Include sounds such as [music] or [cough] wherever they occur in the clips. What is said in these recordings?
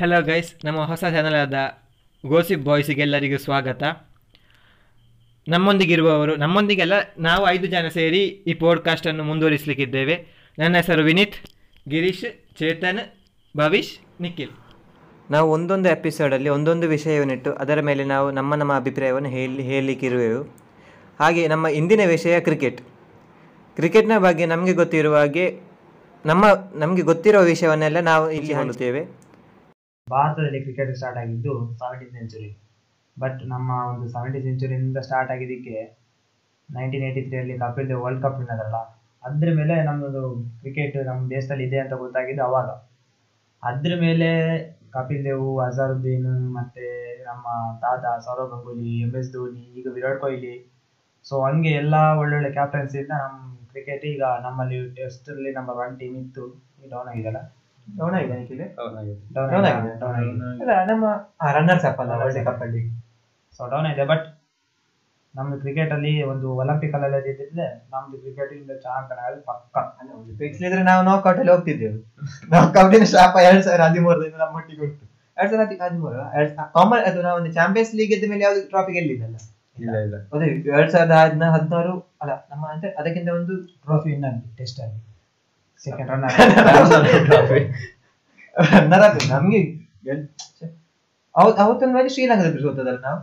Hello guys ನಮ್ಮ ಹೊಸ channel ಆದ ಗೋಸಿಪ್ ಬಾಯ್ಸಿಗೆ ಎಲ್ಲರಿಗೂ ಸ್ವಾಗತ. ನಮ್ಮೊಂದಿಗಿರುವವರು, ನಮ್ಮೊಂದಿಗೆಲ್ಲ ನಾವು ಐದು ಜನ ಸೇರಿ ಈ ಪಾಡ್ಕಾಸ್ಟನ್ನು ಮುಂದುವರಿಸಲಿಕ್ಕಿದ್ದೇವೆ. ನನ್ನ ಹೆಸರು ವಿನೀತ್, ಗಿರೀಶ್, ಚೇತನ್ ಭವಿಷ್ ನಿಖಿಲ್. ನಾವು ಒಂದೊಂದು ಎಪಿಸೋಡಲ್ಲಿ ಒಂದೊಂದು ವಿಷಯವನ್ನಿಟ್ಟು ಅದರ ಮೇಲೆ ನಾವು ನಮ್ಮ ನಮ್ಮ ಅಭಿಪ್ರಾಯವನ್ನು ಹೇಳಿ, ಹೇಳಲಿಕ್ಕಿರುವೆವು. ಹಾಗೆ ನಮ್ಮ ಇಂದಿನ ವಿಷಯ ಕ್ರಿಕೆಟ್ ಕ್ರಿಕೆಟ್ನ ಬಗ್ಗೆ ನಮಗೆ ಗೊತ್ತಿರುವ ಹಾಗೆ ನಮ್ಮ, ನಮಗೆ ಗೊತ್ತಿರುವ ವಿಷಯವನ್ನೆಲ್ಲ ನಾವು ಇಲ್ಲಿ ಹಂಚುತ್ತೇವೆ ಭಾರತದಲ್ಲಿ ಕ್ರಿಕೆಟ್ ಸ್ಟಾರ್ಟ್ ಆಗಿದ್ದು ಸೆವೆಂಟೀನ್ ಸೆಂಚುರಿ ಬಟ್ ನಮ್ಮ ಒಂದು ಸೆವೆಂಟೀನ್ ಸೆಂಚುರಿಯಿಂದ ಸ್ಟಾರ್ಟ್ ಆಗಿದ್ದಕ್ಕೆ ನೈನ್ಟೀನ್ ಏಯ್ಟಿ ತ್ರೀಯಲ್ಲಿ ಕಪಿಲ್ ದೇವ್ ವರ್ಲ್ಡ್ ಕಪ್ ವಿನ್ನರಲ್ಲ ಅದ್ರ ಮೇಲೆ ನಮ್ಮದು ಕ್ರಿಕೆಟ್ ನಮ್ಮ ದೇಶದಲ್ಲಿ ಇದೆ ಅಂತ ಗೊತ್ತಾಗಿದ್ದು ಅವಾಗ. ಅದ್ರ ಮೇಲೆ ಕಪಿಲ್ ದೇವ್ ಅಜರುದ್ದೀನ್ ಮತ್ತೆ ನಮ್ಮ ತಾತ ಸೌರವ್ ಗಂಗೂಲಿ ಎಂ ಎಸ್ ಧೋನಿ, ಈಗ ವಿರಾಟ್ ಕೊಹ್ಲಿ. ಸೊ ಹಂಗೆ ಎಲ್ಲ ಒಳ್ಳೊಳ್ಳೆ ಕ್ಯಾಪ್ಟನ್ಸಿಂದ ನಮ್ಮ ಕ್ರಿಕೆಟ್ ಈಗ ನಮ್ಮಲ್ಲಿ ಟೆಸ್ಟಲ್ಲಿ ನಂಬರ್ ಒನ್ ಟೀಮ್ ಇತ್ತು ಡೌನ್ ಆಗಿದೆಲ್ಲ ಡೌನ್ ಆಗಿದೆ ನಿಖಿಲ್ ಡೌನ್ ಆಗಿದೆ. ಅಲ್ಲ ನಮ್ಮ ರನ್ನರ್ಸ್ ಅಪ್ ಅಲ್ಲ ವರ್ಲ್ಡ್ ಕಪ್ ಅಲ್ಲಿ. ಸೊ ಡೌನ್ ಆಗಿದೆ. ಬಟ್ ನಮ್ದು ಕ್ರಿಕೆಟ್ ಅಲ್ಲಿ ಒಂದು ಒಲಿಂಪಿಕ್ ಅಲ್ಲಿ ಇದ್ದಿದ್ರೆ ನಮ್ದು ಕ್ರಿಕೆಟ್ ಇಂದ ಚಾಂಪಿಯನ್ ಆಗೋದು ಪಕ್ಕ. ಇದ್ರೆ ನಾವು ನಾಕ್ಔಟ್ ಅಲ್ಲಿ ಹೋಗ್ತಿದ್ದೆವು. ನಾಕ್ಔಟ್ ಶಾಪ ಎರಡ್ ಸಾವಿರ ಹದಿಮೂರರಿಂದ ನಮ್ಮೊಟ್ಟಿಗೆ ಉಂಟು. ಎರಡ್ ಸಾವಿರದ ಹದಿ- ಹದಿಮೂರು ಎರಡ್ ಕಾಮನ್ ಅದು ನಾವು ಒಂದು ಚಾಂಪಿಯನ್ಸ್ ಲೀಗ್ ಇದ್ದ ಮೇಲೆ ಯಾವ್ದು ಟ್ರಾಫಿ ಗೆಲ್ಲಿದ್ದಲ್ಲ? ಇಲ್ಲ ಇಲ್ಲ. ಅದೇ ಎರಡ್ ಸಾವಿರದ ಹದಿನ ಹದಿನಾರು ಅಲ್ಲ ನಮ್ಮ ಅಂದ್ರೆ ಅದಕ್ಕಿಂತ ಒಂದು ಟ್ರೋಫಿ ವಿನ್ ಆಗಿ ಟೆಸ್ಟ್ ಅಲ್ಲಿ. ಸೆಕೆಂಡ್ ರನ್ ರನ್ನರ್ ಅಪ್ ನಮ್ಗೆ ಅವತ್ತೊಂದು ಬಾರಿ ಶ್ರೀಲಂಕಾದ ಸೋತದಲ್ಲ ನಾವು?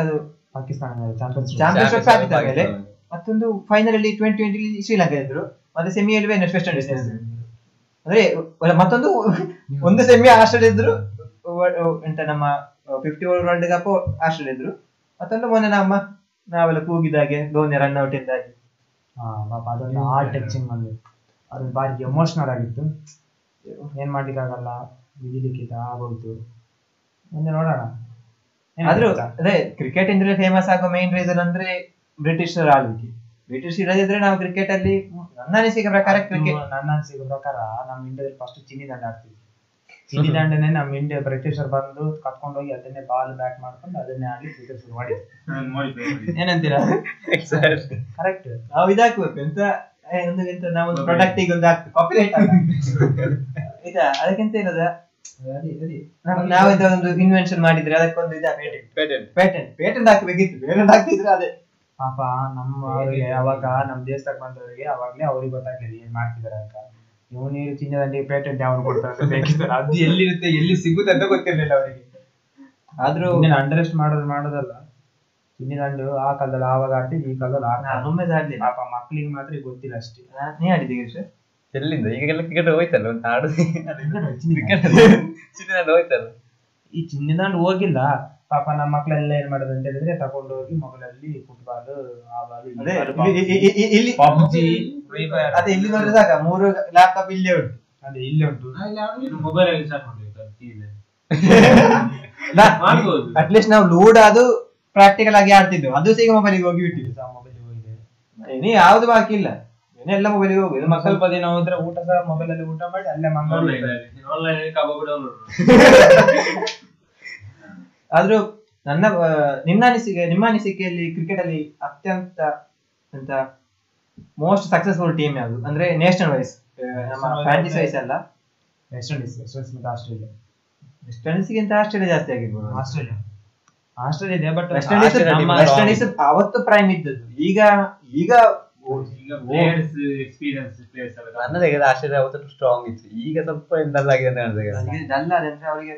ಅದು ಪಾಕಿಸ್ತಾನ ಚಾಂಪಿಯನ್ಸ್ ಆಗಿದ್ದ ಮೇಲೆ. ಮತ್ತೊಂದು ಫೈನಲ್ ಅಲ್ಲಿ ಟ್ವೆಂಟಿ ಟ್ವೆಂಟಿ ಶ್ರೀಲಂಕಾ ಇದ್ರು. ಮತ್ತೆ ಸೆಮಿಯಲ್ಲಿ ವೆಸ್ಟ್ ಇಂಡೀಸ್ ಅಂದ್ರೆ ಅಲ್ಲ, ಮತ್ತೊಂದು ಒಂದು ಸೆಮಿ ಆಸ್ಟ್ರೇಲಿಯಾ ಇದ್ರು. ಎಂತ ನಮ್ಮ fifty over world cup Australia ಇದ್ರು. ಮತ್ತೊಂದು ಮೊನ್ನೆ ನಮ್ಮ ನಾವೆಲ್ಲ ಕೂಗಿದಾಗೆ ಧೋನಿ ರನ್ ಔಟ್ ಇದ್ದಾಗೆ ಹಾ ಪಾಪ ಅದೊಂದು ಹಾರ್ಟ್ ಟಚಿಂಗ್ ಒಂದು. ಅದು ಬಾರಿ ಎಮೋಷನಲ್ ಆಗಿತ್ತು. ಏನ್ ಮಾಡ್ಲಿಕ್ಕಾಗಲ್ಲ ಬಿಡಿಲಿಕ್ಕೆ ಆಗೋಯ್ತು. ಮುಂದೆ ನೋಡೋಣ. ಆದ್ರೂ? ಅದೇ ಕ್ರಿಕೆಟ್ ಇಂದ್ರೆ ಫೇಮಸ್ ಆಗೋ ಮೈನ್ ರೀಸನ್ ಅಂದ್ರೆ ಬ್ರಿಟಿಷರ ಆಳ್ವಿಕೆ. ಬ್ರಿಟಿಷ್ ಇರದಿದ್ರೆ ನಾವು ಕ್ರಿಕೆಟ್ ಅಲ್ಲಿ ನನ್ನ ಅನಿಸಿಕೆ ಪ್ರಕಾರ ಕ್ರಿಕೆಟ್ ನನ್ನ ಅನಿಸಿಕೆ ಪ್ರಕಾರ ನಮ್ಮ ಇಂಡಿಯಾದಲ್ಲಿ ಫಸ್ಟ್ ಚಿನ್ನಿ ದಂಡ ಆಡ್ತಿದ್ವಿ ಚಿನ್ನಿ ದಂಡನೆ ನಮ್ಮ ಇಂಡಿಯಾ ಬ್ರಿಟಿಷರ್ ಬಂದು ಕರ್ಕೊಂಡು ಹೋಗಿ ಅದನ್ನೇ ಬಾಲ್ ಬ್ಯಾಟ್ ಮಾಡ್ಕೊಂಡು ಅದನ್ನೇ ಆಡಿ ಕ್ರಿಕೆಟ್ ಶುರು ಮಾಡಿದ್ರು. ಏನಂತೀರಾ? ಕರೆಕ್ಟ್ ನಾವು ಇದಾಕ್ಬೇಕು ಒಂದು ಎಂತ ಒಂದು ಪ್ರಾಡಕ್ಟ್ ಈಗ ಒಂದು ಹಾಕ್ಬೇಕು. ಕಾಪಿರೈಟ್ ಇದಾ ಅದಕ್ಕಿಂತ ಇರೋದ ನಾವೆಂತ ಒಂದು ಇನ್ವೆನ್ಷನ್ ಮಾಡಿದ್ರೆ ಅದಕ್ಕೊಂದು ಇದ ಪೇಟೆಂಟ್. ಪೇಟೆಂಟ್. ಪೇಟೆಂಟ್. ಹಾಕ್ಬೇಕಿತ್ತು. ಪೇಟೆಂಟ್ ಹಾಕ್ತಿದ್ರೆ ಅದೇ. ಪಾಪ ನಮ್ಮ ಅವ್ರಿಗೆ ಅವಾಗ ನಮ್ಮ ದೇಶದಾಗ ಬಂದವರಿಗೆ ಅವಾಗ್ಲೇ ಅವ್ರಿಗೆ ಗೊತ್ತಾಗ್ಲಿಲ್ಲ ಏನ್ ಮಾಡ್ತಿದಾರೆ ಅಂತ. ಇವನು ನೀರು ಚಿನ್ನದಲ್ಲಿ ಪೇಟೆಂಟ್ ಯಾವನು ಕೊಡ್ತಾರೆ ಬೇಕಿದ್ದಾರೆ ಅದು ಎಲ್ಲಿರುತ್ತೆ ಎಲ್ಲಿ ಸಿಗುತ್ತೆ ಅಂತ ಗೊತ್ತಿರ್ಲಿಲ್ಲ ಅವರಿಗೆ. ಆದ್ರೂ ಅಂಡರ್ಸ್ಟ್ ಮಾಡೋದು ಮಾಡೋದಲ್ಲ. ಚಿನ್ನಿ ದಂಡು ಆ ಕಾಲದಲ್ಲಿ ಆವಾಗ ಆಡ್ತಿದ್ವಿ ಈ ಕಾಲದಲ್ಲಿ ಆ ನಾನೊಮ್ಮೆ ಆಡ್ಲಿಲ್ಲ. ಪಾಪ ಮಕ್ಳಿಗೆ ಮಾತ್ರ ಗೊತ್ತಿಲ್ಲ ಅಷ್ಟೇ. ನಾ- ನೀ ಆಡಿದ್ದೀವಿ ಗಿರೀಶ್? ಎಲ್ಲಿಂದ? ಈಗೆಲ್ಲ ಕ್ರಿಕೆಟ್ ಹೋಯ್ತಲ್ಲ ಒಂದು ಆಡು. ಕ್ರಿಕೆಟ್ ಚಿನ್ನ [laughs] [laughs] ಹೋಯ್ತಲ್ಲ. ಈ ಚಿನ್ನದಂಡು ಹೋಗಿಲ್ಲ. ಪಾಪ ನಮ್ಮ ಮಕ್ಕಳೆಲ್ಲ ಏನ್ ಮಾಡೋದು ಅಂತ ಹೇಳಿದ್ರೆ ತಗೊಂಡು ಹೋಗಿ ಮೊಬೈಲಲ್ಲಿ ಫುಟ್ಬಾಲ್ ಆ ಬಾಲ್ ಅದೇ ಇಲ್ಲಿ- ಸಾಕ ಮೂರು ಲ್ಯಾಪ್ಟಾಪ್ ಇಲ್ಲೇ ಉಂಟು. ಅದೇ ಇಲ್ಲೇ ಉಂಟು. ಮೊಬೈಲ್ ಅಲ್ಲಿ ಸ್ಟಾರ್ಟ್ ಮಾಡ್ಬೇಕು ಅಟ್ಲೀಸ್ಟ್ [laughs] ನಾವು ಲೂಡ್ ಅದು ಪ್ರಾಕ್ಟಿಕಲ್ ಆಗಿ ಆಡ್ತಿದ್ದೆವು. ಅದು ಸಹ ಮೊಬೈಲ್ ಮೊಬೈಲಿಗೆ ಹೋಗಿ ಬಿಟ್ಟಿದ್ದು ಮೊಬೈಲ್ ಹೋಗಿದೆ. ಇನ್ನು ಯಾವ್ದು ಬಾಕಿ ಇಲ್ಲ. ಎಲ್ಲ ಮೊಬೈಲಿಗೆ ಹೋಗುದು ಮಕ್ಕಳು ಸ್ವಲ್ಪ ದಿನ ಹೋದ್ರೆ ಊಟ ಸಹ ಮೊಬೈಲ್ ಅಲ್ಲಿ ಊಟ ಮಾಡಿ ಅಲ್ಲೇ Mangaluru online online kebab download [laughs] ಆದ್ರೂ ನನ್ನ ನಿನ್ನ ಅನಿಸಿಕೆ ನಿಮ್ಮ ಅನಿಸಿಕೆಯಲ್ಲಿ ಕ್ರಿಕೆಟ್ ಅಲ್ಲಿ ಅತ್ಯಂತ ಎಂತ ಮೋಸ್ಟ್ ಸಕ್ಸಸ್ಫುಲ್ ಟೀಮ್ ಯಾವುದು? ಅಂದ್ರೆ ನೇಷನಲ್ ವೈಸ್ ನಮ್ಮ ಫ್ರಾಂಚೈಸ್ ವೈಸ್ ಅಲ್ಲ? ವೆಸ್ಟ್ ಇಂಡೀಸ್ ವೆಸ್ಟ್ ಇಂಡೀಸ್ ಮತ್ತೆ ಆಸ್ಟ್ರೇಲಿಯಾ ವೆಸ್ಟ್ ಇಂಡೀಸ್ಗಿಂತ ಆಸ್ಟ್ರೇಲಿಯಾ ಜಾಸ್ತಿ ಆಗಿರ್ಬೋದು. ಆಸ್ಟ್ರೇಲಿಯಾ ಆಸ್ಟ್ರೇಲಿಯಾ ಇದೆ but West Indies West Indies ಅವತ್ತು ಪ್ರೈಮ್ ಇದ್ದದ್ದು. ಈಗ ಈಗ ಎಕ್ಸ್ಪೀರಿಯನ್ಸ್ ಪ್ಲೇಸ್ ಆಶ್ಚರ್ಯ ಅವತ್ತು ಸ್ಟ್ರಾಂಗ್ ಇತ್ತು. ಈಗ ಸ್ವಲ್ಪ ಡಲ್ ಆಗಿದೆ ಅಂತ ಕಾಣ್ತದೆ ಡಲ್ ಅಂದ್ರೆ ಅವರಿಗೆ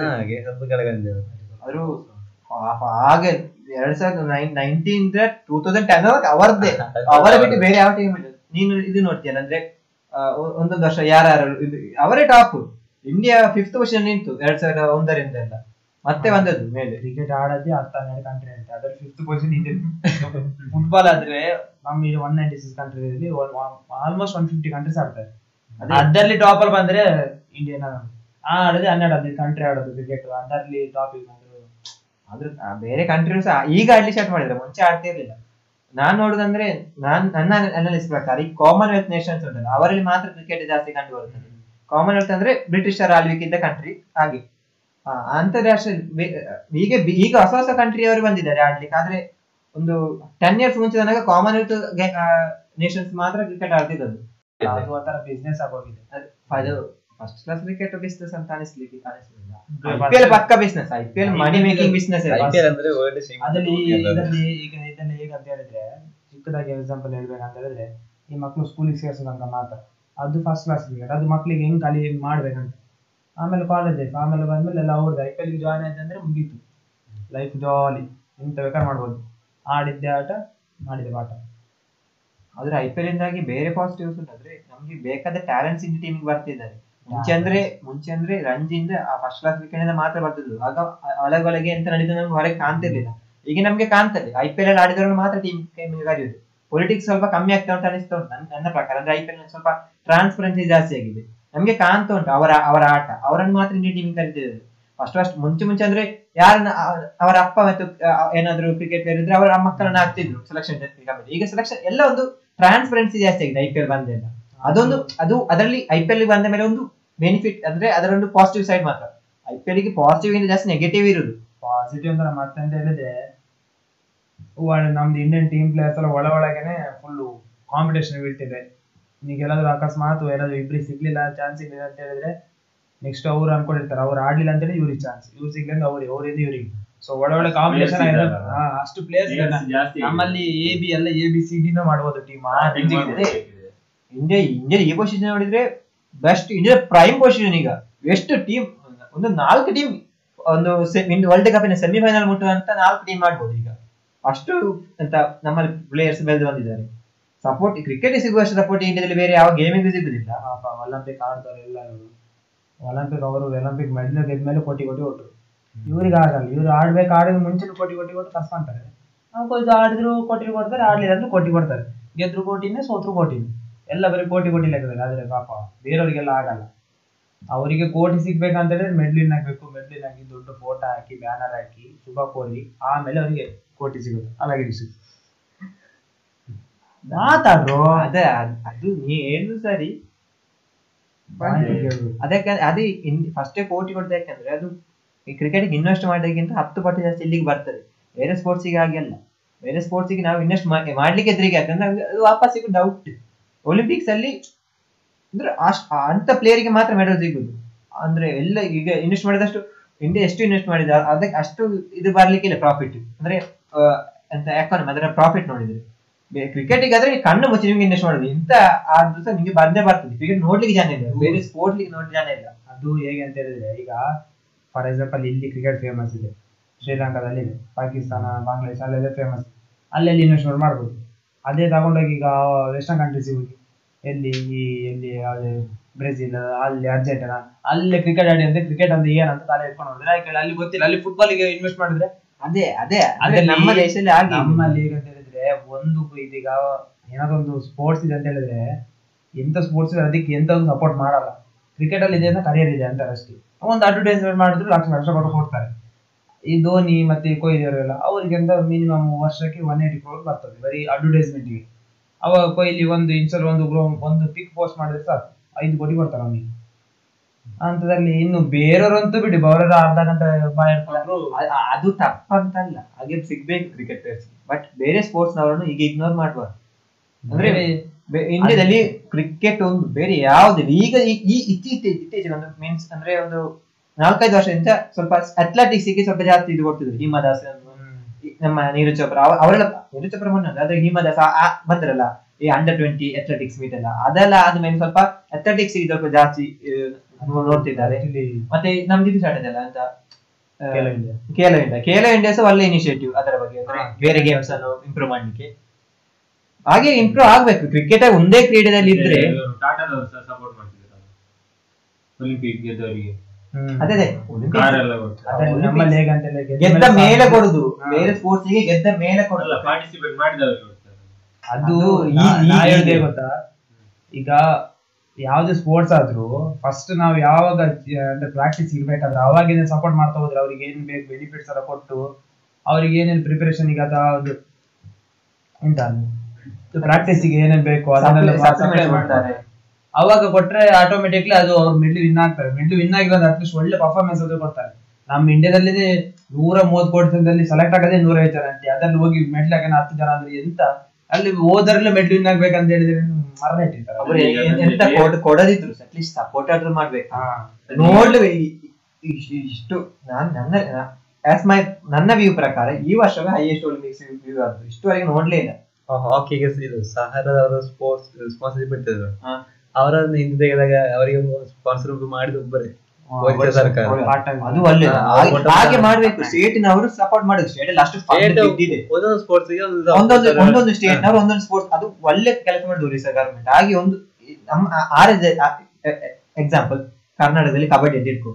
ಹಾಗೆ ಸ್ವಲ್ಪ ಕೆಳಗಂದೆ ಅವರು. ಎರಡ್ ಸಾವಿರದ nine nineteen two thousand ten ಅವರದ್ದೇ. [laughs] ಅವರ ಬಿಟ್ಟು ಬೇರೆ ಯಾವ ಟೀಮ್ ಇಲ್ಲ. ನೀನು ಇದು ನೋಡ್ತೀಯಲ್ಲ ಅಂದ್ರೆ ಒಂದೊಂದು ವರ್ಷ ಯಾರು ಇದು ಅವರೇ ಟಾಪ್ ಇಂಡಿಯಾ ಫಿಫ್ತ್ ಪೊಸಿಷನ್ ನಿಂತು ಎರಡ್ ಸಾವಿರದ ಒಂದರಿಂದ ಎಲ್ಲ. ಮತ್ತೆ ಬಂದದ್ದು ಮೇಲೆ. ಕ್ರಿಕೆಟ್ ಆಡದೆ ಹತ್ತು ಹನ್ನೆರಡು ಕಂಟ್ರಿ ಅಂತ ಅದ್ರಲ್ಲಿ ಫಿಫ್ತ್ ಪೊಸಿಷನ್ ಇದೆ. [laughs] ಫುಟ್ಬಾಲ್ ಆದ್ರೆ ನಮ್ಮ one ninety six country almost one fifty countries ಆಡ್ತಾರೆ. ಅದೇ. ಅದರಲ್ಲಿ ಟಾಪ್ ಅಲ್ಲಿ ಬಂದ್ರೆ ಇಂಡಿಯನ್ ಆ ಆಡೋದೇ ಹನ್ನೆರಡು ಹದಿನೈದು ಕಂಟ್ರಿ ಆಡೋದು ಕ್ರಿಕೆಟ್ ಅದರಲ್ಲಿ ಟಾಪ್ ಬಂದ್ರು ಆದ್ರೆ ಬೇರೆ ಕಂಟ್ರೀಸ್ ಈಗ ಆಡ್ಲಿ ಸ್ಟಾರ್ಟ್ ಮಾಡಿದ್ರೆ. ಮುಂಚೆ ಆಡ್ತಾ ಇರ್ಲಿಲ್ಲ. ನಾನ್ ನೋಡುದಂದ್ರೆ ನಾನ್ ನನ್ನ ಅನಾಲಿಸ್ ಪ್ರಕಾರ ಈ ಕಾಮನ್ವೆಲ್ತ್ ನೇಷನ್ಸ್ ಉಂಟಲ್ಲ ಅವರಲ್ಲಿ ಮಾತ್ರ ಕ್ರಿಕೆಟ್ ಜಾಸ್ತಿ ಕಂಡು ಬರುತ್ತದೆ. ಕಾಮನ್ವೆಲ್ತ್ ಅಂದ್ರೆ ಬ್ರಿಟಿಷರ ಆಳ್ವಿಕೆ ಇದ್ದ ಕಂಟ್ರಿ ಹಾಗೆ ಅಂತಾರಾಷ್ಟ್ರೀಯ ಈಗ ಈಗ ಹೊಸ ಹೊಸ ಕಂಟ್ರಿ ಅವರು ಬಂದಿದ್ದಾರೆ ಆಡ್ಲಿಕ್ಕೆ. ಆದ್ರೆ ಒಂದು ಟೆನ್ ಇಯರ್ಸ್ ಮುಂಚೆ ತನಕ ಕಾಮನ್ವೆಲ್ತ್ ನೇಷನ್ಸ್ ಮಾತ್ರ ಕ್ರಿಕೆಟ್ ಆಡ್ತಿದ್ದದ್ದು. ಅದು. ಒಂಥರ ಬಿಸ್ನೆಸ್ ಆಗೋಗಿದೆ. ಅದು- ಫಸ್ಟ್ ಕ್ಲಾಸ್ ಕ್ರಿಕೆಟ್ ಬಿಸ್ನೆಸ್ ಅಂತ ಅನಿಸ್ಲಿಕ್ಕೆ ಅನಿಸ್ಲಿಲ್ಲ ಐಪಿಎಲ್ ಪಕ್ಕ business IPL money making business ಅದ್ರಲ್ಲಿ ಇದರಲ್ಲಿ ಈಗ ಇದನ್ನ ಹೇಗೆ ಅಂತ ಹೇಳಿದ್ರೆ ಚಿಕ್ಕದಾಗಿ ಎಕ್ಸಾಂಪಲ್ ಹೇಳ್ಬೇಕಂತ ಹೇಳಿದ್ರೆ ಈ ಮಕ್ಕಳು ಸ್ಕೂಲಿಗೆ ಸೇರ್ಸೋದಂತ ಮಾತ್ರ. ಅದು ಫಸ್ಟ್ ಕ್ಲಾಸ್ ಕ್ರಿಕೆಟ್ ಅದು ಮಕ್ಳಿಗೆ ಹೆಂಗ್ ಕಲಿ ಮಾಡ್ಬೇಕಂತ. ಆಮೇಲೆ ಕಾಲೇಜ್ ಲೈಫ್ ಆಮೇಲೆ ಬಂದ್ಮೇಲೆ ಎಲ್ಲ ಅವ್ರದ್ದು ಐ ಪಿ ಎಲ್ ಜಾಯ್ನ್ ಆಯ್ತು ಅಂದ್ರೆ ಮುಗೀತು. ಲೈಫ್ ಜಾಲಿ ಎಂತ ಬೇಕಾದ್ರೆ ಮಾಡ್ಬೋದು. ಆಡಿದ್ದೆ ಆಟ ಮಾಡಿದೆ ಪಾಠ. ಆದ್ರೆ ಐ ಪಿ ಎಲ್ ಇಂದಾಗಿ ಬೇರೆ ಪಾಸಿಟಿವ್ಸ್ ಉಂಟಂದ್ರೆ ನಮ್ಗೆ ಬೇಕಾದ ಟ್ಯಾಲೆಂಟ್ಸ್ ಇಂದ ಟೀಮಿಗೆ ಬರ್ತಿದ್ದಾರೆ. ಮುಂಚೆ ಅಂದ್ರೆ ಮುಂಚೆ ಅಂದ್ರೆ ರಂಜಿಂದ ಆ ಫಸ್ಟ್ ಕ್ಲಾಸ್ ಕ್ರಿಕೆಟ್ ಇಂದ ಮಾತ್ರ ಬರ್ತಿದ್ರು ಆಗ ಒಳಗೊಳಗೆ ಎಂತ ನಡೀತು ನಮ್ಗೆ ಹೊರಗೆ ಕಾಣ್ತಿರ್ಲಿಲ್ಲ. ಈಗ ನಮ್ಗೆ ಕಾಣ್ತದೆ. ಐ ಪಿ ಎಲ್ ಅಲ್ಲಿ ಆಡಿದವರು ಮಾತ್ರ ಟೀಮ್ ಕರೆಯುದು. ಪೊಲಿಟಿಕ್ಸ್ ಸ್ವಲ್ಪ ಕಮ್ಮಿ ಆಗ್ತಾ ಉಂಟು ಅನಿಸ್ತಾ ಉಂಟು. ನನ್ನ ಪ್ರಕಾರ. ಅಂದ್ರೆ ಐ ಪಿ ಎಲ್ ಸ್ವಲ್ಪ ಟ್ರಾನ್ಸ್ಪರೆನ್ಸಿ ಜಾಸ್ತಿ ಆಗಿದೆ. ನಮ್ಗೆ ಕಾಣ್ತಾ ಉಂಟು, ಅವರ ಅವರ ಆಟ. ಅವರನ್ನು ಮಾತ್ರ ಇಂಡಿಯನ್ ಟೀಮ್ ಕರೀತಿದ್ದಾರೆ ಫಸ್ಟ್ ಫಸ್ಟ್ ಮುಂಚೆ ಮುಂಚೆ ಅಂದ್ರೆ ಯಾರನ್ನ, ಅವರ ಅಪ್ಪ ಮತ್ತು ಏನಾದ್ರು ಕ್ರಿಕೆಟ್ ಪ್ಲೇಯರ್ ಇದ್ರೆ ಅವರ ಮಕ್ಕಳನ್ನ ಹಾಕ್ತಿದ್ರು ಸೆಲೆಕ್ಷನ್ ಕಮಿಟಿ ಈಗ ಸೆಲೆಕ್ಷನ್ ಎಲ್ಲ ಒಂದು ಟ್ರಾನ್ಸ್ಪರೆನ್ಸಿ ಜಾಸ್ತಿ ಆಗಿದೆ ಐ ಪಿ ಎಲ್ ಬಂದೆಲ್ಲ. ಅದೊಂದು, ಅದು ಅದರಲ್ಲಿ ಐ ಪಿ ಎಲ್ ಬಂದ ಮೇಲೆ ಒಂದು ಬೆನಿಫಿಟ್ ಅಂದ್ರೆ ಅದರ ಒಂದು ಪಾಸಿಟಿವ್ ಸೈಡ್ ಮಾತ್ರ. ಐ ಪಿ ಎಲ್ಗೆ ಪಾಸಿಟಿವ್ ಇಂದ ಜಾಸ್ತಿ ನೆಗೆಟಿವ್ ಇರುದು. ಪಾಸಿಟಿವ್ ಅಂದ್ರೆ ಮತ್ತೆ ಹೇಳಿದ್ರೆ ನಮ್ದು ಇಂಡಿಯನ್ ಟೀಮ್ ಪ್ಲೇಯರ್ಸ್ ಎಲ್ಲ ಒಳ ಒಳಗೇನೆ ಫುಲ್ ಕಾಂಪಿಟೇಷನ್ ಬೀಳ್ತಿದೆ. ಈಗ ಎಲ್ಲಾದ್ರೂ ಅಕಸ್ಮಾತ್ ಏನಾದ್ರು ಇಬ್ರಿಗೆ ಸಿಗ್ಲಿಲ್ಲ ಚಾನ್ಸ್ ಸಿಗ್ಲಿಲ್ಲ ಅಂತ ಹೇಳಿದ್ರೆ ನೆಕ್ಸ್ಟ್ ಅವ್ರು ಅನ್ಕೊಂಡಿರ್ತಾರೆ. ಅವ್ರು ಆಡ್ಲಿಲ್ಲ ಅಂತ ಹೇಳಿ ಇವ್ರಿಗೆ ಚಾನ್ಸ್ ಇವ್ರು ಸಿಗ್ಲಿಲ್ಲ ಅವ್ರಿಗೆ ಅವ್ರಿಂದ ಇವ್ರಿಗೆ. ಸೊ ಒಳ್ಳೆ ಇದ್ದಾರಲ್ಲ. ಅಷ್ಟು ಪ್ಲೇಸ್ ನಮ್ಮಲ್ಲಿ ಎ ಬಿ ಎಲ್ಲ ಎ ಬಿ ಸಿ ಡಿನ ಮಾಡ್ಬೋದು ಟೀಮ್ ಇಂಡಿಯಾ ಇಂಡಿಯಾ ಈ ಪೊಸಿಷನ್ ನೋಡಿದ್ರೆ ಬೆಸ್ಟ್ ಇಂಡಿಯಾ ಪ್ರೈಮ್ ಪೊಸಿಷನ್ ಈಗ. ಎಷ್ಟು ಟೀಮ್ ಒಂದು ನಾಲ್ಕು ಟೀಮ್ ಒಂದು ವರ್ಲ್ಡ್ ಕಪ್ ಸೆಮಿಫೈನಲ್ ಮುಟ್ಟುವಂತ ನಾಲ್ಕು ಟೀಮ್ ಮಾಡ್ಬೋದು ಈಗ. ಅಷ್ಟು ಅಂತ ನಮ್ಮಲ್ಲಿ ಪ್ಲೇಯರ್ಸ್ ಬೆಳೆದು ಬಂದಿದ್ದಾರೆ. ಸಪೋರ್ಟ್ ಕ್ರಿಕೆಟ್ ಸಿಗುವಷ್ಟು ಸಪೋರ್ಟ್ ಇಂಡಿಯಾದಲ್ಲಿ ಬೇರೆ ಯಾವ ಗೇಮಿಂಗ್ ಸಿಗುದಿಲ್ಲ. ಪಾಪ ಒಲಿಂಪಿಕ್ ಆಡ್ತಾರೆ ಎಲ್ಲರೂ. ಒಲಿಂಪಿಕ್ ಅವರು ಒಲಿಂಪಿಕ್ ಮೆಡಲ್ ಗೆದ್ಮೇಲೆ ಕೋಟಿ ಕೋಟಿ ಕೊಟ್ಟರು ಇವ್ರಿಗೆ ಆಗಲ್ಲ. ಇವ್ರು ಆಡ್ಬೇಕು ಆಡಿದ ಮುಂಚೆ ಕೋಟಿ ಕೋಟಿ ಕೊಟ್ಟು ಕರ್ಸ್ಕೊಂತಾರೆ ನಾವು ಕೊಂಚ ಆಡಿದ್ರು ಕೋಟಿ ಕೊಡ್ತಾರೆ ಆಡ್ಲಿಲ್ಲ ಅಂದ್ರೆ ಕೋಟಿ ಕೊಡ್ತಾರೆ. ಗೆದ್ರು ಕೋಟಿನೇ ಸೋತ್ರು ಕೋಟಿನೇ. ಎಲ್ಲ ಬರೀ ಕೋಟಿ ಕೋಟಿ ಲೆಕ್ಕದಲ್ಲಿ. ಆದ್ರೆ ಪಾಪ ಬೇರೆಯವರಿಗೆಲ್ಲ ಆಗಲ್ಲ. ಅವರಿಗೆ ಕೋಟಿ ಸಿಗ್ಬೇಕಂತ ಹೇಳಿದ್ರೆ ಮೆಡ್ಲಿನ್ ಹಾಕ್ಬೇಕು ಮೆಡ್ಲಿನ್ ಹಾಕಿ ದೊಡ್ಡ ಫೋಟೋ ಹಾಕಿ ಬ್ಯಾನರ್ ಹಾಕಿ ಶುಭ ಕೋರಿ ಆಮೇಲೆ ಅವರಿಗೆ ಕೋಟಿ ಸಿಗುತ್ತೆ. ಅಲಾಗಿ ಸಿಗುತ್ತೆ. ಮಾತಾಡ್ರು. ಅದೇ ಅದು ನೀ ಏನು ಸರಿ? ಅದಕ್ಕೆ ಅದೇ ಫಸ್ಟೇ ಕೋಟಿ ಕೊಡ್ತಾ ಯಾಕಂದ್ರೆ ಅದು ಈ ಕ್ರಿಕೆಟ್ ಇನ್ವೆಸ್ಟ್ ಮಾಡೋದಕ್ಕಿಂತ ಹತ್ತು ಪಟ್ಟು ಜಾಸ್ತಿ ಇಲ್ಲಿಗೆ ಬರ್ತದೆ. ಬೇರೆ ಸ್ಪೋರ್ಟ್ಸಿಗೆ ಹಾಗೆಲ್ಲ. ಬೇರೆ ಸ್ಪೋರ್ಟ್ಸಿಗೆ ನಾವು ಇನ್ವೆಸ್ಟ್ ಮಾಡ್ಲಿಕ್ಕೆ ಎದುರಿಗೆ ಯಾಕಂದ್ರೆ ಅದು- ಅದು ವಾಪಸ್ ಸಿಗೋ ಡೌಟ್ ಒಲಿಂಪಿಕ್ಸ್ ಅಲ್ಲಿ ಅಂದ್ರೆ ಅಷ್ಟ್ ಅಂತ ಪ್ಲೇಯರ್ಗೆ ಮಾತ್ರ ಮೆಡಲ್ ಸಿಗುದು. ಅಂದ್ರೆ ಎಲ್ಲ ಈಗ ಇನ್ವೆಸ್ಟ್ ಮಾಡಿದಷ್ಟು ಇಂಡಿಯಾ ಎಷ್ಟು ಇನ್ವೆಸ್ಟ್ ಮಾಡಿದ ಅದಕ್ಕೆ ಅಷ್ಟು ಇದು ಬರ್ಲಿಕ್ಕಿಲ್ಲ ಪ್ರಾಫಿಟ್ ಅಂದ್ರೆ ಎಂತ ಎಕಾನಮಿ ಅದರ ಪ್ರಾಫಿಟ್ ನೋಡಿದ್ರೆ. ಕ್ರಿಕೆಟಿಗೆ ಆದ್ರೆ ನೀವು ಕಣ್ಣು ಮುಚ್ಚಿ ನಿಮ್ಗೆ ಇನ್ವೆಸ್ಟ್ ಮಾಡೋದು ಇಂತ ಆದ್ರೂ ಸಹ ನಿಮ್ಗೆ ಬಂದೇ ಬರ್ತದೆ. ಕ್ರಿಕೆಟ್ ನೋಡ್ಲಿಕ್ಕೆ ಜನ ಇಲ್ಲ. ಬೇರೆ ಸ್ಪೋರ್ಟ್ ಲೀಗ್ ನೋಡಿ ಜನ ಇಲ್ಲ. ಅದು ಹೇಗೆ ಅಂತ ಹೇಳಿದ್ರೆ ಈಗ ಫಾರ್ ಎಕ್ಸಾಂಪಲ್ ಇಲ್ಲಿ ಕ್ರಿಕೆಟ್ ಫೇಮಸ್ ಇದೆ. ಶ್ರೀಲಂಕಾದಲ್ಲಿ ಇದೆ. ಪಾಕಿಸ್ತಾನ ಬಾಂಗ್ಲಾದೇಶ ಅಲ್ಲೆಲ್ಲ ಫೇಮಸ್ ಅಲ್ಲೆಲ್ಲಿ ಇನ್ವೆಸ್ಟ್ಮೆಂಟ್ ಮಾಡ್ಬೋದು. ಅದೇ ತಗೊಂಡೋಗಿ ಈಗ ವೆಸ್ಟರ್ನ್ ಕಂಟ್ರೀಸ್ ಹೋಗಿ. ಎಲ್ಲಿ ಈ ಎಲ್ಲಿ ಯಾವುದೇ ಬ್ರೆಜಿಲ್ ಅಲ್ಲಿ ಅರ್ಜೆಂಟೀನಾ ಅಲ್ಲಿ ಕ್ರಿಕೆಟ್ ಆಡಿ ಅಂದ್ರೆ ಕ್ರಿಕೆಟ್ ಅಂದ್ರೆ ಏನಂತ ತಲೆ ಇಟ್ಕೊಂಡು ಹೋದ್ರೆ ಅಲ್ಲಿ ಗೊತ್ತಿಲ್ಲ. ಅಲ್ಲಿ ಫುಟ್ಬಾಲ್ಗೆ ಇನ್ವೆಸ್ಟ್ ಮಾಡಿದ್ರೆ ಅದೇ ಅದೇ. ಅದೇ ನಮ್ಮ ದೇಶದಲ್ಲಿ ಆಗಿ. ನಮ್ಮಲ್ಲಿ ಅಂತ ಹೇಳಿದ್ರೆ ಒಂದು ಇದೀಗ ಏನಾದ್ರು ಒಂದು ಸ್ಪೋರ್ಟ್ಸ್ ಇದೆ ಅಂತ ಹೇಳಿದ್ರೆ, ಎಂತ ಸ್ಪೋರ್ಟ್ಸ್ ಅದಕ್ಕೆ ಎಂತ ಒಂದು ಸಪೋರ್ಟ್ ಮಾಡಲ್ಲ. ಕ್ರಿಕೆಟ್ ಅಲ್ಲಿ ಇದೆ ಅಂತ ಕರಿಯರ್ ಇದೆ ಅಂತ ಅಷ್ಟೇ ಒಂದು ಅಡ್ವರ್ಟೈಸ್ಮೆಂಟ್ ಮಾಡಿದ್ರು ಲಕ್ಷ ಲಕ್ಷ ಕೊಟ್ಟು ಕೊಡ್ತಾರೆ. ಈ ಧೋನಿ ಮತ್ತೆ ಕೊಹ್ಲಿ ಅವರೆಲ್ಲ ಅವ್ರಿಗೆ ಅಂತ ಮಿನಿಮಮ್ ವರ್ಷಕ್ಕೆ ಒನ್ ಏಯ್ಟಿ ಕ್ರೋರ್ ಬರ್ತದೆ ಬರೀ ಅಡ್ವರ್ಟೈಸ್ಮೆಂಟ್ಗೆ ಅವಾಗ ಕೊಹ್ಲಿ ಒಂದು ಇನ್ಸಲ್ ಒಂದು ಒಂದು ಪಿಕ್ ಪೋಸ್ಟ್ ಮಾಡಿದ್ರೆ ಸಾಕು. ಐದು ಕೋಟಿ ಕೊಡ್ತಾರೆ ಅವನಿಗೆ. ಅಂತದಲ್ಲಿ ಇನ್ನು ಬೇರೆಯವರಂತೂ ಬಿಡಿ, ಬೌಲರ್ ಅರ್ಧ ಗಂಟೆ ಅದು ತಪ್ಪಂತಲ್ಲ. ಹಾಗೆ ಸಿಗ್ಬೇಕು ಕ್ರಿಕೆಟರ್ಸ್ ಬಟ್ ಬೇರೆ ಸ್ಪೋರ್ಟ್ಸ್ ನವರನ್ನು ಈಗ ಇಗ್ನೋರ್ ಮಾಡಬಾರ್ದು. ಅಂದ್ರೆ ಇಂಡಿಯಾದಲ್ಲಿ ಕ್ರಿಕೆಟ್ ಒಂದು ಬೇರೆ ಯಾವ್ದಿಲ್ಲ ಈಗ ಈ- ಇತ್ತೀಚೆ ಇತ್ತೀಚೆಗೆ ಒಂದು ಮೀನ್ಸ್ ಅಂದ್ರೆ ಒಂದು ನಾಲ್ಕೈದು ವರ್ಷದಿಂದ ಸ್ವಲ್ಪ ಅಥ್ಲೆಟಿಕ್ಸ್ಗೆ ಸ್ವಲ್ಪ ಜಾಸ್ತಿ ಇದು ಕೊಡ್ತಿದ್ರು. ಹಿಮಾದಾಸ್ ನಮ್ಮ ನೀರಜ್ ಚೋಪ್ರಾ ಅವ- ಅವರೆಲ್ಲ ನೀರಜ್ ಚೋಪ್ರಾ ಮೊನ್ನೆ ಅಲ್ಲ, ಆದ್ರೆ ಹಿಮಾದಾಸ್ ಬಂದ್ರಲ್ಲ ಈ ಅಂಡರ್ ಟ್ವೆಂಟಿ ಅಥ್ಲೆಟಿಕ್ಸ್ ಮೀಟ್ ಎಲ್ಲ. ಅದೆಲ್ಲ ಆದ್ಮೇಲೆ ಸ್ವಲ್ಪ ಅಥ್ಲೆಟಿಕ್ಸ್ ಸ್ವಲ್ಪ ಜಾಸ್ತಿ ನೋಡ್ತಿದ್ದಾರೆ. ಮತ್ತೆ ನಮ್ದು ಇದು ಸ್ಟಾರ್ಟ್ ಅಂತ ಖೇಲೋ ಇಂಡಿಯಾ. ಖೇಲೋ ಇಂಡಿಯಾ ಸಹ ಒಳ್ಳೆ ಇನಿಷಿಯೇಟಿವ್ ಅದರ ಬಗ್ಗೆ. ಬೇರೆ ಗೇಮ್ಸ್ ಅನ್ನು ಇಂಪ್ರೂವ್ ಮಾಡ್ಲಿಕ್ಕೆ. ಹಾಗೆ ಇಂಪ್ರೂವ್ ಆಗ್ಬೇಕು. ಕ್ರಿಕೆಟ್ ಒಂದೇ ಕ್ರೀಡೆಯಲ್ಲಿ ಇದ್ರೆ ಒಲಿಂಪಿಕ್ ಗೆದ್ದವರಿಗೆ. ಅದೇ ಗೆದ್ದ ಮೇಲೆ ಕೊಡುದು. ಬೇರೆ ಸ್ಪೋರ್ಟ್ಸ್ಗೆ ಗೆದ್ದ ಮೇಲೆ ಕೊಡಲ್ಲ ಪಾರ್ಟಿಸಿಪೇಟ್ ಮಾಡಿದವರು ಅದು ಈಗ ಯಾವ್ದೇ ಸ್ಪೋರ್ಟ್ಸ್ ಆದ್ರೂ ಫಸ್ಟ್ ನಾವು ಯಾವಾಗ ಅಂದ್ರೆ ಪ್ರಾಕ್ಟೀಸ್ ಇರ್ಬೇಕಾದ್ರೆ ಅವಾಗಿಂದ ಸಪೋರ್ಟ್ ಮಾಡ್ತಾ ಹೋದ್ರೆ ಅವ್ರಿಗೆ ಏನ್ ಬೇಕು ಬೆನಿಫಿಟ್ಸ್ ಎಲ್ಲ ಕೊಟ್ಟು ಅವ್ರಿಗೆ ಏನೇನ್ ಪ್ರಿಪರೇಷನ್ ಈಗ ಅದು ಎಂತ ಪ್ರಾಕ್ಟೀಸಿಗೆ ಏನೇನ್ ಬೇಕು ಅದನ್ನೆಲ್ಲ. ಅವಾಗ ಕೊಟ್ರೆ ಆಟೋಮೆಟಿಕ್ಲಿ ಅದು ಅವ್ರು ಮಿಡ್ಲ್ ವಿನ್ ಆಗ್ತಾರೆ. ಮಿಡ್ಲ್ ವಿನ್ ಆಗಿರೋ ಅಟ್ಲೀಸ್ಟ್ ಒಳ್ಳೆ ಪರ್ಫಾರ್ಮೆನ್ಸ್ ಅದು ಕೊಡ್ತಾರೆ. ನಮ್ಮ ಇಂಡಿಯಾದಲ್ಲಿ ನೂರ ಮೂವತ್ತು ಕೋಟಿ ಜನದಲ್ಲಿ ಸೆಲೆಕ್ಟ್ ಆಗೋದೇ ನೂರೈದು ಜನ ಅಂತೆ. ಅದ್ರಲ್ಲಿ ಹೋಗಿ ಮೆಡ್ಲ್ ಹಾಕೋಣ ಹತ್ತು ಜನ ಅಂದ್ರೆ ಎಂತ ಅಲ್ಲಿ ಹೋದರ್ಲೆ ಮೆಡ್ಲಿನ್ ವಿನ್ ಆಗ್ಬೇಕಂತ ಹೇಳಿದ್ರೆ ಮರಣ ಇಟ್ಟಿರ್ತಾರೆ. ಅವ್ರು ಎಂತ ಕೊಡ್- ಕೊಡದಿದ್ರು ಅಟ್ಲೀಸ್ಟ್ ಸಪೋರ್ಟ್ ಆದ್ರೂ ಮಾಡ್ಬೇಕು. ಹಾ. ನೋಡ್ಲು ಇಷ್ಟು ನಾನ್ ನನ್ನ ಆಸ್ ಮೈ ನನ್ನ ವ್ಯೂ ಪ್ರಕಾರ ಈ ವರ್ಷವೇ ಹೈಯೆಸ್ಟ್ ಒಲಿಂಪಿಕ್ಸ್ ವ್ಯೂ ಆದ್ರು ಇಷ್ಟುವರೆಗೆ ನೋಡ್ಲೇ ಇಲ್ಲ. ಹಾಕಿಗೆ ಇದು ಸಹಾರದ ಸ್ಪೋರ್ಟ್ಸ್ ರೆಸ್ಪಾನ್ಸಿಬಿಲಿಟಿ. ಅವರನ್ನು ಹಿಂದೆ ತೆಗೆದಾಗ ಅವರಿಗೆ ಸ್ಪಾನ್ಸರ್ ಮಾಡಿದ ಒಬ್ಬರೇ. ಅದು ಒಳ್ಳೆ ಹಾಗೆ- ಮಾಡ್ಬೇಕು. ಸ್ಟೇಟ್ ನವರು ಮಾಡ್ಬೇಕು. ಸ್ಟೇಟಿನವರು ಸಪೋರ್ಟ್ ಮಾಡುದು ಸ್ಟೇಟ್ ಅಲ್ಲಿ ಅಷ್ಟು ಒಂದೊಂದು ಸ್ಪೋರ್ಟ್ಸ್ ಒಂದೊಂದು ಒಂದೊಂದು ಸ್ಟೇಟ್ ನವರು ಒಂದೊಂದು ಸ್ಪೋರ್ಟ್ಸ್ ಅದು ಒಳ್ಳೆ ಕೆಲಸ ಮಾಡಿದ್ರು ಒರಿಸ್ಸಾ ಗವರ್ಮೆಂಟ್ ಹಾಗೆ ಒಂದು ನಮ್ಮ ಆರ್ ಎಕ್ಸಾಂಪಲ್ ಕರ್ನಾಟಕದಲ್ಲಿ ಕಬಡ್ಡಿ ಅಂತ ಇಟ್ಕೋ.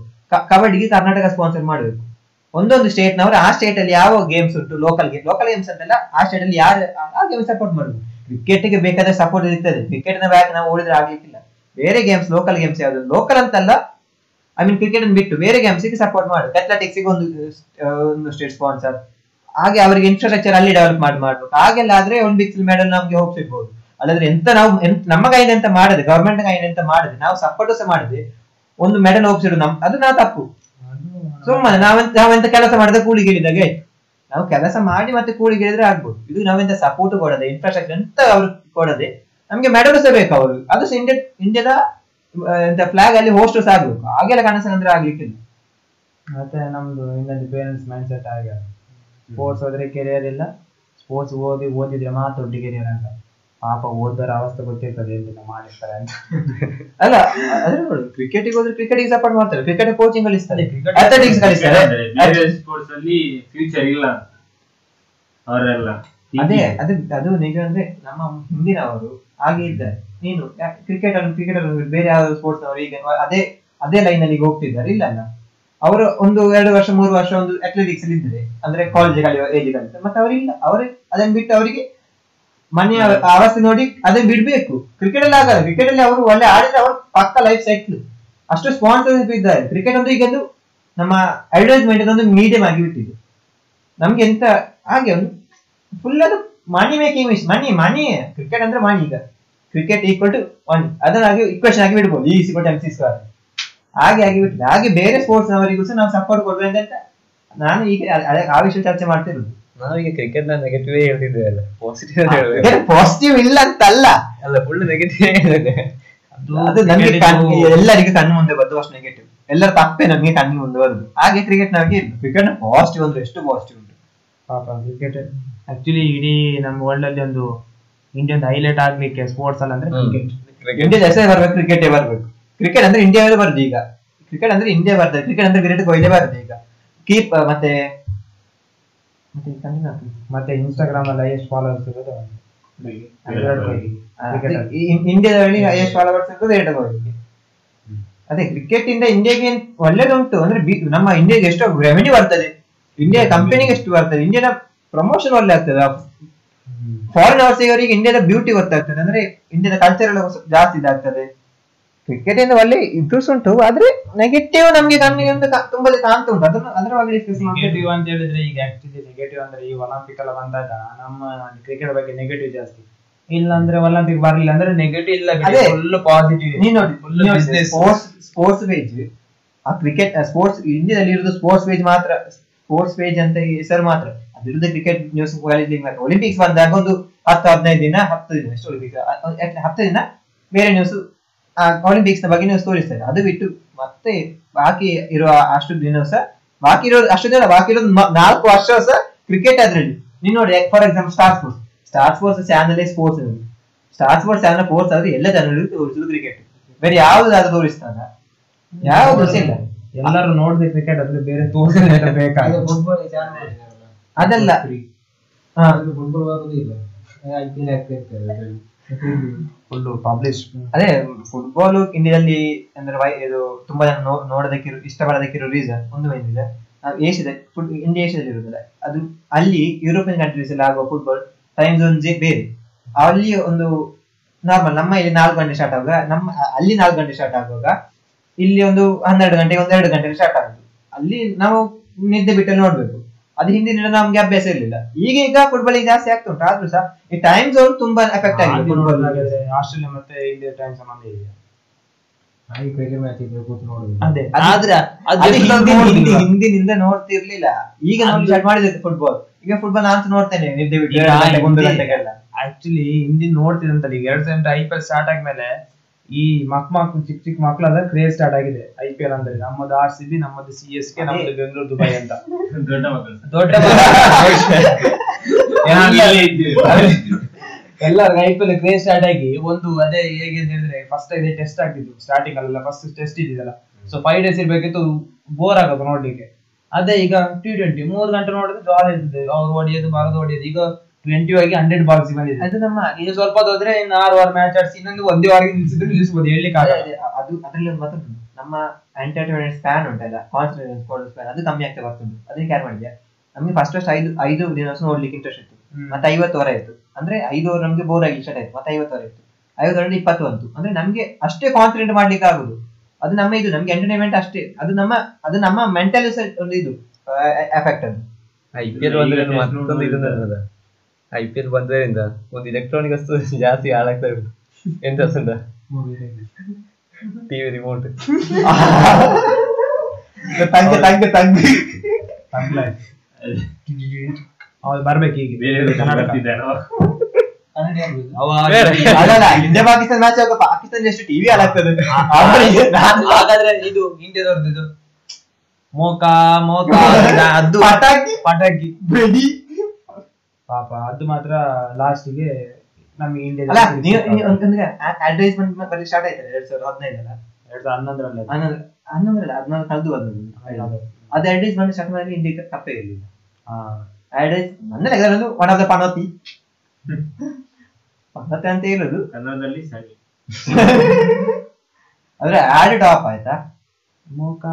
ಕಬಡ್ಡಿಗೆ ಕರ್ನಾಟಕ ಸ್ಪಾನ್ಸರ್ ಮಾಡಬೇಕು. ಒಂದೊಂದು ಸ್ಟೇಟ್ ನವರು ಆ ಸ್ಟೇಟ್ ಅಲ್ಲಿ ಯಾವ ಗೇಮ್ಸ್ ಉಂಟು ಲೋಕಲ್ ಗೇಮ್ ಲೋಕಲ್ ಗೇಮ್ಸ್ ಅಂತಲ್ಲ ಆ ಸ್ಟೇಟ್ ಅಲ್ಲಿ ಯಾರು ಆ ಗೇಮ್ ಸಪೋರ್ಟ್ ಮಾಡುದು ಕ್ರಿಕೆಟ್ಗೆ ಬೇಕಾದ್ರೆ ಸಪೋರ್ಟ್ ಇರ್ತದೆ. ಕ್ರಿಕೆಟ್ನ ಬ್ಯಾಕ್ ನಾವು ಓಡಿದ್ರೆ ಆಗ್ಲಿಕ್ಕಿಲ್ಲ. ಬೇರೆ ಗೇಮ್ಸ್ ಲೋಕಲ್ ಗೇಮ್ಸ್ ಯಾವ್ದು? ಲೋಕಲ್ ಅಂತಲ್ಲ ಐ ಮೀನ್ ಕ್ರಿಕೆಟ್ ಬಿಟ್ಟು ಬೇರೆ ಗೇಮ್ಸ್ಗೆ ಸಪೋರ್ಟ್ ಮಾಡುದು ಅಥ್ಲೆಟಿಕ್ಸ್ಗೆ ಒಂದು ಒಂದು ಸ್ಟೇಟ್ ಸ್ಪಾನ್ಸರ್ ಹಾಗೆ ಅವರಿಗೆ ಇನ್ಫ್ರಾಸ್ಟ್ರಕ್ಚರ್ ಅಲ್ಲಿ ಡೆವಲಪ್ ಮಾಡಿ ಮಾಡ್ಬೇಕು ಹಾಗೆಲ್ಲ ಆದ್ರೆ ಒಲಿಂಪಿಕ್ಸ್ ಮೆಡಲ್ ನಮ್ಗೆ ಹೋಗ್ ಸಿಗ್ಬೋದು ಅಲ್ಲದ್ರೆ ಎಂತ ನಾವು ನಮ್ಮ ಕೈಯಿಂದ ಎಂತ ಮಾಡದೆ ಗವರ್ಮೆಂಟ್ ಕೈಯಿಂದ ಎಂತ ಮಾಡದೆ ನಾವು ಸಪೋರ್ಟ್ ಸಹ ಮಾಡದೆ ಒಂದು ಮೆಡಲ್ ಹೋಗ್ಸಿಡು ನಮ್ ಅದು ನಾ ತಪ್ಪು. ಸುಮ್ಮನೆ ನಾವೆಂತ ನಾವೆಂತ ಕೆಲಸ ಮಾಡಿದ ಕೂಲಿ ಇಳಿದಾಗೆ ಆಯ್ತು. ನಾವು ಕೆಲಸ ಮಾಡಿ ಮತ್ತೆ ಕೂಲಿ ಗೆಳಿದ್ರೆ ಆಗ್ಬೋದು. ಇದು ನಾವೆಂತ ಸಪೋರ್ಟ್ ಕೊಡದೆ ಇನ್ಫ್ರಾಸ್ಟ್ರಕ್ಚರ್ ಎಂತ ಅವ್ರು ಕೊಡದೆ ನಮ್ಗೆ ಮೆಡಲ್ ಸಹ ಬೇಕು ಅವರು ಅದು ಇಂಡಿಯಾ ಇಂಡಿಯಾದ ಎಂತ ಫ್ಲಾಗ್ ಅಲ್ಲಿ ಹೋಸ್ಟ್ ಸಹ ಆಗ್ಬೇಕು. ಹಾಗೆಲ್ಲ ಕನಸಂದ್ರೆ ಆಗ್ಲಿಕ್ಕಿಲ್ಲ. ಮತ್ತೆ ನಮ್ದು ಇನ್ನೊಂದು ಪೇರೆಂಟ್ಸ್ ಮೈಂಡ್ ಸೆಟ್ ಆಗ ಸ್ಪೋರ್ಟ್ಸ್ ಹೋದ್ರೆ ಕೆರಿಯರ್ ಇಲ್ಲ. ಸ್ಪೋರ್ಟ್ಸ್ ಓದಿ ಓದಿದ್ರೆ ಮಾತ್ರ ದೊಡ್ಡ ಕೆರಿಯರ್ ಅಂತ. ಪಾಪ ಓದೋರ ಅವಸ್ಥೆ ಗೊತ್ತಿರ್ತದೆ ಎಂತ ಮಾಡಿರ್ತಾರೆ ಅಂತ. [laughs] ಅಲ್ಲ ಅದ್ರ ನೋಡು ಕ್ರಿಕೆಟ್ ಹೋದ್ರೆ ಕ್ರಿಕೆಟಿಗೆ ಸಪೋರ್ಟ್ ಮಾಡ್ತಾರೆ. ಕ್ರಿಕೆಟ್ ಕೋಚಿಂಗ್ ಕಲಿಸ್ತಾರೆ ಅಥ್ಲೆಟಿಕ್ಸ್ ಕಲಿಸ್ತಾರೆ ಸ್ಪೋರ್ಟ್ಸ್ ಅಲ್ಲಿ ಫ್ಯೂಚರ್ ಇಲ್ಲ. ಅವರೆಲ್ಲ. ಅದೇ ಅದು ಅದು ನಿಜ ಅಂದ್ರೆ ನಮ್ಮ ಹಿಂದಿನವರು ಹಾಗೆ ಇದ್ದಾರೆ ನೀನು ಕ್ರಿಕೆಟ್ ಅನ್ನು ಕ್ರಿಕೆಟ್ ಅನ್ನು ಬೇರೆ ಯಾವ್ದಾದ್ರು ಸ್ಪೋರ್ಟ್ಸ್ ಅವರು ಈಗ ಅದೇ ಅದೇ ಲೈನ್ ಅಲ್ಲಿ ಹೋಗ್ತಿದ್ದಾರೆ ಇಲ್ಲ ಅಲ್ಲ? ಅವರು ಒಂದು ಎರಡು ವರ್ಷ ಮೂರು ವರ್ಷ ಒಂದು ಅಥ್ಲೆಟಿಕ್ಸ್ ಅಲ್ಲಿ ಇದ್ದಾರೆ ಅಂದ್ರೆ ಕಾಲೇಜ್ ಕಲಿಯುವ ಏಜ್ ಕಲಿತಾರೆ. ಮತ್ತೆ ಅವರಿಲ್ಲ ಅವರೇ ಅದನ್ನ ಬಿಟ್ಟು ಅವರಿಗೆ ಮನೆಯ ಅವಸ್ಥೆ ನೋಡಿ ಅದನ್ನ ಬಿಡ್ಬೇಕು. ಕ್ರಿಕೆಟ್ ಅಲ್ಲಿ ಆಗಲ್ಲ. ಕ್ರಿಕೆಟ್ ಅಲ್ಲಿ ಅವರು ಒಳ್ಳೆ ಆಡಿದ್ರೆ ಅವರು ಪಕ್ಕ ಲೈಫ್ ಸೈಕಲ್ ಅಷ್ಟು ಸ್ಪಾನ್ಸರ್ಶಿಪ್ ಇದ್ದಾರೆ. ಕ್ರಿಕೆಟ್ ಅಂದ್ರೆ ಈಗ ನಮ್ಮ ಅಡ್ವರ್ಟೈಸ್ಮೆಂಟ್ ಒಂದು ಮೀಡಿಯಂ ಆಗಿ ಬಿಟ್ಟಿದೆ. ನಮ್ಗೆ ಎಂತ ಹಾಗೆ ಒಂದು ಫುಲ್ ಅದು money making miss money money cricket ಅಂದ್ರೆ ಮನಿ ಈಗ. ಕ್ರಿಕೆಟ್ ಈಕ್ವಲ್ ಟು ಮನಿ ಅದನ್ನ ಹಾಗೆ ಇಕ್ವೇಶನ್ ಆಗಿ ಬಿಡ್ಬೋದು ಈ ಸಿಕ್ವಲ್ ಎಂ ಸಿ ಸ್ಕ್ವೇರ್ ಹಾಗೆ ಆಗಿ ಬಿಟ್ಟಿದೆ ಹಾಗೆ ಬೇರೆ ಸ್ಪೋರ್ಟ್ಸ್ ಅವರಿಗೂ ಸಹ ನಾವು ಸಪೋರ್ಟ್ ಕೊಡ್ಬೇಕು. ಅಂತ ನಾನು ಈಗ ಆ ವಿಷಯ ಚರ್ಚೆ ಮಾಡ್ತಿರೋದು. ನಾವೀಗ ಕ್ರಿಕೆಟ್ನ ನೆಗೆಟಿವ್ ಹೇಳ್ತಿದ್ದೇವೆ ಅಲ್ಲ. ಪಾಸಿಟಿವ್ ಪಾಸಿಟಿವ್ ಇಲ್ಲ ಅಂತಲ್ಲ. ಅಲ್ಲ ಫುಲ್ ನೆಗೆಟಿವ್ ಹೇಳಿದೆ ಅದು ನನಗೆ ಎಲ್ಲರಿಗೂ ಕಣ್ಣು ಮುಂದೆ ಬರ್ತು ಅಷ್ಟು ನೆಗೆಟಿವ್ ಎಲ್ಲರ ತಪ್ಪೇ ನಮ್ಗೆ ಕಣ್ಣು ಮುಂದೆ ಬರುದು. ಹಾಗೆ ಕ್ರಿಕೆಟ್ ನಮಗೆ ಕ್ರಿಕೆಟ್ ಪಾಸಿಟಿವ್ ಅಂದ್ರೆ ಎಷ್ಟು ಪಾಸಿಟಿವ್ ಉಂಟು? ಪಾಪ ಕ್ರಿಕೆಟ್ ಆಕ್ಚುಲಿ ಇಡೀ ನಮ್ಮ ವರ್ಲ್ಡ್ ಅಲ್ಲಿ ಒಂದು ಇಂಡಿಯನ್ ಹೈಲೈಟ್ ಆಗ್ಲಿಕ್ಕೆ ಸ್ಪೋರ್ಟ್ಸ್ ಅಲ್ಲಿ ಅಂದ್ರೆ ಕ್ರಿಕೆಟ್ ಇಂಡಿಯಾದ ಹೆಸರೇ ಬರ್ಬೇಕು ಕ್ರಿಕೆಟೇ ಬರ್ಬೇಕು. ಕ್ರಿಕೆಟ್ ಅಂದ್ರೆ ಇಂಡಿಯಾವೇ ಬರ್ದು ಈಗ. ಕ್ರಿಕೆಟ್ ಅಂದ್ರೆ ಇಂಡಿಯಾ ಬರ್ತದೆ. ಕ್ರಿಕೆಟ್ ಅಂದ್ರೆ ವಿರಾಟ್ ಕೊಹ್ಲಿ ಬರ್ತದೆ ಈಗ. ಕೀಪ್ ಮತ್ತೆ ಮತ್ತೆ ಮತ್ತೆ ಇನ್ಸ್ಟಾಗ್ರಾಮ್ ಅಲ್ಲಿ ಹೈಯೆಸ್ಟ್ ಫಾಲೋವರ್ಸ್ ಇರೋದು ವಿರಾಟ್ ಕೊಹ್ಲಿ ಇಂಡಿಯಾದಲ್ಲಿ ಹೈಯೆಸ್ಟ್ ಫಾಲೋವರ್ಸ್ ಇರೋದು ವಿರಾಟ್ ಕೊಹ್ಲಿ ಅದೇ ಕ್ರಿಕೆಟ್ ಇಂದ ಇಂಡಿಯಾಗೆ ಒಳ್ಳೇದುಂಟು. ಅಂದ್ರೆ ನಮ್ಮ ಇಂಡಿಯಾಗೆ ಎಷ್ಟು ರೆವೆನ್ಯೂ ಬರ್ತದೆ. ಇಂಡಿಯಾ ಕಂಪನಿಗೆ ಎಷ್ಟು ಬರ್ತದೆ. ಇಂಡಿಯಾದ ಪ್ರಮೋಷನ್ ಒಳ್ಳೆ ಆಗ್ತದೆ. ಫಾರಿನರ್ಸ್ ಇವರಿಗೆ ಇಂಡಿಯಾದ ಬ್ಯೂಟಿ ಗೊತ್ತಾಗ್ತದೆ. ಅಂದ್ರೆ ಇಂಡಿಯಾದ ಕಲ್ಚರ್ ಎಲ್ಲ ಜಾಸ್ತಿ ಇದಾಗ್ತದೆ. ಕ್ರಿಕೆಟ್ ಇಂದ ಒಳ್ಳೆ ಇಂಪ್ರೂವ್ಸ್ ಉಂಟು. ಆದ್ರೆ ನೆಗೆಟಿವ್ ನಮ್ಗೆ ಕಣ್ಣಿಗೆ ತುಂಬಾ ಕಾಣ್ತಾ ಉಂಟು. ಅದನ್ನು ಅದರ ಬಗ್ಗೆ ಡಿಸ್ಕಸ್ ನೆಗೆಟಿವ್ ಅಂತ ಹೇಳಿದ್ರೆ ಈಗ ಆಕ್ಚುಲಿ ನೆಗೆಟಿವ್ ಅಂದ್ರೆ ಈ ಒಲಿಂಪಿಕ್ ಎಲ್ಲ ಬಂದಾಗ ನಮ್ಮ ಕ್ರಿಕೆಟ್ ಬಗ್ಗೆ ನೆಗೆಟಿವ್ ಜಾಸ್ತಿ. ಇಲ್ಲ ಅಂದ್ರೆ ಒಲಿಂಪಿಕ್ ಬರಲಿಲ್ಲ ಅಂದ್ರೆ ನೆಗೆಟಿವ್ ಇಲ್ಲ ಅದೇ. ಫುಲ್ ಪಾಸಿಟಿವ್ ನೀ ನೋಡಿ. ಸ್ಪೋರ್ಟ್ಸ್ ಸ್ಪೋರ್ಟ್ಸ್ ಪೇಜ್ ಆ ಕ್ರಿಕೆಟ್ ಸ್ಪೋರ್ಟ್ಸ್ ಇಂಡಿಯಾದಲ್ಲಿ ಇರೋದು ಸ್ಪೋರ್ಟ್ಸ್ ಪೇಜ್ ಮಾತ್ರ. ಸ್ಪೋರ್ಟ್ಸ್ ಪೇಜ್ ಅಂತ ಹೆಸರು ಮಾತ್ರ. ಅದಿರೋದು ಕ್ರಿಕೆಟ್ ನ್ಯೂಸ್ ಒಲಿಂಪಿಕ್ಸ್ ಬಂದಾಗ ಒಂದು ಹತ್ತು ಹದಿನೈದು ದಿನ ಹತ್ತು ದಿನ ಎಷ್ಟು ಒಲಿಂಪಿಕ್ಸ್ ಹತ್ತು ದಿನ ಬೇರೆ ನ್ಯೂಸ್ ಒಲಿಂಪಿಕ್ಸ್ನ ಬಗ್ಗೆ ನ್ಯೂಸ್ ತೋರಿಸ್ತಾರೆ ಅದು ಬಿಟ್ಟು ಮತ್ತೆ ಬಾಕಿ ಇರುವ ಅಷ್ಟು ದಿನ ಸಹ ಬಾಕಿ ಇರೋದು ಅಷ್ಟು ದಿನ ಬಾಕಿ ಇರೋದು ನಾಲ್ಕು ವರ್ಷ ಸಹ ಕ್ರಿಕೆಟ್ ಅದರಲ್ಲಿ. ನೀನ್ ನೋಡಿ for example star sports star sports channel sports star sports channel sports ಆದ್ರೆ ಎಲ್ಲ ಚಾನಲ್ ತೋರಿಸುದು ಕ್ರಿಕೆಟ್ ಬೇರೆ ಯಾವ್ದಾದ್ರು ತೋರಿಸ್ತಾನ? ಯಾವ್ದು ಇಲ್ಲ ಎಲ್ಲರೂ ನೋಡಿದ್ರೆ ಕ್ರಿಕೆಟ್ ಅದ್ರ ಬೇರೆ ಬೇಕಾಗ ಅದಲ್ಲ. ಪಬ್ಲಿಷ್ ಅದೇ ಫುಟ್ಬಾಲ್ ಇಂಡಿಯಾದಲ್ಲಿ ಅಂದ್ರೆ ವೈ- ಇದು ತುಂಬಾ ಜನ ನೋ- ನೋಡೋದಕ್ಕಿರೋ ಇಷ್ಟಪಡೋದಕ್ಕಿರೋ ರೀಸನ್ ಒಂದು ಏನಿದೆ ನಾವು ಏಷ್ಯಾದ ಫುಟ್ ಇಂಡಿಯಾ ಏಷ್ಯಾದಲ್ಲಿ ಇರುವುದಿಲ್ಲ ಅದು ಅಲ್ಲಿ ಯುರೋಪಿಯನ್ ಕಂಟ್ರೀಸ್ ಅಲ್ಲಿ ಆಗುವ ಫುಟ್ಬಾಲ್ ಟೈಮ್ ಝೋನ್ ಬೇರೆ. ಅಲ್ಲಿ ಒಂದು ನಾರ್ಮಲ್ ನಮ್ಮ ಇಲ್ಲಿ ನಾಲ್ಕು ಗಂಟೆ ಸ್ಟಾರ್ಟ್ ಆಗುವಾಗ ನಮ್ಮ ಅಲ್ಲಿ ನಾಲ್ಕು ಗಂಟೆ ಸ್ಟಾರ್ಟ್ ಆಗುವಾಗ ಇಲ್ಲಿ ಒಂದು ಹನ್ನೆರಡು ಗಂಟೆಗೆ ಒಂದು ಎರಡು ಗಂಟೆಗೆ ಸ್ಟಾರ್ಟ್ ಆಗುದು ಅಲ್ಲಿ ನಾವು ನಿದ್ದೆ ಬಿಟ್ಟಲ್ಲಿ ನೋಡ್ಬೇಕು. ಅದು ಹಿಂದಿನ ನಮ್ಗೆ ಅಭ್ಯಾಸ ಇರಲಿಲ್ಲ. ಈಗ ಈಗ ಫುಟ್ಬಾಲ್ ಜಾಸ್ತಿ ಆಗ್ತಾ ಉಂಟು. ಆದ್ರೂ ಸಹ ಈ ಟೈಮ್ ಝೋನ್ ತುಂಬಾ ಎಫೆಕ್ಟ್ ಆಗಿದೆ ಆಸ್ಟ್ರೇಲಿಯಾ ಮತ್ತೆ ಇಂಡಿಯಾ ಟೈಮ್ ಸಂಬಂಧ ಇದೆ. ಅದೇ. ಆದ್ರೆ ಹಿಂದಿನಿಂದ ನೋಡ್ತಿರ್ಲಿಲ್ಲ. ಈಗ ನಾನು ಸ್ಟಾರ್ಟ್ ಮಾಡಿದ್ರೆ ಫುಟ್ಬಾಲ್ ಈಗ ಫುಟ್ಬಾಲ್ ನಾನು ನೋಡ್ತೇನೆ ನಿದ್ದೆ ಬಿಟ್ಟು ಆಕ್ಚುಲಿ ಹಿಂದಿನ ನೋಡ್ತಿದ್ದಂತ ಈಗ ಎರಡ್ ಸಾವಿರದ ಐ ಪಿ ಎಲ್ ಸ್ಟಾರ್ಟ್ ಆದ್ಮೇಲೆ ಈ ಮಕ್ ಮಕ್ಳು ಚಿಕ್ಕ ಚಿಕ್ಕ ಅದ ಕ್ರೇಜ್ ಸ್ಟಾರ್ಟ್ ಆಗಿದೆ ಐ ಪಿ ಎಲ್ ಅಂದ್ರೆ. ನಮ್ಮದು ಆರ್ ಸಿ ಬಿ ನಮ್ಮದು ಸಿ ಎಸ್ ಕೆ ನಮ್ದು ಬೆಂಗಳೂರು ದುಬೈ ಅಂತ. [laughs] ದೊಡ್ಡ ದೊಡ್ಡ. ಎಲ್ಲರಿಗೂ I P L craze start ಆಗಿ ಒಂದು ಅದೇ ಹೇಗೆ ಅಂತ ಹೇಳಿದ್ರೆ ಫಸ್ಟ್ ಇದೆ ಟೆಸ್ಟ್ ಆಗ್ತಿತ್ತು. ಸ್ಟಾರ್ಟಿಂಗ್ ಅಲ್ಲ ಫಸ್ಟ್ ಟೆಸ್ಟ್ ಇದೆಯಲ್ಲ ಸೊ ಫೈವ್ ಡೇಸ್ ಇರ್ಬೇಕಿತ್ತು ಬೋರ್ ಆಗೋದು ನೋಡ್ಲಿಕ್ಕೆ. ಅದೇ ಈಗ ಟಿ ಟ್ವೆಂಟಿ ಮೂರು ಗಂಟೆ ನೋಡಿದ್ರೆ ಜಾಲಿ ಇರ್ತದೆ. ಅವ್ರು ಹೊಡಿಯೋದು ಬರೋದು ಹೊಡಿಯೋದು. ಈಗ ಟ್ವೆಂಟಿ ಆಗಿ ಹಂಡ್ರೆಡ್ ಬಾಲ್ಸ್ ಬಂದಿದೆ. ಅದು ನಮ್ಮ ಇನ್ನು ಸ್ವಲ್ಪ ಹೋದ್ರೆ ಇನ್ನು ಆರು ವಾರ ಮ್ಯಾಚ್ ಆಡಿಸಿ ಇನ್ನೊಂದು ಒಂದೇ ವಾರ ನಿಲ್ಸಿದ್ರೆ ನಿಲ್ಲಿಸಬಹುದು ಹೇಳಲಿಕ್ಕೆ ಆಗಲ್ಲ. ಅದು ಅದ್ರಲ್ಲಿ ಒಂದು ಮಾತ್ರ ನಮ್ಮ ಎಂಟರ್ಟೈನ್ಮೆಂಟ್ ಸ್ಪ್ಯಾನ್ ಉಂಟಲ್ಲ ಕಾನ್ಸಂಟ್ರೇಷನ್ ಸ್ಪೋರ್ಟ್ ಸ್ಪ್ಯಾನ್ ಅದು ಕಮ್ಮಿ ಆಗ್ತಾ ಬರ್ತದೆ ಅದನ್ನ ಕ್ಯಾರ್ ಮಾಡಿದ್ಯಾ? ನಮಗೆ ಫಸ್ಟ್ ಫಸ್ಟ್ ಐದು ಐದು ದಿನ ನೋಡ್ಲಿಕ್ಕೆ ಇಂಟ್ರೆಸ್ಟ್ ಇತ್ತು. ಮತ್ತೆ ಐವತ್ತು ವರ ಇತ್ತು ಅಂದ್ರೆ ಐದು ಓವರ್ ನಮಗೆ ಬೋರ್ ಆಗಿ ಸ್ಟಾರ್ಟ್ ಆಯ್ತು. ಮತ್ತೆ ಐವತ್ತು ವರ ಇತ್ತು ಐವತ್ತರಲ್ಲಿ ಇಪ್ಪತ್ತು ಬಂತು ಅಂದ್ರೆ ನಮಗೆ ಅಷ್ಟೇ ಕಾನ್ಸಂಟ್ರೇಟ್ ಮಾಡ್ಲಿಕ್ಕೆ ಆಗುದು. ಅದು ನಮ್ಮ ಇದು ನಮ್ಗೆ ಎಂಟರ್ಟೈನ್ಮೆಂಟ್ ಅಷ್ಟೇ. ಅದು ನಮ್ಮ ಅದು ನಮ್ಮ ಮೆಂಟಲ್ ಒಂದು ಇದು ಎಫೆಕ್ಟ್ ಅದು. ಐ ಪಿ ಎಲ್ ಬಂದ್ರಿಂದ ಮತ್ತೊಂದು ಇದು ನಡೆದದ ಐ ಪಿ ಎಲ್ ಬಂದ್ರಿಂದ ಒಂದು ಎಲೆಕ್ಟ್ರಾನಿಕ್ ವಸ್ತು ಜಾಸ್ತಿ ಹಾಳಾಗ್ತಾ ಇರುತ್ತೆ ಎಂತ ಗೊತ್ತುಂಟಾ ಟಿವಿ ರಿಮೋಟ್ ತಂಗ ತಂಗ ತಂಗ. ಅವ್ರು ಬರ್ಬೇಕು ಈಗ ಇಂಡಿಯಾ ಪಾಕಿಸ್ತಾನ ಮ್ಯಾಚ್ ಆಗ ಪಾಕಿಸ್ತಾನ ಎಷ್ಟು ಟಿವಿ ಹಾಳಾಗ್ತದೆ? ಹಾಗಾದ್ರೆ ಇದು ಇಂಡಿಯಾದವ್ರದ್ದು ಇದು. ಮೋಕಾ ಮೋಕ ಅದು. ಪಟಾಕಿ. ಪಟಾಕಿ. ಬೆಡಿ. ಪಾಪ ಅದು ಮಾತ್ರ ಲಾಸ್ಟಿಗೆ ನಮ್ಮ ಇಂಡಿಯಾ ಅಂತಂದ್ರೆ ಅಡ್ವರ್ಟೈಸ್ಮೆಂಟ್ ಬರ್ಲಿಕ್ಕೆ ಸ್ಟಾರ್ಟ್ ಆಯ್ತಲ್ಲ ಎರಡ್ ಸಾವಿರದ ಹದಿನೈದಲ್ಲ? ಎರಡ್ ಸಾವಿರದ ಹನ್ನೊಂದರಲ್ಲಿ. ಹನ್ನೊಂದು ಹನ್ನೊಂದರಲ್ಲ ಹದಿನಾಲ್ಕು ಕಳೆದು ಬಂದದ್ದು. ಅದು ಅಡ್ವರ್ಟೈಸ್ಮೆಂಟ್ ಸ್ಟಾರ್ಟ್ ಮಾಡಿ ಇಂಡಿಯಾ ತಪ್ಪೇ ಇರಲಿಲ್ಲ ಅಡ್ವರ್ಟೈಸ್ ನನ್ನ ಲೆಕ್ಕದಲ್ಲಿ ಒನ್ ಆಫ್ ದ ಪಣತಿ ಪಣತಿ ಅಂತ ಇರೋದು. ಕನ್ನಡದಲ್ಲಿ ಸರಿ. [laughs] ಅಂದ್ರೆ ಆಡ್ ಟಾಪ್ ಆಯ್ತಾ? ಮೋಕ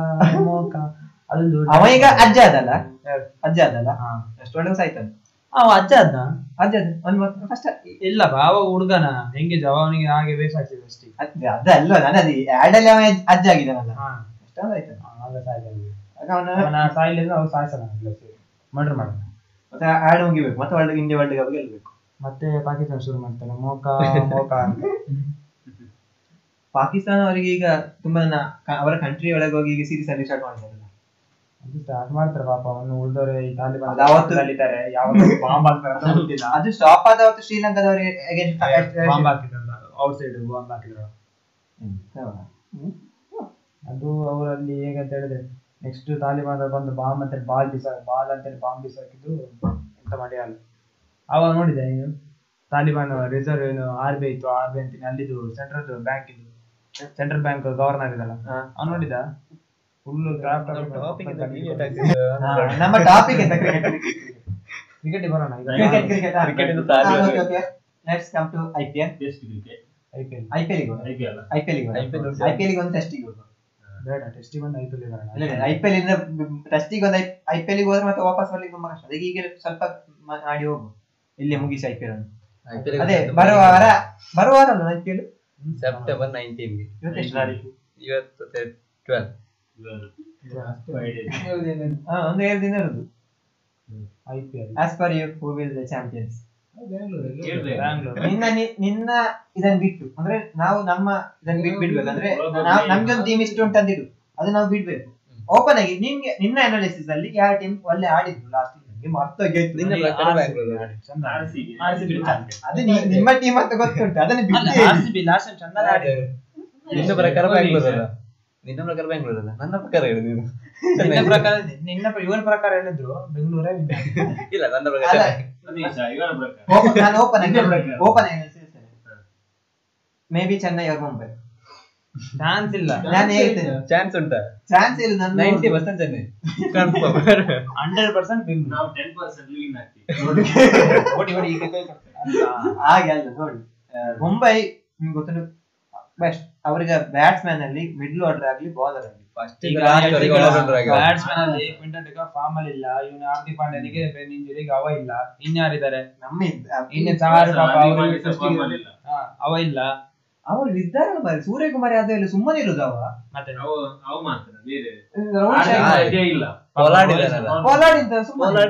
ಮೋಕ ಅದೊಂದು ಅವ ಈಗ ಅಜ್ಜ ಅದಲ್ಲ? ಅಜ್ಜ ಅದಲ್ಲ? ಹಾ. ಎಷ್ಟು ಒಳ್ಳೆ ಸಾಯ್ತಾನೆ ಅವ ಅಜ್ಜ ಅದ ಅಜ್ಜ ಅದ ಒಂದು ಫಸ್ಟ್ ಇಲ್ಲ ಬಾವ ಹುಡುಗನ. ಹೆಂಗೆ ಜವಾಬನಿಗೆ ಅವನಿಗೆ ಹಾಗೆ ವೇಷ ಅಷ್ಟೇ. ಅಷ್ಟೇ ಅಲ್ಲ ನಾನು ಅದು ಆಡ್ ಅಲ್ಲಿ ಅವ ಅಜ್ಜ ಆಗಿದ್ದಾನಲ್ಲ. ಹಾ. ಆಯ್ತು. ಆಯ್ತಾನೆ ಆಗ ಸಾಯ್ತಾನೆ ಆಗ ಅವನ ಅವನ ಸಾಯಿಲ್ಲ ಅವ್ರು ಸಾಯಿಸಲ್ಲ ಮರ್ಡರ್ ಮಾಡ್ತಾನೆ. ಮತ್ತೆ ಆಡ್ ಮುಗಿಬೇಕು. ಮತ್ತೆ ವರ್ಲ್ಡ್ ಇಂಡಿಯಾ ವರ್ಲ್ಡ್ ಕಪ್ ಗೆಲ್ಬೇಕು. ಮತ್ತೆ ಪಾಕಿಸ್ತಾನ ಶುರು ಮಾಡ್ತಾನೆ. ಮೋಕ [laughs] ಮೋಕ ಅಂತ. ಪಾಕಿಸ್ತಾನ ಅವರಿಗೆ ಈಗ ತುಂಬಾ ಜನ ಕ- ಅವರ ಕಂಟ್ರಿ ಒಳಗೆ ಹೋಗಿ ಈಗ ಸೀರೀಸ್ ಅಲ್ಲಿ ಸ್ಟಾರ್ಟ್ ಮಾಡಿದಾರಲ್ಲ. ಅದು ಸ್ಟಾರ್ಟ್ ಮಾಡ್ತಾರೆ ಪಾಪ ಅವನು ಉಳಿದವ್ರೆ ಈ ತಾಲಿಬಾನ್ ಅದು ಅವತ್ತು- ಅಲ್ಲಿದ್ದಾರೆ ಯಾವ ಬಾಂಬ್ ಹಾಕ್ತಾರೆ ಅಂತ ಗೊತ್ತಿಲ್ಲ. ಅದು ಸ್ಟಾಪ್ ಆದ ಹೊತ್ತು ಶ್ರೀಲಂಕಾದವರಿಗೆ ಬಾಂಬ್ ಹಾಕಿದ್ರಲ್ಲ ಔಟ್ ಸೈಡ್ ಬಾಂಬ್ ಹಾಕಿದ್ರು ಅದು ಅವರಲ್ಲಿ ಹೇಗಂತ ಹೇಳಿದ್ರೆ ನೆಕ್ಸ್ಟ್ ತಾಲಿಬಾನ್ ಬಂದು ಬಾಂಬ್ ಅಂತ ಬಾಲ್ ಬಿಸ ಬಾಲ್ ಅಂತ ಬಾಂಬ್ ಬಿಸಾಕಿದ್ದು ಎಂತ ಮಾಡಿ ಅಲ್ಲ. ಅವಾಗ ನೋಡಿದೆ ನೀನು? ತಾಲಿಬಾನ್ ರಿಸರ್ವ್ ಏನು ಆರ್ ಬಿ ಇತ್ತು ಆರ್ ಬಿ ಅಂತೀನಿ ಅಲ್ಲಿದ್ದು ಸೆಂಟ್ರಲ್ ಬ್ಯಾಂಕ್ ಇದು. ಸೆಂಟ್ರಲ್ ಬ್ಯಾಂಕ್ ಗವರ್ನರ್ ಇದಲ್ಲ. ಅವ್ನು ನೋಡಿದ ಫುಲ್ ನಮ್ಮ ಟಾಪಿಕ್ ಎಂತ ಕ್ರಿಕೆಟ್ ಬರೋಣ cricket cricket let's come to IPL test cricket IPL IPL IPL IPL I P L I P L IPL I P L ಒಂದು ಟೆಸ್ಟಿಗೆ ಹೋಗುವ ಬೇಡ ಟೆಸ್ಟಿಗೆ ಬಂದು ಐ ಬರೋಣ ಐ ಪಿ ಎಲ್ ಇಂದ ಟೆಸ್ಟಿಗೆ ಒಂದು ಐ ಪಿ ಹೋದ್ರೆ ಮತ್ತೆ ವಾಪಸ್ ಬರ್ಲಿಕ್ಕೆ ತುಂಬಾ ಕಷ್ಟ ಅದಕ್ಕೆ ಈಗ ಸ್ವಲ್ಪ ಮಾಡಿ ಹೋಗು ಇಲ್ಲಿ ಮುಗಿಸಿ ಐಪಿಎಲ್ ಅನ್ನು ಅದೇ ಬರುವ ವಾರ ಬರುವ ವಾರ ಅಲ್ಲ ಐಪಿಎಲ್ ಸೆಪ್ಟೆಂಬರ್ ನೈನ್ಟೀನ್ ಇವತ್ತು ಎಷ್ಟು ತಾರೀಕು ಇವತ್ತು ಟ್ವೆಲ್ ಹಾ ಒಂದು ಏಳು ದಿನ ಇರುದು. I P L as per you who will the champions ನಿನ್ನ ನಿನ್ನ ಇದನ್ನ ಬಿಟ್ಟು ಅಂದ್ರೆ ನಾವು ನಮ್ಮ ಇದನ್ನ ಬಿಟ್ಟು ಬಿಡ್ಬೇಕು ಅಂದ್ರೆ ನಮ್ಗೆ ಒಂದು ಟೀಮ್ ಇಷ್ಟು ಉಂಟಂದಿಡು ಅದು ನಾವು ಬಿಡ್ಬೇಕು. ಓಪನ್ ಆಗಿ ನಿಮ್ಗೆ ನಿನ್ನ ಅನಾಲಿಸಿಸ್ ಅಲ್ಲಿ ಯಾವ ಟೀಮ್ ಒಳ್ಳೆ ಆಡಿದ್ರು ಲಾಸ್ಟ್ ನಿಮ್ ಅರ್ಥ ಅದು ನಿಮ್ಮ ಟೀಮ್ ಅಂತ ಗೊತ್ತುಂಟು. ಅದನ್ನ ಬಿಟ್ಟು ಲಾಸ್ಟ್ ಚಂದ ಆಡಿದ್ರು. ಪ್ರಕಾರ ನಿನ್ನ ಪ್ರಕಾರ ಬೆಂಗಳೂರು ಅಲ್ಲ ನನ್ನ ಪ್ರಕಾರ ಹೇಳಿದ್ರು ನೀನು. ನಿನ್ನ ಪ್ರಕಾರ ನಿನ್ನ ಇವನ ಪ್ರಕಾರ ಹೇಳಿದ್ರು ಬೆಂಗಳೂರೇ ಇಲ್ಲ ನನ್ನ ಪ್ರಕಾರ ನಾನು ಓಪನ್ ಆಗಿ ನಿನ್ನ ಪ್ರಕಾರ. ಓಪನ್ ಆಗಿ ಮೇ ಬಿ ಚೆನ್ನೈ ಅವ್ರ ಮುಂಬೈ ಚಾನ್ಸ್ ಇಲ್ಲ. ನಾನು ಹೇಳ್ತೇನೆ. ಚಾನ್ಸ್ ಉಂಟಾ? ಚಾನ್ಸ್ ಇಲ್ಲ ನನ್ನ ninety percent Chennai confirm hundred percent Bengaluru ನಾವು ಟೆನ್ ಪರ್ಸೆಂಟ್ ವಿನ್ ಆಗ್ತೀವಿ ಓಡಿ ಓಡಿ ಈಗ. ಹಾಗೆ ಅಲ್ಲ ನೋಡಿ. ಮುಂಬೈ ನಿಮ್ಗೆ ಗೊತ್ತುಂಟು ಬೆಸ್ಟ್ ಅವರಿಗೆ ಬ್ಯಾಟ್ಸ್ಮನ್ ಅಲ್ಲಿ ಮಿಡ್ಲ್ ಆರ್ಡರ್ ಆಗಲಿ ಬೌಲರ್ ಆಗಲಿ. ಬ್ಯಾಟ್ಸ್ಮನ್ ಅಲ್ಲಿ ಕ್ವಿಂಟನ್ ಡಿಕಾ ಫಾರ್ಮ್ ಅಲ್ಲಿ ಇಲ್ಲ. ಇವನು ಹಾರ್ದಿಕ್ ಪಾಂಡ್ಯನಿಗೆ ಬ್ರೇನ್ ಇಂಜುರಿಗೆ ಅವ ಇಲ್ಲ. ಇನ್ಯಾರಿದ್ದಾರೆ ನಮ್ಮ ಇನ್ನು ಚಾರ್ ಪಾಪ ಸಾದಿ ಅವ್ರು ಮಾಡಿ ಗೆ- ಅಲ್ಲಿಲ್ಲ. ಹಾ, ಅವ ಇಲ್ಲ. ಅವ್ರು ಇದ್ದಾರೆ ಬರೀ ಸೂರ್ಯಕುಮಾರ್ ಯಾದವ್ ಇಲ್ಲ ಸುಮ್ಮನೆ ಇರುದು ಅವ. ಮತ್ತೆ? ಅವ ಅವು ಮಾತ್ರ ಬೇರೆ. ಇಲ್ಲ. ಇದ್ದಾನಲ್ಲ. ಸುಮ್ಮನೆ ಇಂದ ಸುಮ್ಮನೆ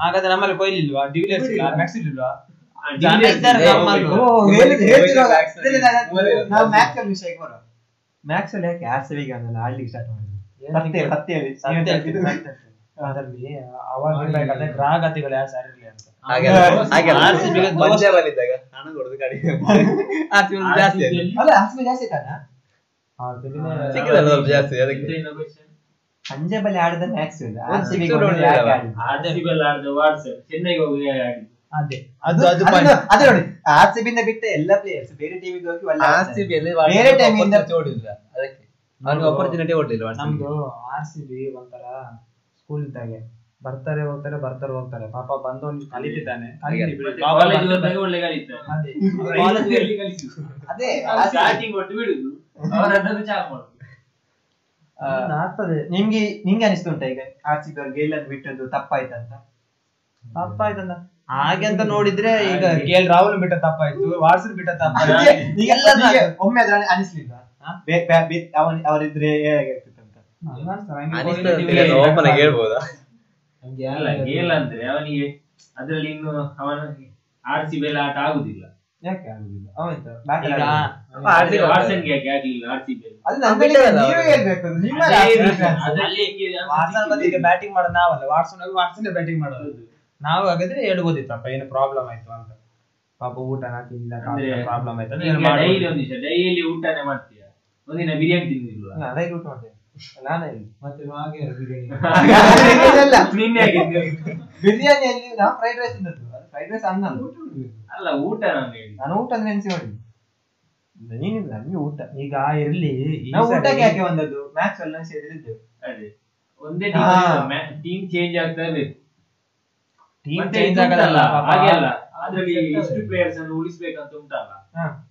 ಹಾಗಾದ್ರೆ ನಮ್ಮಲ್ಲಿ ಕೊಯ್ಲಿ ಇಲ್ವಾ? ಡಿವಿಲಿಯರ್ಸ್ ಇಲ್ಲ ಮ್ಯಾಕ್ಸಿಲ್ ಇಲ್ವಾ ಮ್ಯಾಕ್ಸ್ ಅಲ್ಲಿ ಯಾಕೆ? ಆರ್ ಸಿ ಬಿಗೆ ಅದನ್ನ ಆಡ್ಲಿಕ್ಕೆ ಸ್ಟಾರ್ಟ್ ಮಾಡಿದ್ರು ಸತ್ಯ ಸತ್ಯ. ಅದರಲ್ಲಿ ಅವಾಗ ಇರ್ಬೇಕಾದ್ರೆ ಗ್ರಾಹಕತೆಗಳು ಯಾವ ಸಾರಿ ಇರ್ಲಿ ಅಂತ. [laughs] ಜಾಸ್ತಿ. ಅಲ್ಲ ಜಾಸ್ತಿ ತಾನ ಆ ಬಲ್ಲಿ ಸ್ವಲ್ಪ ಜಾಸ್ತಿ ಅದಕ್ಕೆ. ಆಡಿದ ಮ್ಯಾಕ್ಸ್? ಆರ್ಸಿಬಿ ವಾರ್ಸ್ ಚೆನ್ನೈಗೆ ಹೋಗಿ ಆಡಿದ್ದು. ಅದೇ. ಅದು ಅದು ಅದು point. ನೋಡಿ ಆರ್ ಸಿ ಬಿಂದ ಬಿಟ್ಟ ಎಲ್ಲ ಪ್ಲೇಯರ್ಸ್ ಬೇರೆ ಟೀಮಿಗೆ ಹೋಗಿ ಒಳ್ಳೆ ಅಲ್ಲಿ ಬೇರೆ ಟೀಮ್ ಇಂದ- ಅದಕ್ಕೆ. ಕೊಡ್ಲಿಲ್ಲ RCB. ನಮ್ದು ಆರ್ ಸಿ ಬಿ ಒಂಥರ ಸ್ಕೂಲ್ ಇದ್ದಾಗೆ. ಬರ್ತಾರೆ ಹೋಗ್ತಾರೆ ಬರ್ತಾರೆ ಹೋಗ್ತಾರೆ. ಪಾಪ ಬಂದು ಕಲಿತಿದ್ದಾನೆ. ಅದೇ. ಸ್ಟಾರ್ಟಿಂಗ್ ಒಟ್ಟು ಬಿಡುದು. ಆಗ್ತದೆ. ನಿಮ್ಗೆ ನಿಮ್ಗೆ ಅನಿಸ್ತು ಉಂಟಾ ಈಗ? ಆರ್ ಸಿ ಬಿ ಅವ್ರು ಗೆಲ್ಲನ್ನು ಬಿಟ್ಟದ್ದು ತಪ್ಪಾಯ್ತಂತ ತಪ್ಪಾಯ್ತಂತ ಹಾಗೆ ಅಂತ ನೋಡಿದ್ರೆ ಈಗ ಕೆ ಎಲ್ ರಾಹುಲ್ ಬಿಟ್ಟ ತಪ್ಪಾಯ್ತು ವಾಟ್ಸನ್ ಬಿಟ್ಟ ತಪ್ಪಾಯ್ತು. ಎಲ್ಲ ಒಮ್ಮೆ ಅದ್ರ ಅನಿಸ್ಲಿಲ್ಲ? ಅವನ್ ಅವರಿದ್ರೆ ಹೇಗಿರ್ತಿತ್ತು ಅಂತ? ನಂಗ್ ಅನ್ಸ್ತದೆ, ಹಂಗೆ ಅನಿಸ್ತದೆ ಅಂತ ಹೋಗಿ ಏನು open ಹೇಳ್ಬೋದಾ? ಗೇಲ್ ಅಂದ್ರೆ ಅವನಿಗೆ ಅದ್ರಲ್ಲಿ ಇನ್ನು ಅವನ ಆರ್ ಸಿ ಬೆಲ್ಲ ಆಟ ಆಗುದಿಲ್ಲ. ಯಾಕೆ ಆಗುದಿಲ್ಲ? ಅವಂತ ಅಲ್ಲಿ ಬ್ಯಾಟಿಂಗ್ ಮಾಡೋದು ನಾವಲ್ಲ. ವಾಟ್ಸನ್ ವಾಟ್ಸನ್ ಬ್ಯಾಟಿಂಗ್ ಮಾಡೋದು. ನಾವು ಹಾಗಾದ್ರೆ ಹೇಳ್ಬೋದಿತ್ತಪ್ಪ ಏನು ಪ್ರಾಬ್ಲಮ್ ಆಯ್ತು ಅಂತ. ಪಾಪ ಊಟನ ತಿಂದ ಪ್ರಾಬ್ಲಮ್ ಆಯ್ತು ಡೈಲಿ ಒಂದ್ ಡೈಲಿ ಊಟನೇ ಮಾಡ್ತೀಯ? ಒಂದಿನ ಬಿರಿಯಾನಿ ತಿಂದಿಲ್ಲ ಅಲ್ಲ ಅದಕ್ಕೆ ಊಟ ಮಾಡ್ತೇನೆ. ನಾನೇ ಮತ್ತೆ ಹಾಗೆ ಬಿರಿಯಾನಿ? [laughs] ಇಲ್ಲ, [laughs] ನಿನ್ನೆ ಆಗಿದ್ದು ಬಿರಿಯಾನಿಯಲ್ಲಿ ನಾವು ಫ್ರೈಡ್ ರೈಸ್ ತಿಂದದ್ದು. ಫ್ರೈಡ್ ರೈಸ್ ಅನ್ನ ಅಲ್ಲ. ಅಲ್ಲ ಊಟ ನಾನು ಹೇಳಿ ನಾನು ಊಟ ಅಂದ್ರೆ ನೆನ್ಸಿ ನೋಡಿ. ನೀನಿಲ್ಲ ನಮ್ಗೆ ಊಟ. ಈಗ ಇರ್ಲಿ. ನಾವು ಊಟಕ್ಕೆ ಯಾಕೆ ಬಂದದ್ದು? ಮ್ಯಾಚ್ ಎಲ್ಲ ಸೇರಿದ್ದೇವೆ ಅದೇ. ಒಂದೇ. ಟೀಮ್ ಚೇಂಜ್ ಆಗ್ತಾ ಇರ್ಬೇಕು. ಟೀಮ್ ಚೇಂಜ್ ಆಗಲ್ಲ ಹಾಗೆ ಅಲ್ಲ. ಅದ್ರಲ್ಲಿ. ಇಷ್ಟು ಪ್ಲೇಯರ್ಸ್ ಅನ್ನು ಉಳಿಸ್ಬೇಕಂತ ಉಂಟಲ್ಲ.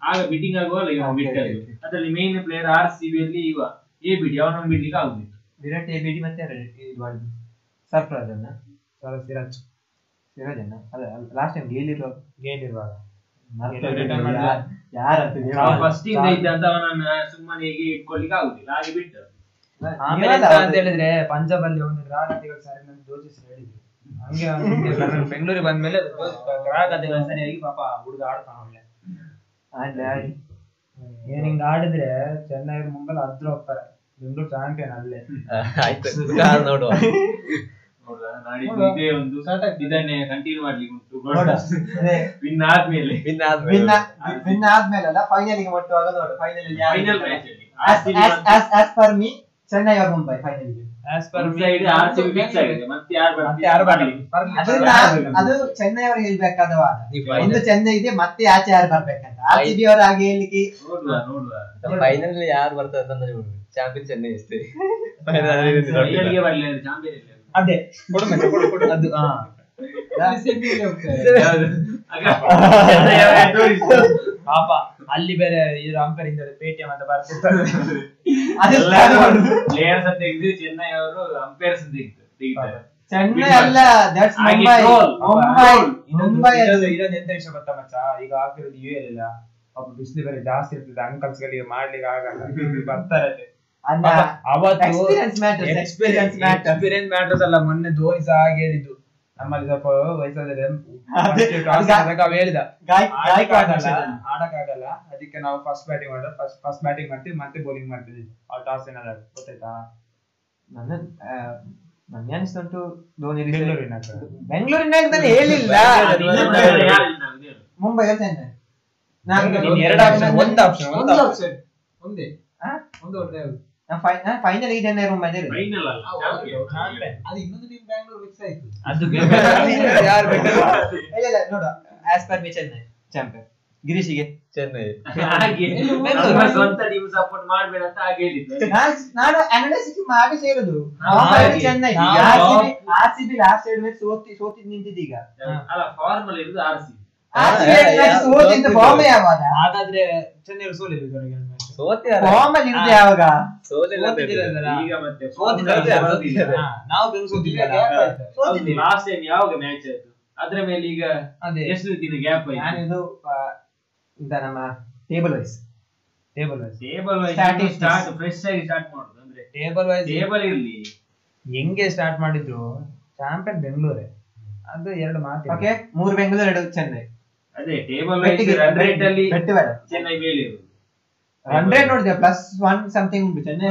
ಆಗ ಬಿಟ್ಟಿಂಗ್ ಆಗುವಲ್ಲ ಇವ ಬಿಟ್ಟಲ್ಲಿ. ಅದ್ರಲ್ಲಿ main player R C B ಅಲ್ಲಿ ಇವ. ಎ ಬಿಡಿ ಅವನನ್ನು ಬಿಡ್ಲಿಕ್ಕೆ ಆಗುದಿಲ್ಲ. ವಿರಾಟ್ ಎ ಬಿಡಿ ಮತ್ತೆ ಯಾರು ಇದು ಮಾಡಿದ್ದು ಸರ್ಫರಾಜ್ ಅನ್ನ ಸರ್ ಸಿರಾಜ್. ಸಿರಾಜ್ ಅನ್ನ ಅದೇ ಲಾಸ್ಟ್ ಟೈಮ್ ಗೇಲ್ ಇರುವ ಗೇಲ್ ಇರುವಾಗ ಫಸ್ಟ್ ಇಂದ ಇದ್ದಂತ ಅವನನ್ನ ಸುಮ್ಮನೆ ಹೀಗೆ ಇಟ್ಕೊಳ್ಲಿಕ್ಕೆ ಆಗುದಿಲ್ಲ ಹಾಗೆ ಬಿಟ್ಟು. ಆಮೇಲೆ ಅಂತ ಹೇಳಿದ್ರೆ ಪಂಜಾಬ್ ಅಲ್ಲಿ ಒಂದು ಗ್ರಾಹಕತೆಗಳು ಸರಿಯಾಗಿ ಜೋತಿಸಿ ಹೇಳಿದ್ರು. ಹಂಗೆ [laughs] ಬೆಂಗಳೂರಿಗೆ ಬಂದ್ಮೇಲೆ ಗ್ರಾಹಕತೆಗಳು ಸರಿಯಾಗಿ ಪಾಪ ಹುಡುಗ ಆಡ್ತಾನ ಒಳ್ಳೆ ಆಡ್ಲಿ ಆಡಿ ಏನ್ ಹಿಂಗ್ ಆಡಿದ್ರೆ ಚೆನ್ನೈ ಮುಂಬೈ ಹತ್ರ ಹೋಗ್ತಾರೆ. ಬೆಂಗಳೂರು ಚಾಂಪಿಯನ್ ಅಲ್ಲೇ. [laughs] ಆಯ್ತು ನೋಡುವ. [laughs] ನೋಡುವ ನಾಡಿದ್ದು ನೋಡುವ. ಇದೇ ಒಂದು Start ಇದನ್ನೇ ಕಂಟಿನ್ಯೂ ಮಾಡ್ಲಿಕ್ಕೆ ಉಂಟು. ನೋಡ ಅದೇ. ವಿನ್ ಆದ್ಮೇಲೆ. ವಿನ್ ಆದ್ಮೇಲೆ. ವಿನ್ ವಿನ್ ಆದ್ಮೇಲೆ. ಫೈನಲ್ಗೆ ಮುಟ್ಟುವಾಗ ನೋಡು ಫೈನಲ್ ಫೈನಲ್ ಮ್ಯಾಚ್ ಅಲ್ಲಿ. As per me Chennai or Mumbai ಫೈನಲ್ಗೆ. As per side R C B fix ಆಗಿದೆ. ಮತ್ತೆ ಯಾರು ಮತ್ತೆ ಯಾರು ಬರ್ತಾರೆ ಅದು ಚೆನ್ನೈ ಅವರು ಹೇಳ್ಬೇಕಾದ ವಾದ. ನೀವು ಒಂದು ಚೆನ್ನೈ ಇದೆ ಮತ್ತೆ ಆಚೆ ಯಾರು ಬರ್ಬೇಕಂತ. ಆರ್ ಸಿ ಬಿ ಅವರು ಹಾಗೆ ಹೇಳಿಕ್ಕೆ ನೋಡುವ ನೋಡುವ ಫೈನಲ್ ಯಾರು ಬರ್ತಾರೆ ಅಂತ ಚಾಂಪಿಯನ್ ಚೆನ್ನೈ ಅಷ್ಟೇ. ಅಂದ್ರೆ ಚಾಂಪಿಯನ್ [laughs] ಅದೇ. ಕೊಡು ಮತ್ತೆ ಕೊಡು ಕೊಡು. ಅದು ಹಾ ಪಾಪ ಅಲ್ಲಿ ಬೇರೆ ಇದ್ರ ಇಂದ ಪೇಟಿಎಂ ಅಂತ ಬರ್ತಿರ್ತಾರೆ. ಪ್ಲೇಯರ್ಸ್ ಅಂತ ತೆಗೆದು ಚೆನ್ನೈ ಅವರು ಅಂಪೈರ್ಸ್ ಅಂತ ತೆಗಿತಾರೆ. ಚೆನ್ನೈ ಅಲ್ಲ ದಟ್ಸ್ ಮುಂಬೈ. ಮುಂಬೈ ಮುಂಬೈ ಇನ್ನೊಂದು ಎಂತ ವಿಷಯ ಗೊತ್ತಾ ಮಚ್ಚ? ಈಗ ಆಗ್ತಿರೋದು ಯು ಎಲ್ ಇಲ್ಲ ಪಾಪ ಬಿಸಿಲು ಬೇರೆ ಜಾಸ್ತಿ ಇರ್ತದೆ ಅಂಕಲ್ಸ್ ಗಳಿಗೆ ಮಾಡ್ಲಿಕ್ಕೆ ಆಗಲ್ಲ. [laughs] ಬರ್ತಾರೆ ಅವತ್ತು experience matters experience matter experience matters ಅಲ್ಲ ಮೊನ್ನೆ ಧೋನಿ ಸಹ ಹಾಗೆ ಹೇಳಿದ್ದು. ನಮ್ಮಲ್ಲಿ ಸ್ವಲ್ಪ ವಯಸ್ಸಾದ್ರೆ ಹೇಳಿದ. ಆಡಕ್ಕಾಗಲ್ಲ ಅದಕ್ಕೆ ನಾವು ಫಸ್ಟ್ ಬ್ಯಾಟಿಂಗ್ ಮಾಡೋದು ಫಸ್ಟ್ ಫಸ್ಟ್ ಬ್ಯಾಟಿಂಗ್ ಮಾಡ್ತೀವಿ ಮತ್ತೆ ಬೌಲಿಂಗ್ ಮಾಡ್ತೀವಿ. ಆ ಟಾಸ್ ಏನಾದ್ರು ಗೊತ್ತಾಯ್ತಾ? ನನ್ನ ನನ್ಗೆ ಅನಿಸ್ತುಂಟು ಧೋನಿ ಬೆಂಗಳೂರಿನ ಬೆಂಗಳೂರಿನ ನಾನು ಹೇಳಿಲ್ಲ ಮುಂಬೈ ಹೇಳ್ತೇನೆ ನಾನು ಎರಡು option, ಒಂದು option, ಒಂದು option. ಒಂದೇ? ಒಂದು ಒಳ್ಳೆ ಫೈನಲ್ ಚೆನ್ನೈ ಮುಂಬೈ ಫೈನಲ್ ಅಲ್ಲ champion. ಅದು ಇನ್ನೊಂದು ಟೀಮ್ ಬ್ಯಾಂಗ್ಳೂರ್ ಮಿಕ್ಸ್ ಆಯ್ತು. ಅದು ಯಾರು ಬೇಕಾದ್ರೂ ಇಲ್ಲ ಇಲ್ಲ ನೋಡು as per me Chennai champion ಗಿರೀಶಿಗೆ. Chennai ಹಾಗೆ. ಬೆಂಗಳೂರು. ನಮ್ಮ ಸ್ವಂತ ಟೀಮ್ ಸಪೋರ್ಟ್ ಮಾಡ್ಬೇಡ ಅಂತ ಹಾಗೆ ಹೇಳಿದ್ದೆ. ನಾನ್- ಅನಾಲಿಸಿಸ್ ಮಾಡಿ ಸೇರಿದ್ರು. ಚೆನ್ನೈ ಲಾಸ್ಟ್ ಸೈಡ್ ಸೋತಿ ಸೋತಿ ನಿಂತಿದ್ದೀಗ. ಅಲ್ಲ ಫಾರ್ಮಲ್ ಇರುದು ಆರ್ ಹಾಗಾದ್ರೆ ಚೆನ್ನೈ ಸೋಲಿಲ್ಲ ಯಾವಾಗ. ಲಾಸ್ಟ್ ಟೈಮ್ ಯಾವಾಗ ಮ್ಯಾಚ್ ಆಯ್ತು? ಅದ್ರ ಮೇಲೆ ಈಗ ಅದೇ. ಎಷ್ಟು ದಿನ ಗ್ಯಾಪ್ ಆಯ್ತು? ಇದು ನಮ್ಮ table wise table wise table wise start fresh ಆಗಿ ಸ್ಟಾರ್ಟ್ ಮಾಡುದು ಅಂದ್ರೆ ಟೇಬಲ್ ವೈಸ್ ಟೇಬಲ್ ಇರ್ಲಿ ಹೆಂಗೆ ಸ್ಟಾರ್ಟ್ ಮಾಡಿದ್ರು? ಚಾಂಪಿಯನ್ ಬೆಂಗಳೂರೇ ಅದು ಎರಡು ಮಾತು ಓಕೆ ಮೂರು ಬೆಂಗಳೂರು ಎರಡು ಚೆನ್ನೈ ಅದೇ ಟೇಬಲ್ ರನ್ ರೇಟ್ ಅಲ್ಲಿ Chennai run rate plus one something ಉಂಟು ಚೆನ್ನೈ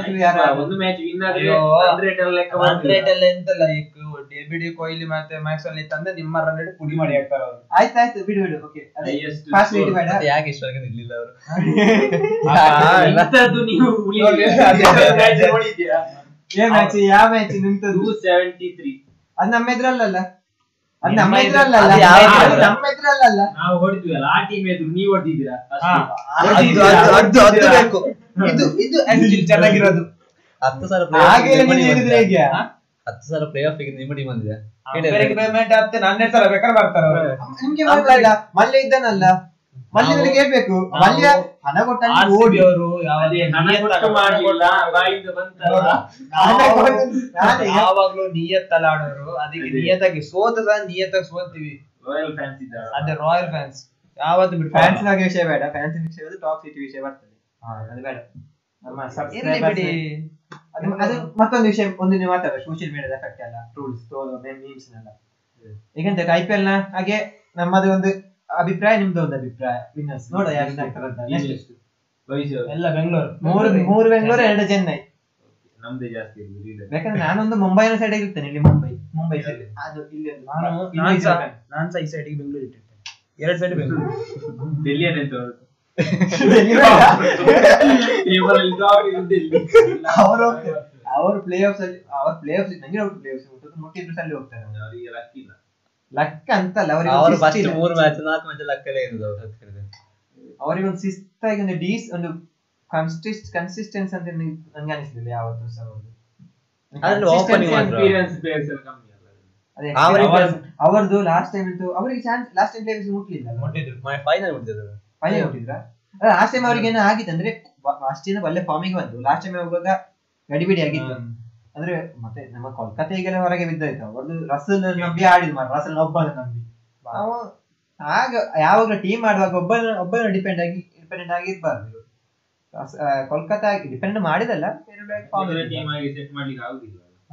ಒಂದು ಮ್ಯಾಚ್ ವಿನ್ ಆದ್ರೆ ಅಯ್ಯೋ. run rate ಎಲ್ಲ ಲೆಕ್ಕ ರನ್. ರೇಟ್ ಎಲ್ಲ ಎಂತಲ್ಲ ಈಗ ಡೆಬಿಡಿ ಕೊಹ್ಲಿ ಮತ್ತೆ ಮ್ಯಾಕ್ಸ್ವೆಲ್ ನಿಮ್ಮ ರನ್ ರೇಟ್ ಪುಡಿ ಮಾಡಿ ಹಾಕ್ತಾರೆ ಅವರು ಆಯ್ತು ಆಯ್ತು. ಬಿಡು ಬಿಡು. ಓಕೆ ಫಾಸ್ಟ್ ರೇಟ್ ಬೇಡ. ಯಾಕೆ ಇಷ್ಟವರೆಗೆ ನಿಲ್ಲಿಲ್ಲ ಅವರು? [laughs] ಇಂಥದ್ದು ನೀವು. ಏ ಮ್ಯಾಚ್ ಯಾವ ಮ್ಯಾಚ್ ನಿಂತದ್ದು? ಸೆವೆಂಟಿ ತ್ರೀ ಅದು ನಮ್ಮ ಎದುರಲ್ಲಲ್ಲ ಅದು ನಮ್ಮ ನಾವು ಹೊಡಿದ್ವಲ್ಲ ಆ ಟೀಮ್ ಎದುರು ನೀವು ಹೊಡೆದಿದ್ದೀರಾ ಹಾ. ಅದು- ಅದು- ಅದು- ಅದು ಬೇಕು. ಇದು ಇದು ಆಕ್ಚುಲಿ ಚೆನ್ನಾಗಿರೋದು. ಹತ್ತು ಸಲ ಹಾಗೆ ಹೇಳಿದ್ರೆ ಹೇಗೆ. ಹತ್ತು ಪ್ಲೇ ಆಫ್ ನಿಮ್ಮ ಟೀಮ್ ಬಂದಿದೆ. ಪೇಮೆಂಟ್ ಹನ್ನೆರಡು ಸಲ ಬೇಕಾದ್ರೆ ಬರ್ತಾರೆ ನಿಮ್ಗೆ ಮಲ್ಯ ಇದ್ದಾನಲ್ಲ. ಮಲ್ಯ ಹಣ ಓಡಿ ಅವರು ಯಾವಾಗ್ಲೂ ನಿಯತ್ತಲ್ಲ ಆಡೋರು ಅದಕ್ಕೆ ನಿಯತ್ತಾಗಿ ಸೋತದ ನಿಯತ್ತಾಗಿ ಸೋಲ್ತೀವಿ ರಾಯಲ್ ಫ್ಯಾನ್ಸ್ ಇದ್ದಾರೆ? ಅದೇ ರಾಯಲ್ ಫ್ಯಾನ್ಸ್ ಯಾವತ್ತು ಬಿಟ್ಟು ಫ್ಯಾನ್ಸ್ ನಾಗೆ ವಿಷಯ ಬೇಡ. ಫ್ಯಾನ್ಸ್ ವಿಷಯ ಅದು ಟಾಪ್ ಸಿಟಿ ವಿಷಯ ಬರ್ತದೆ. ಅದು ಬೇಡ. ಅದು ಅದು ಮತ್ತೊಂದು ವಿಷಯ ಒಂದು ನೀವು ಮಾತಾಡ ಸೋಷಿಯಲ್ ಮೀಡಿಯಾದ ಎಫೆಕ್ಟ್ ಅಲ್ಲ ಟ್ರೂಲ್ಸ್ ಮೀಮ್ಸ್ ಎಲ್ಲ ಈಗಂತ ಐ ಪಿ ಎಲ್ನ ಹಾಗೆ ನಮ್ಮದು ಒಂದು ಅಭಿಪ್ರಾಯ ನಿಮ್ದು ಒಂದು ಅಭಿಪ್ರಾಯ? ವಿನ್ನರ್ಸ್ ನೋಡ ಯಾರು ಆಗ್ತಾರೆ ಅಂತ. ಭವಿಷ್ಯ ಎಲ್ಲ ಬೆಂಗಳೂರು ಮೂರು ಮೂರು ಬೆಂಗಳೂರು ಎರಡು ಚೆನ್ನೈ ನಮ್ದೇ ಜಾಸ್ತಿ. ಯಾಕಂದ್ರೆ ನಾನೊಂದು ಮುಂಬೈನ ಸೈಡ್ ಇರ್ತೇನೆ ಇಲ್ಲಿ ಮುಂಬೈ. ಮುಂಬೈ ಸೈಡ್ ಅದು ಇಲ್ಲಿ. ನಾನು ನಾನ್ ಸಹ ಈ ಸೈಡಿಗೆ ಬೆಂಗಳೂರು ಇಟ್ಟಿರ್ತೇನೆ. ಎರಡು ಸೈಡ್ ಬೆಂಗಳೂರು ಡೆಲ್ಲಿ ಆಗಿದ್ದು ಅವರು ಅವರು ಪ್ಲೇ ಆಫ್ ಅಲ್ಲಿ ಅವ್ರ ಪ್ಲೇ ಆಫ್ ನಂಗೆ ಪ್ಲೇ ಆಫ್ ಮುಟ್ಟಿದ್ರು ಅಲ್ಲಿ ಹೋಗ್ತಾರೆ. ಅವರಿಗೆ ಲಕ್ಕಿ ಇಲ್ಲ. ಲಕ್ಕ ಅಂತ ಅಲ್ಲ ಅವರಿಗೊಂದು ಫಸ್ಟ್ ಮೂರು ಮ್ಯಾಚ್ ನಾಲ್ಕು ಮ್ಯಾಚ್ ಇರೋದು ಅವ್ರು. ಅವರಿಗೆ ಒಂದು ಶಿಸ್ತಾಗಿ ಒಂದು ಡೀಸ್ ಒಂದು ಕನ್ಸಿಸ್ಟ್ ಕನ್ಸಿಸ್ಟೆನ್ಸ್ ಅಂತ ನಂಗೆ ಅನಿಸ್ಲಿಲ್ಲ ಯಾವತ್ತೂ ಸಹ ಒಂದು ಅವರದು ಅವರ- ಲಾಸ್ಟ್ ಟೈಮ್ ಇತ್ತು ಅವರಿಗೆ ಚಾನ್ಸ್ ಲಾಸ್ಟ್ ಟೈಮ್ ಪ್ಲೇಯರ್ಸ್ ಮುಟ್ಲಿಲ್ಲ ಮುಟ್ಟಿದ್ರು. ಫೈನಲ್ ಮುಟ್ಟಿದ್ರು. ಫೈನಲ್ ಮುಟ್ಟಿದ್ರ? ಲಾಸ್ಟ್ ಟೈಮ್ ಅವ್ರಿಗೆ ಏನೋ ಆಗಿತ್ತು ಅಂದ್ರೆ ಲಾಸ್ಟ್ ಟೈಮ್ ಒಳ್ಳೆ ಫಾರ್ಮಿಗೆ ಬಂತು ಲಾಸ್ಟ್ ಟೈಮ್ ಹೋಗುವಾಗ ಗಡಿಬಿಡಿ ಆಗಿತ್ತು. ಅಂದ್ರೆ ಮತ್ತೆ ನಮ್ಮ ಕೊಲ್ಕತ್ತೆಗೆಲ್ಲ ಹೊರಗೆ ಬಿದ್ದಾಯ್ತು. ಒಂದು ರಸಲ್ ನಂಬಿ ಆಡಿದ್ ಮಾರ ರಸಲ್ ಒಬ್ಬನ ನಂಬಿ. ನಾವು ಆಗ ಯಾವಾಗ ಟೀಮ್ ಆಡುವಾಗ ಒಬ್ಬನ ಒಬ್ಬನ ಡಿಪೆಂಡ್ ಆಗಿ ಡಿಪೆಂಡೆಂಟ್ ಆಗಿ ಇರ್ಬಾರ್ದು. ಕೊಲ್ಕತ್ತಾ ಡಿಪೆಂಡ್ ಮಾಡಿದಲ್ಲ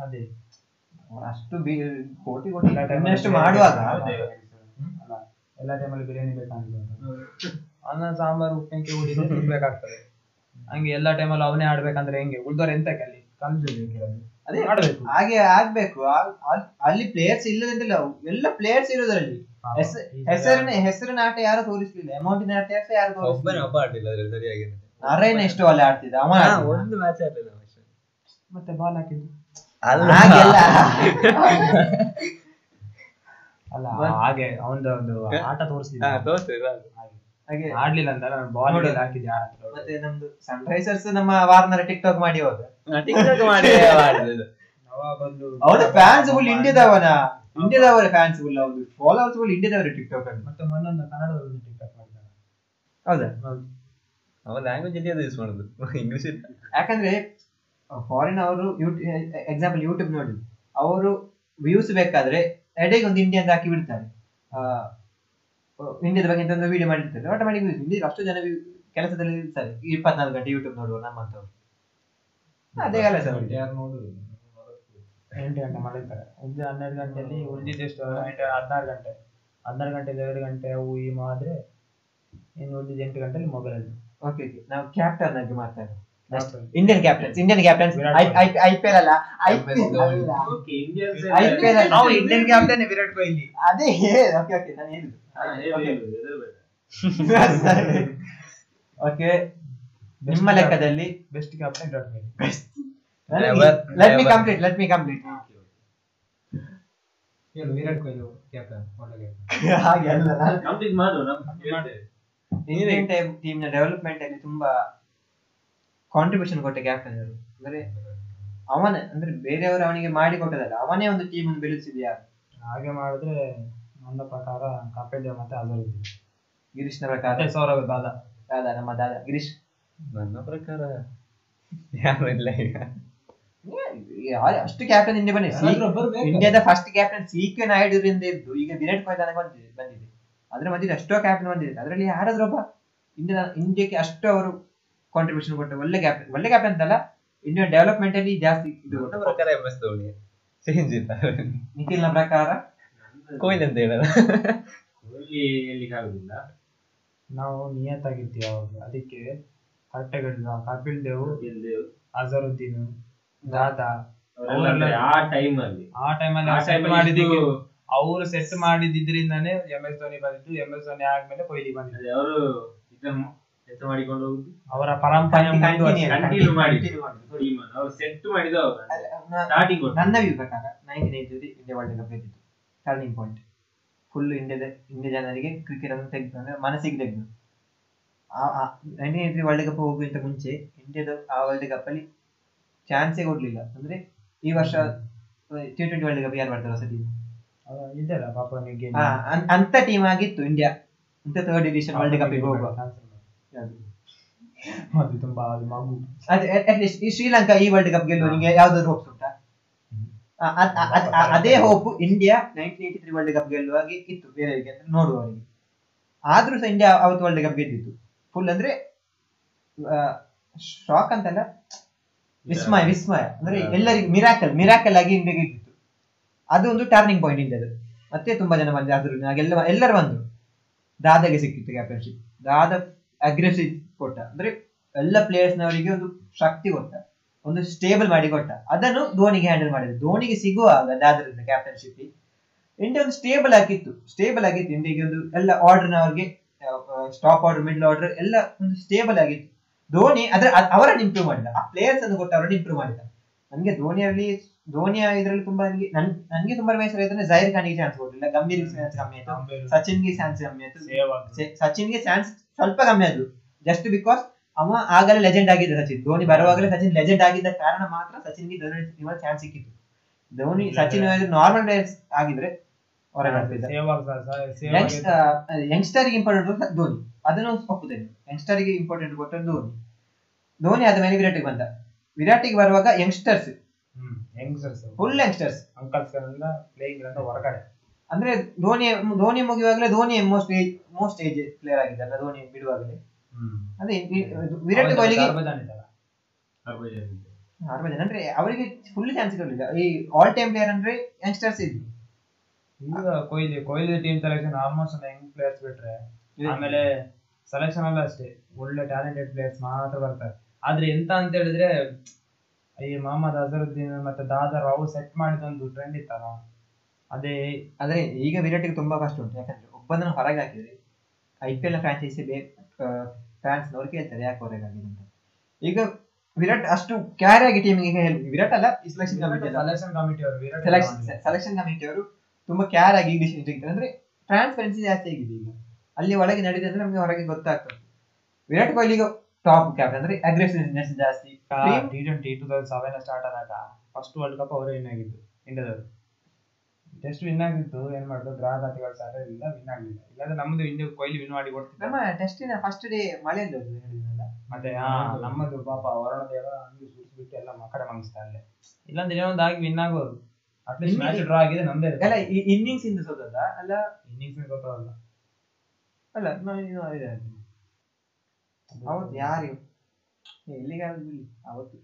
ಅದೇ. ಅಷ್ಟು ಬಿ- ಕೋಟಿ ಕೋಟಿ ಅಷ್ಟು ಮಾಡುವಾಗ. ಎಲ್ಲ ಟೈಮಲ್ಲಿ ಬಿರಿಯಾನಿ ಬೇಕಾಗಿಲ್ಲ ಅನ್ನ ಸಾಂಬಾರ್ ಉಪ್ಪಿನಕಾಯಿ ತಿನ್ಬೇಕಾಗ್ತದೆ ಹಂಗೆ ಎಲ್ಲ ಟೈಮಲ್ಲಿ ಅವನೇ ಆಡ್ಬೇಕಂದ್ರೆ ಹೆಂಗೆ? ಉಳ್ದವ್ರು ಎಂತಕ್ಕೆ ಅಲ್ಲಿ ಅದೇ ಹಾಗೆ ಆಗ್ಬೇಕು. ಅಲ್ಲಿ ಪ್ಲೇಯರ್ಸ್ ಇಲ್ಲದಂತಿಲ್ಲ ಎಲ್ಲ ಪ್ಲೇಯರ್ಸ್ ಇರೋದ್ರಲ್ಲಿ. ಹೆಸ- ಹೆಸರಿನ ಹೆಸರಿನ ಆಟ ಯಾರು ತೋರಿಸ್ಲಿಲ್ಲ. ಅಮೌಂಟಿನ ಆಟ ಯಾರು ತೋರಿಸ್ಲಿಲ್ಲ. ಒಬ್ಬ ಆಡ್ಲಿಲ್ಲ ಅದ್ರಲ್ಲಿ ಸರಿಯಾಗಿ ನಾರಾಯಣ ಎಷ್ಟು ಅಲ್ಲಿ ಆಡ್ತಿದ್ದ? ಅವ ಒಂದು ಮ್ಯಾಚ್ ಆಯ್ತು ಮತ್ತೆ ಬಾಲ್ ಹಾಕಿದ್ರು ಅಲ್ಲ. ಹಾಗೆಲ್ಲ. ಅಲ್ಲ ಹಾಗೆ ಅವನದು ಒಂದು ಆಟ ತೋರಿಸ್ಲಿಲ್ಲ. ಹಾ, ತೋರ್ಸಿಲ್ಲ. ಹಾಗೆ. ಆಡ್ಲಿಲ್ಲ ಅಂತ ನಾನು ಬಾಲ್. ಹಾಕಿದ್ದೆ ಮತ್ತೆ ನಮ್ದು ಸನ್ ರೈಸರ್ಸ್ ನಮ್ಮ ವಾರ್ನರ್ ಟಿಕ್ ಟಾಕ್ ಮಾಡಿ ಹೋದ. TikTok ಮಾಡಿ ಅವನ? ಫ್ಯಾನ್ಸ್ ಫುಲ್ ಇಂಡಿಯಾದವನ ಇಂಡಿಯಾದವರ ಫ್ಯಾನ್ಸ್ ಫುಲ್ ಅವ್ರು ಫಾಲೋವರ್ಸ್ ಫುಲ್ ಇಂಡಿಯಾದವರು ಟಿಕ್ ಟಾಕ್ ಅಲ್ಲಿ. ಮತ್ತೆ ಮೊನ್ನೊಂದು ಕನ್ನಡದಲ್ಲಿ ಟಿಕ್ಟಾಕ್ ಮಾಡ್ತಾರೆ ಹೌದಾ? ಅವ ಲ್ಯಾಂಗ್ವೇಜ್ ಇಂಡಿಯಾದ ಯೂಸ್ ಮಾಡುದು. ಇಂಗ್ಲಿಷ್ ಯಾಕಂದ್ರೆ ಫಾರಿನ್ ಅವರು ಎಕ್ಸಾಂಪಲ್ ಯೂಟ್ಯೂಬ್ ನೋಡಿ. ಅವರು ವ್ಯೂಸ್ ಬೇಕಾದ್ರೆ ಎಡೆಗೆ ಒಂದು ಇಂಡಿಯನ್ ಹಾಕಿ ಬಿಡ್ತಾರೆ. ಇಂಡಿಯಾದ ಬಗ್ಗೆ ಅಂತ ಒಂದು ವಿಡಿಯೋ ಮಾಡಿರ್ತಾರೆ ಆಟೋಮೆಟಿಕ್ ವ್ಯೂಸ್ ಇಂಡಿಯಾ ಅಷ್ಟು ಜನ ಕೆಲಸದಲ್ಲಿ ಇರ್ತಾರೆ. ಇಪ್ಪತ್ನಾಲ್ಕು ಗಂಟೆ ಯೂಟ್ಯೂಬ್ ನೋಡುವ ನಮ್ಮಂತವ್ರು. ಅದೇ ಅಲ್ಲ ಸರ್ ಯಾರು ನೋಡುದು? ಎಂಟು ಗಂಟೆ ಮಲಗ್ತಾರೆ ಮುಂಜೆ ಹನ್ನೆರಡು ಗಂಟೆಯಲ್ಲಿ ಉಳಿದಿದ್ದು ಎಷ್ಟು ಎಂಟು ಹದಿನಾರು ಗಂಟೆ. ಹದಿನಾರು ಗಂಟೆ ಎರಡು ಗಂಟೆ ಅವು ಈ ಮಾದ್ರೆ ಇನ್ನು ಉಳಿದಿದ್ದು ಎಂಟು ಗಂಟೆಯಲ್ಲಿ ಮೊಬೈಲಲ್ಲಿ ಓಕೆ ಓಕೆ ನಾವು ಕ್ಯಾಪ್ಟನ್ ಆಗಿ ಮಾತಾಡೋಣ. Captain. Indian captains Indian captains Virat I P L ಅಲ್ಲ. ಐ ಪಿ ಎಲ್ ನಾವು ಇಂಡಿಯನ್ ಕ್ಯಾಪ್ಟನ್ ವಿರಾಟ್ ಕೊಹ್ಲಿ. ಅದೇ ಓಕೆ ಓಕೆ ನಾನು ಹೇಳಿದ್ದು ಓಕೆ [laughs] ನಿಮ್ಮ ಲೆಕ್ಕದಲ್ಲಿ best captain Virat Kohli Never, let never. me complete Let me complete. ಹೇಳು ವಿರಾಟ್ ಕೊಹ್ಲಿ ಕ್ಯಾಪ್ಟನ್ ಒಳ್ಳೆ [laughs] ಹಾಗೆ ಅಲ್ಲ ಕಂಪ್ಲೀಟ್ ಮಾಡು ಇಂಡಿಯನ್ ಟೀಮ್ನ ಡೆವಲಪ್ಮೆಂಟ್ ಅಲ್ಲಿ ತುಂಬಾ ಕಾಂಟ್ರಿಬ್ಯೂಷನ್ ಕೊಟ್ಟ ಕ್ಯಾಪ್ಟನ್ ಅವರು ಅಂದ್ರೆ ಅವನ ಅಂದ್ರೆ ಬೇರೆಯವರು ಅವನಿಗೆ ಮಾಡಿ ಕೊಟ್ಟದಲ್ಲ ಅವನೇ ಒಂದು ಟೀಮ್ ಅನ್ನು ಬೆಳೆಸಿದ್ಯಾ? ಹಾಗೆ ಮಾಡಿದ್ರೆ ನನ್ನ ಪ್ರಕಾರ ಕಪಿಲ್ ದೇವ್ ಮತ್ತೆ ಅಜರುದ್ದೀನ್ ಗಿರೀಶ್ನ ಪ್ರಕಾರ? ಸೌರಭ್ ಸೌರವ್ ದಾದಾ. ದಾದಾ ನಮ್ಮ ದಾದಾ. ಗಿರೀಶ್? ನನ್ನ ಪ್ರಕಾರ ಯಾರು ಇಲ್ಲ ಈಗ. ಅಷ್ಟು ಕ್ಯಾಪ್ಟನ್ ಇಂಡಿಯಾ ಒಬ್ಬರು ಇಂಡಿಯಾದ ಫಸ್ಟ್ ಕ್ಯಾಪ್ಟನ್ ಸಿ ಕೆ ನಾಯ್ಡುರಿಂದ ಇದ್ದು ಈಗ ವಿರಾಟ್ ಕೊಹ್ಲಿ ತನಕ ಬಂದಿದೆ ಬಂದಿದೆ. ಅದ್ರ ಮಧ್ಯೆ ಅಷ್ಟೋ ಕ್ಯಾಪ್ಟನ್ ಬಂದಿದೆ. ಅದರಲ್ಲಿ ಯಾರಾದ್ರೂ ಒಬ್ಬ ಇಂಡಿಯಾ ಇಂಡಿಯಾಕ್ಕೆ ಅಷ್ಟು ಅವರು ಕಾಂಟ್ರಿಬ್ಯೂಷನ್ ಕೊಟ್ಟ ಒಳ್ಳೆ ಕ್ಯಾಪ್ಟನ್ ಒಳ್ಳೆ ಕ್ಯಾಪ್ಟನ್ ಅಂತಲ್ಲ ಇಂಡಿಯಾ ಡೆವಲಪ್ಮೆಂಟ್ ಅಲ್ಲಿ ಜಾಸ್ತಿ ಇದು ಪ್ರಕಾರ ಎಂ ಎಸ್ ಧೋನಿ ಚೇಂಜ್ ಇಲ್ಲ ನಿಖಿಲ್ನ ಪ್ರಕಾರ? ಕೊಹ್ಲಿ ಅಂತ ಹೇಳಲ್ಲ ಕೊಹ್ಲಿ ಎಲ್ಲಿಗೆ ಆಗುದಿಲ್ಲ? ನಾವು ನಿಯತ್ತಾಗಿರ್ತೀವಿ ಅವಾಗ ಅದಕ್ಕೆ ಕರೆಕ್ಟಾಗಿ ಕಪಿಲ್ ದೇವ್. ಅಜರುದ್ದೀನ್. ದಾದಾ. ಆ ಟೈಮ್ ಅಲ್ಲಿ. ಆ ಟೈಮ್ ಸೆಟ್ ಅಲ್ಲಿ ಮಾಡಿದ್ದಕ್ಕೆ ಅವರು ಸೆಟ್ ಮಾಡಿದ್ರಿಂದಾನೇ ಎಂ ಎಸ್ ಧೋನಿ ಬಂದಿದ್ದು ಎಂ ಎಸ್ ಧೋನಿ ಆದ್ಮೇಲೆ ಕೊಹ್ಲಿ ಬಂದಿದ್ದು. ಅವರು ಇದನ್ನು ಸೆಟ್ ಮಾಡಿಕೊಂಡು ಹೋಗುದು ಅವರ ಪರಂಪರೆ ಕಂಟಿನ್ಯೂ ಮಾಡಿ. ಅವರು ಸೆಟ್ ಮಾಡಿದ್ದು ಸ್ಟಾರ್ಟಿಂಗ್ ನನ್ನ ವ್ಯೂ ಪ್ರಕಾರ nineteen eighty India world cup ಗೆದ್ದಿತ್ತು turning point full ಇಂಡಿಯಾದ ಇಂಡಿಯಾ ಜನರಿಗೆ ಕ್ರಿಕೆಟ್ ಅನ್ನು ತೆಗೆದು ಅಂದ್ರೆ ಮನಸ್ಸಿಗೆ ತೆಗೆದು. ನೈನ್ಟೀನ್ ಏಯ್ಟಿ ವರ್ಲ್ಡ್ ಕಪ್ ಹೋಗುವಂತ ಮುಂಚೆ ಇಂಡಿಯಾದ ಆ ವರ್ಲ್ಡ್ ಕಪ್ ಅಲ್ಲಿ ಚಾನ್ಸೇ ಕೊಡ್ಲಿಲ್ಲ. ಅಂದ್ರೆ ಈ ವರ್ಷ ಟಿ ಟ್ವೆಂಟಿ ವರ್ಲ್ಡ್ ಕಪ್ ಯಾರು ಮಾಡ್ತಾರೆ ಹೊಸ ಟೀಮ್ ಅವ ಇದೆಯಲ್ಲ ಪಾಪ. ಅಂತ ಟೀಮ್ ಆಗಿತ್ತು ಇಂಡಿಯಾ ಅಂತ ಥರ್ಡ್ ಎಡಿಷನ್ ವರ್ಲ್ಡ್ ಕಪ್ ಹೋಗುವ? [laughs] ಅದು ತುಂಬಾ ಮಗು. ಅಟ್ಲೀಸ್ಟ್ ಈ ಶ್ರೀಲಂಕಾ ಈ ವರ್ಲ್ಡ್ ಕಪ್ ಗೆಲ್ಲುವ ನಿಮಗೆ ಯಾವ್ದಾದ್ರು ಹೋಪ್ಸ್ ಉಂಟಾ? ಅದೇ hope India nineteen eighty three world cup ಗೆಲ್ಲುವಾಗೆ ಇತ್ತು ಬೇರೆಯವರಿಗೆ ಅಂದ್ರೆ ನೋಡುವವರಿಗೆ ಆದ್ರೂ ಸಹ ಇಂಡಿಯಾ ಅವತ್ತು ವರ್ಲ್ಡ್ ಕಪ್ ಗೆದ್ದಿತ್ತು ಫುಲ್ ಅಂದ್ರೆ ಶಾಕ್ ಅಂತಲ್ಲ. ವಿಸ್ಮಯ ವಿಸ್ಮಯ. ಅಂದ್ರೆ ಎಲ್ಲರಿಗೂ ಮಿರಾಕಲ್ ಮಿರಾಕಲ್ ಆಗಿ ಇಂಡಿಯಾಗೆ ಗೆದ್ದಿತ್ತು ಅದು ಒಂದು ಟರ್ನಿಂಗ್ ಪಾಯಿಂಟ್ ಇಂಡಿಯಾದ ಮತ್ತೆ ತುಂಬಾ ಜನ ಬಂದ್ರು. ಅದ್ರ ಎಲ್ಲ ಎಲ್ಲರೂ ಬಂದ್ರು. ದಾದಾಗೆ ಸಿಕ್ಕಿತ್ತು ಕ್ಯಾಪ್ಟನ್ಶಿಪ್ ದಾದ ಅಗ್ರೆಸಿವ್ ಕೊಟ್ಟ. ಅಂದ್ರೆ ಎಲ್ಲ ಪ್ಲೇಯರ್ಸ್ ನವರಿಗೆ ಒಂದು ಶಕ್ತಿ ಕೊಟ್ಟ. ಒಂದು ಸ್ಟೇಬಲ್ ಮಾಡಿ ಕೊಟ್ಟ. ಅದನ್ನು ಧೋನಿಗೆ ಹ್ಯಾಂಡಲ್ ಮಾಡಿದ್ರು. ಧೋನಿಗೆ ಸಿಗುವಾಗ ದಾದರಿಂದ ಕ್ಯಾಪ್ಟನ್ಶಿಪ್ ಇಂಡಿಯಾ ಒಂದು ಸ್ಟೇಬಲ್ ಆಗಿತ್ತು. ಸ್ಟೇಬಲ್ ಆಗಿತ್ತು. ಇಂಡಿಯಾಗೆ ಒಂದು ಎಲ್ಲ ಆರ್ಡರ್ನವರಿಗೆ ಸ್ಟಾಪ್ ಆರ್ಡರ್ ಮಿಡ್ಲ್ ಆರ್ಡರ್ ಎಲ್ಲ ಒಂದು ಸ್ಟೇಬಲ್ ಆಗಿತ್ತು. ಧೋನಿ ಅದ್ರ ಅದ್- ಅವರನ್ನು ಇಂಪ್ರೂವ್ ಮಾಡಿದ. ಆ ಪ್ಲೇಯರ್ಸ್ ಅನ್ನು ಕೊಟ್ಟು ಅವರನ್ನು ಇಂಪ್ರೂವ್ ಮಾಡಿದ. ನನಗೆ ಧೋನಿಯಲ್ಲಿ ಧೋನಿಯ ಇದರಲ್ಲಿ ತುಂಬಾ ನನಗೆ ನನ್ ನನಗೆ ತುಂಬಾ ಬೇಸರ ಆಯ್ತು ಅಂದ್ರೆ ಜೈರ್ ಖಾನಿಗೆ ಚಾನ್ಸ್ ಕೊಟ್ಟಿಲ್ಲ ಗಂಭೀರ್ ಚಾನ್ಸ್ ಕಮ್ಮಿ ಆಯ್ತು. ಸಚಿನ್ಗೆ ಚಾನ್ಸ್ ಕಮ್ಮಿ ಆಯ್ತು. ಸಚಿನ್ಗೆ ಚಾನ್ಸ್ ಸ್ವಲ್ಪ ಕಮ್ಮಿ ಆದ್ರು. ಜಸ್ಟ್ ಬಿಕಾಸ್ ಅವ ಆಗಲೇ ಲೆಜೆಂಡ್ ಆಗಿದ್ದ ಸಚಿನ್. ಧೋನಿ ಬರುವಾಗಲೇ ಸಚಿನ್ ಲೆಜೆಂಡ್ ಆಗಿದ್ದ ಕಾರಣ ಮಾತ್ರ ಸಚಿನ್ಗೆ ಧೋನಿ ಚಾನ್ಸ್ ಸಿಕ್ಕಿತ್ತು. ಧೋನಿ ಸಚಿನ್ ನಾರ್ಮಲ್ ಪ್ಲೇಯರ್ಸ್ ಆಗಿದ್ರೆ ಯಂಗ್ಸ್ಟರ್ ಇಂಪಾರ್ಟೆಂಟ್ ಧೋನಿ. ಅದನ್ನು ಒಪ್ಪುತ್ತೇನೆ ಯಂಗ್ಸ್ಟರ್ಗೆ ಇಂಪಾರ್ಟೆಂಟ್ ಕೊಟ್ಟರೆ ಧೋನಿ. ಧೋನಿ ಆದ ಮೇಲೆ ವಿರಾಟಿಗೆ ಬಂದ. ವಿರಾಟಿಗೆ ಬರುವಾಗ youngsters. Hmm youngsters. Full youngsters. Uncles ಎಲ್ಲ ಪ್ಲೇಯಿಂಗ್ ಅಂತ ಹೊರಗಡೆ. ಅಂದ್ರೆ Dhoni Dhoni ಮುಗಿಯುವಾಗಲೇ Dhoni most age most age player ಆಗಿದ್ದಲ್ಲ Dhoni ಬಿಡುವಾಗಲೇ. ಅದೇ ವಿರಾಟ್ ಕೊಹ್ಲಿ. ಹರ್ಭಜನ್ ಅಂದ್ರೆ ಅವರಿಗೆ ಫುಲ್ ಚಾನ್ಸ್ ಇರಲಿಲ್ಲ ಈ ಆಲ್ ಟೈಮ್ ಪ್ಲೇಯರ್ ಅಂದ್ರೆ ಯಂಗ್ಸ್ಟರ್ಸ್ ಇದ್ರು. ಈಗ Kohli Kohli team selection almost young players ಬಿಟ್ರೆ ಆಮೇಲೆ ಸೆಲೆಕ್ಷನ್ ಅಲ್ಲ ಅಷ್ಟೇ. ಒಳ್ಳೆ ಟ್ಯಾಲೆಂಟೆಡ್ ಪ್ಲೇಯರ್ಸ್ ಮಾತ್ರ ಬರ್ತಾರೆ. ಆದ್ರೆ ಎಂತ ಅಂತ ಹೇಳಿದ್ರೆ ಈ ಮೊಹಮ್ಮದ್ ಅಜರುದ್ದೀನ್ ಮತ್ತೆ ದಾದರ್ ಅವು ಸೆಟ್ ಮಾಡಿದೊಂದು ಟ್ರೆಂಡ್ ಇತ್ತಲ್ಲ? ಅದೇ ಆದ್ರೆ ಈಗ ವಿರಾಟಿಗೆ ತುಂಬಾ ಕಷ್ಟ ಉಂಟು. ಯಾಕಂದ್ರೆ ಒಬ್ಬನ ಹೊರಗೆ ಹಾಕಿದ್ರೆ I P L franchise fans ನವರು ಕೇಳ್ತಾರೆ ಯಾಕೆ ಹೊರಗೆ ಆಗಿದೆ ಅಂತ. ಈಗ ವಿರಾಟ್ ಅಷ್ಟು ಕ್ಯಾರಿ ಆಗಿ ಟೀಮಿಗೆ ವಿರಾಟ್ ಅಲ್ಲ ಈ ಸೆಲೆಕ್ಷನ್ ಕಮಿಟಿ ಸೆಲೆಕ್ಷನ್ ಕಮಿಟಿ ಅವರು ವಿರಾಟ್ ಸೆಲೆಕ್ಷನ್ ಸೆಲೆಕ್ಷನ್ ಕಮಿಟಿ ಅವರು ತುಂಬಾ ಕ್ಯಾರ್ ಆಗಿ ಡಿಸಿಷನ್ ತೆಗಿತಾರೆ. ಅಂದ್ರೆ ಟ್ರಾನ್ಸ್ಪರೆನ್ಸಿ ಜಾಸ್ತಿ ಆಗಿದೆ ಈಗ. ಅಲ್ಲಿ ಒಳಗೆ ನಡೀತದೆ ನಮಗೆ ಹೊರಗೆ ಗೊತ್ತಾಗ್ತದೆ. ವಿರಾಟ್ ಕೊಹ್ಲಿಗೆ ಟಾಪ್ ಕ್ಯಾಪ್ಟನ್ ಅಂದ್ರೆ ಅಗ್ರೆಸಿವ್ನೆಸ್ ಜಾಸ್ತಿ T twenty two thousand seven start ಆದಾಗ ಫಸ್ಟ್ ವರ್ಲ್ಡ್ ಕಪ್ ಅವರೇ ವಿನ್ ಆಗಿದ್ದು ಇಂಡಿಯಾದವರು. ಟೆಸ್ಟ್ ವಿನ್ ಆಗಿತ್ತು ಏನ್ ಮಾಡಿದ್ರು ಗ್ರಹಘಾತಿಗಳು ಸಹ ಇಲ್ಲ ವಿನ್ ಆಗ್ಲಿಲ್ಲ. ಇಲ್ಲಾಂದ್ರೆ ನಮ್ದು ಇಂಡಿಯಾ ಕೊಹ್ಲಿ ವಿನ್ ಮಾಡಿ ಕೊಡ್ತಿದ್ದೆ ನಮ್ಮ ಟೆಸ್ಟಿನ ಫಸ್ಟ್ ಡೇ ಮಳೆ ಮತ್ತೆ ಆ ನಮ್ಮದು ಪಾಪ ವರುಣ ದೇವ ಹಂಗೆ ಸುರಿಸ್ಬಿಟ್ಟು ಎಲ್ಲ ಮಕ್ಕಳ ಮಂಗಿಸ್ತಾ ಅಲ್ಲೇ ಇಲ್ಲಾಂದ್ರೆ ಏನೋ ಒಂದು ಆಗಿ ವಿನ್ ಆಗೋದು. ಅಟ್ಲೀಸ್ಟ್ ಮ್ಯಾಚ್ ಡ್ರಾ ಆಗಿದೆ ನಮ್ದೇ ಅಲ್ಲ ಈ ಇನ್ನಿಂಗ್ಸ್ ಇಂದ ಸೋತದ ಅಲ್ಲ ಇನ್ನಿಂಗ್ಸ್ ಗೊತ್ತಾಗಲ್ಲ ಅಲ್ಲ ನಾನು. ಅವತ್ತು ಯಾರು? ಎಲ್ಲಿಗೆ ಬಿಡಿ. ಅವತ್ತು.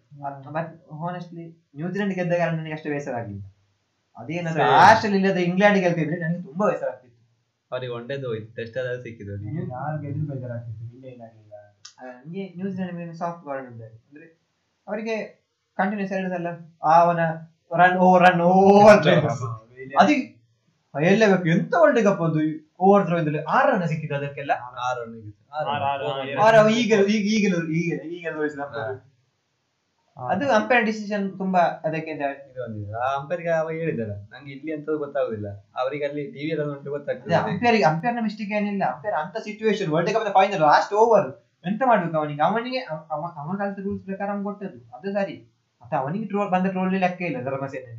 ಹಾನೆಸ್ಟ್ಲಿ ನ್ಯೂಜಿಲೆಂಡ್ ಗೆದ್ದ ಕಾರಣ ನನಗೆ ಅಷ್ಟು ಬೇಸರ ಆಗಲಿಲ್ಲ ಅದೇನಾದ್ರೂ. ಆಸ್ಟ್ರೇಲಿಯಾ ಇಲ್ಲದ ಇಂಗ್ಲೆಂಡ್ ಗೆಲ್ತಿದ್ರೆ ನನಗೆ ತುಂಬಾ ಬೇಸರ ಆಗ್ತಿತ್ತು ಅವ್ರಿಗೆ ಒಂದೇದು ಹೋಯ್ತು ಟೆಸ್ಟ್ ಆದ್ರೆ ಸಿಕ್ಕಿದ್ರು. ಯಾರು ಗೆದ್ದು ಬೇಜಾರಾಗ್ತಿತ್ತು ಆಗ್ತಿತ್ತು ಇಂಗ್ಲೆಂಡ್ ನನಗೆ ನ್ಯೂಜಿಲೆಂಡ್ ಮೇಲೆ ಸಾಫ್ಟ್ ಗಾರ್ಡ್ ಇದ್ದಾರೆ ಅಂದ್ರೆ ಅವರಿಗೆ ಕಂಟಿನ್ಯೂಸ್ ಹೇಳಿದಲ್ಲ ಅವನ ರನ್ ಓ ರನ್ ಓ ಅಂತ [laughs] ಅದು ಎಲ್ಲ ಬೇಕು ಎಂತ ವರ್ಲ್ಡ್ ಕಪ್ ಅದು? ಓವರ್ ಥ್ರೋ ಇದ್ರಲ್ಲಿ ಆರು ರನ್ ಸಿಕ್ಕಿದ್ದು ಅದಕ್ಕೆಲ್ಲ? ಆರು ರನ್. ಆರು ಈಗ ಈಗ ಈಗಲೂ ಈಗ ಈಗಲೂ ತೋರಿಸಿದ ಅದು ಅಂಪೈರ್ ಡಿಸಿಷನ್ ತುಂಬಾ ಅದಕ್ಕೆ ಅಂತ ಇದು ಒಂದಿದೆ. ಆ ಅಂಪೈರ್ಗೆ ಅವ ಹೇಳಿದಲ್ಲ ನಂಗೆ ಇಲ್ಲಿ ಅಂತ ಗೊತ್ತಾಗುದಿಲ್ಲ. ಅವರಿಗೆ ಅಲ್ಲಿ ಟಿವಿ ಎಲ್ಲ ಉಂಟು ಗೊತ್ತಾಗ್ತದೆ. ಅಂಪೈರ್ ಅಂಪೈರ್ನ ಮಿಸ್ಟೇಕ್ ಏನಿಲ್ಲ. ಅಂಪೈರ್ ಅಂತ situation world cup final last over ಎಂತ ಮಾಡ್ಬೇಕು ಅವನಿಗೆ? ಅವನಿಗೆ ಅವ- ಅವ ಅವ ಕಲಿತ ರೂಲ್ಸ್ ಪ್ರಕಾರ ಅವ್ನು ಕೊಟ್ಟದ್ದು. ಅದು ಸರಿ. ಮತ್ತೆ ಅವನಿಗೆ ಟ್ರೋಲ್ ಬಂದ ಟ್ರೋಲ್ ಲೆಕ್ಕ ಇಲ್ಲ ಧರ್ಮಸೇನೆ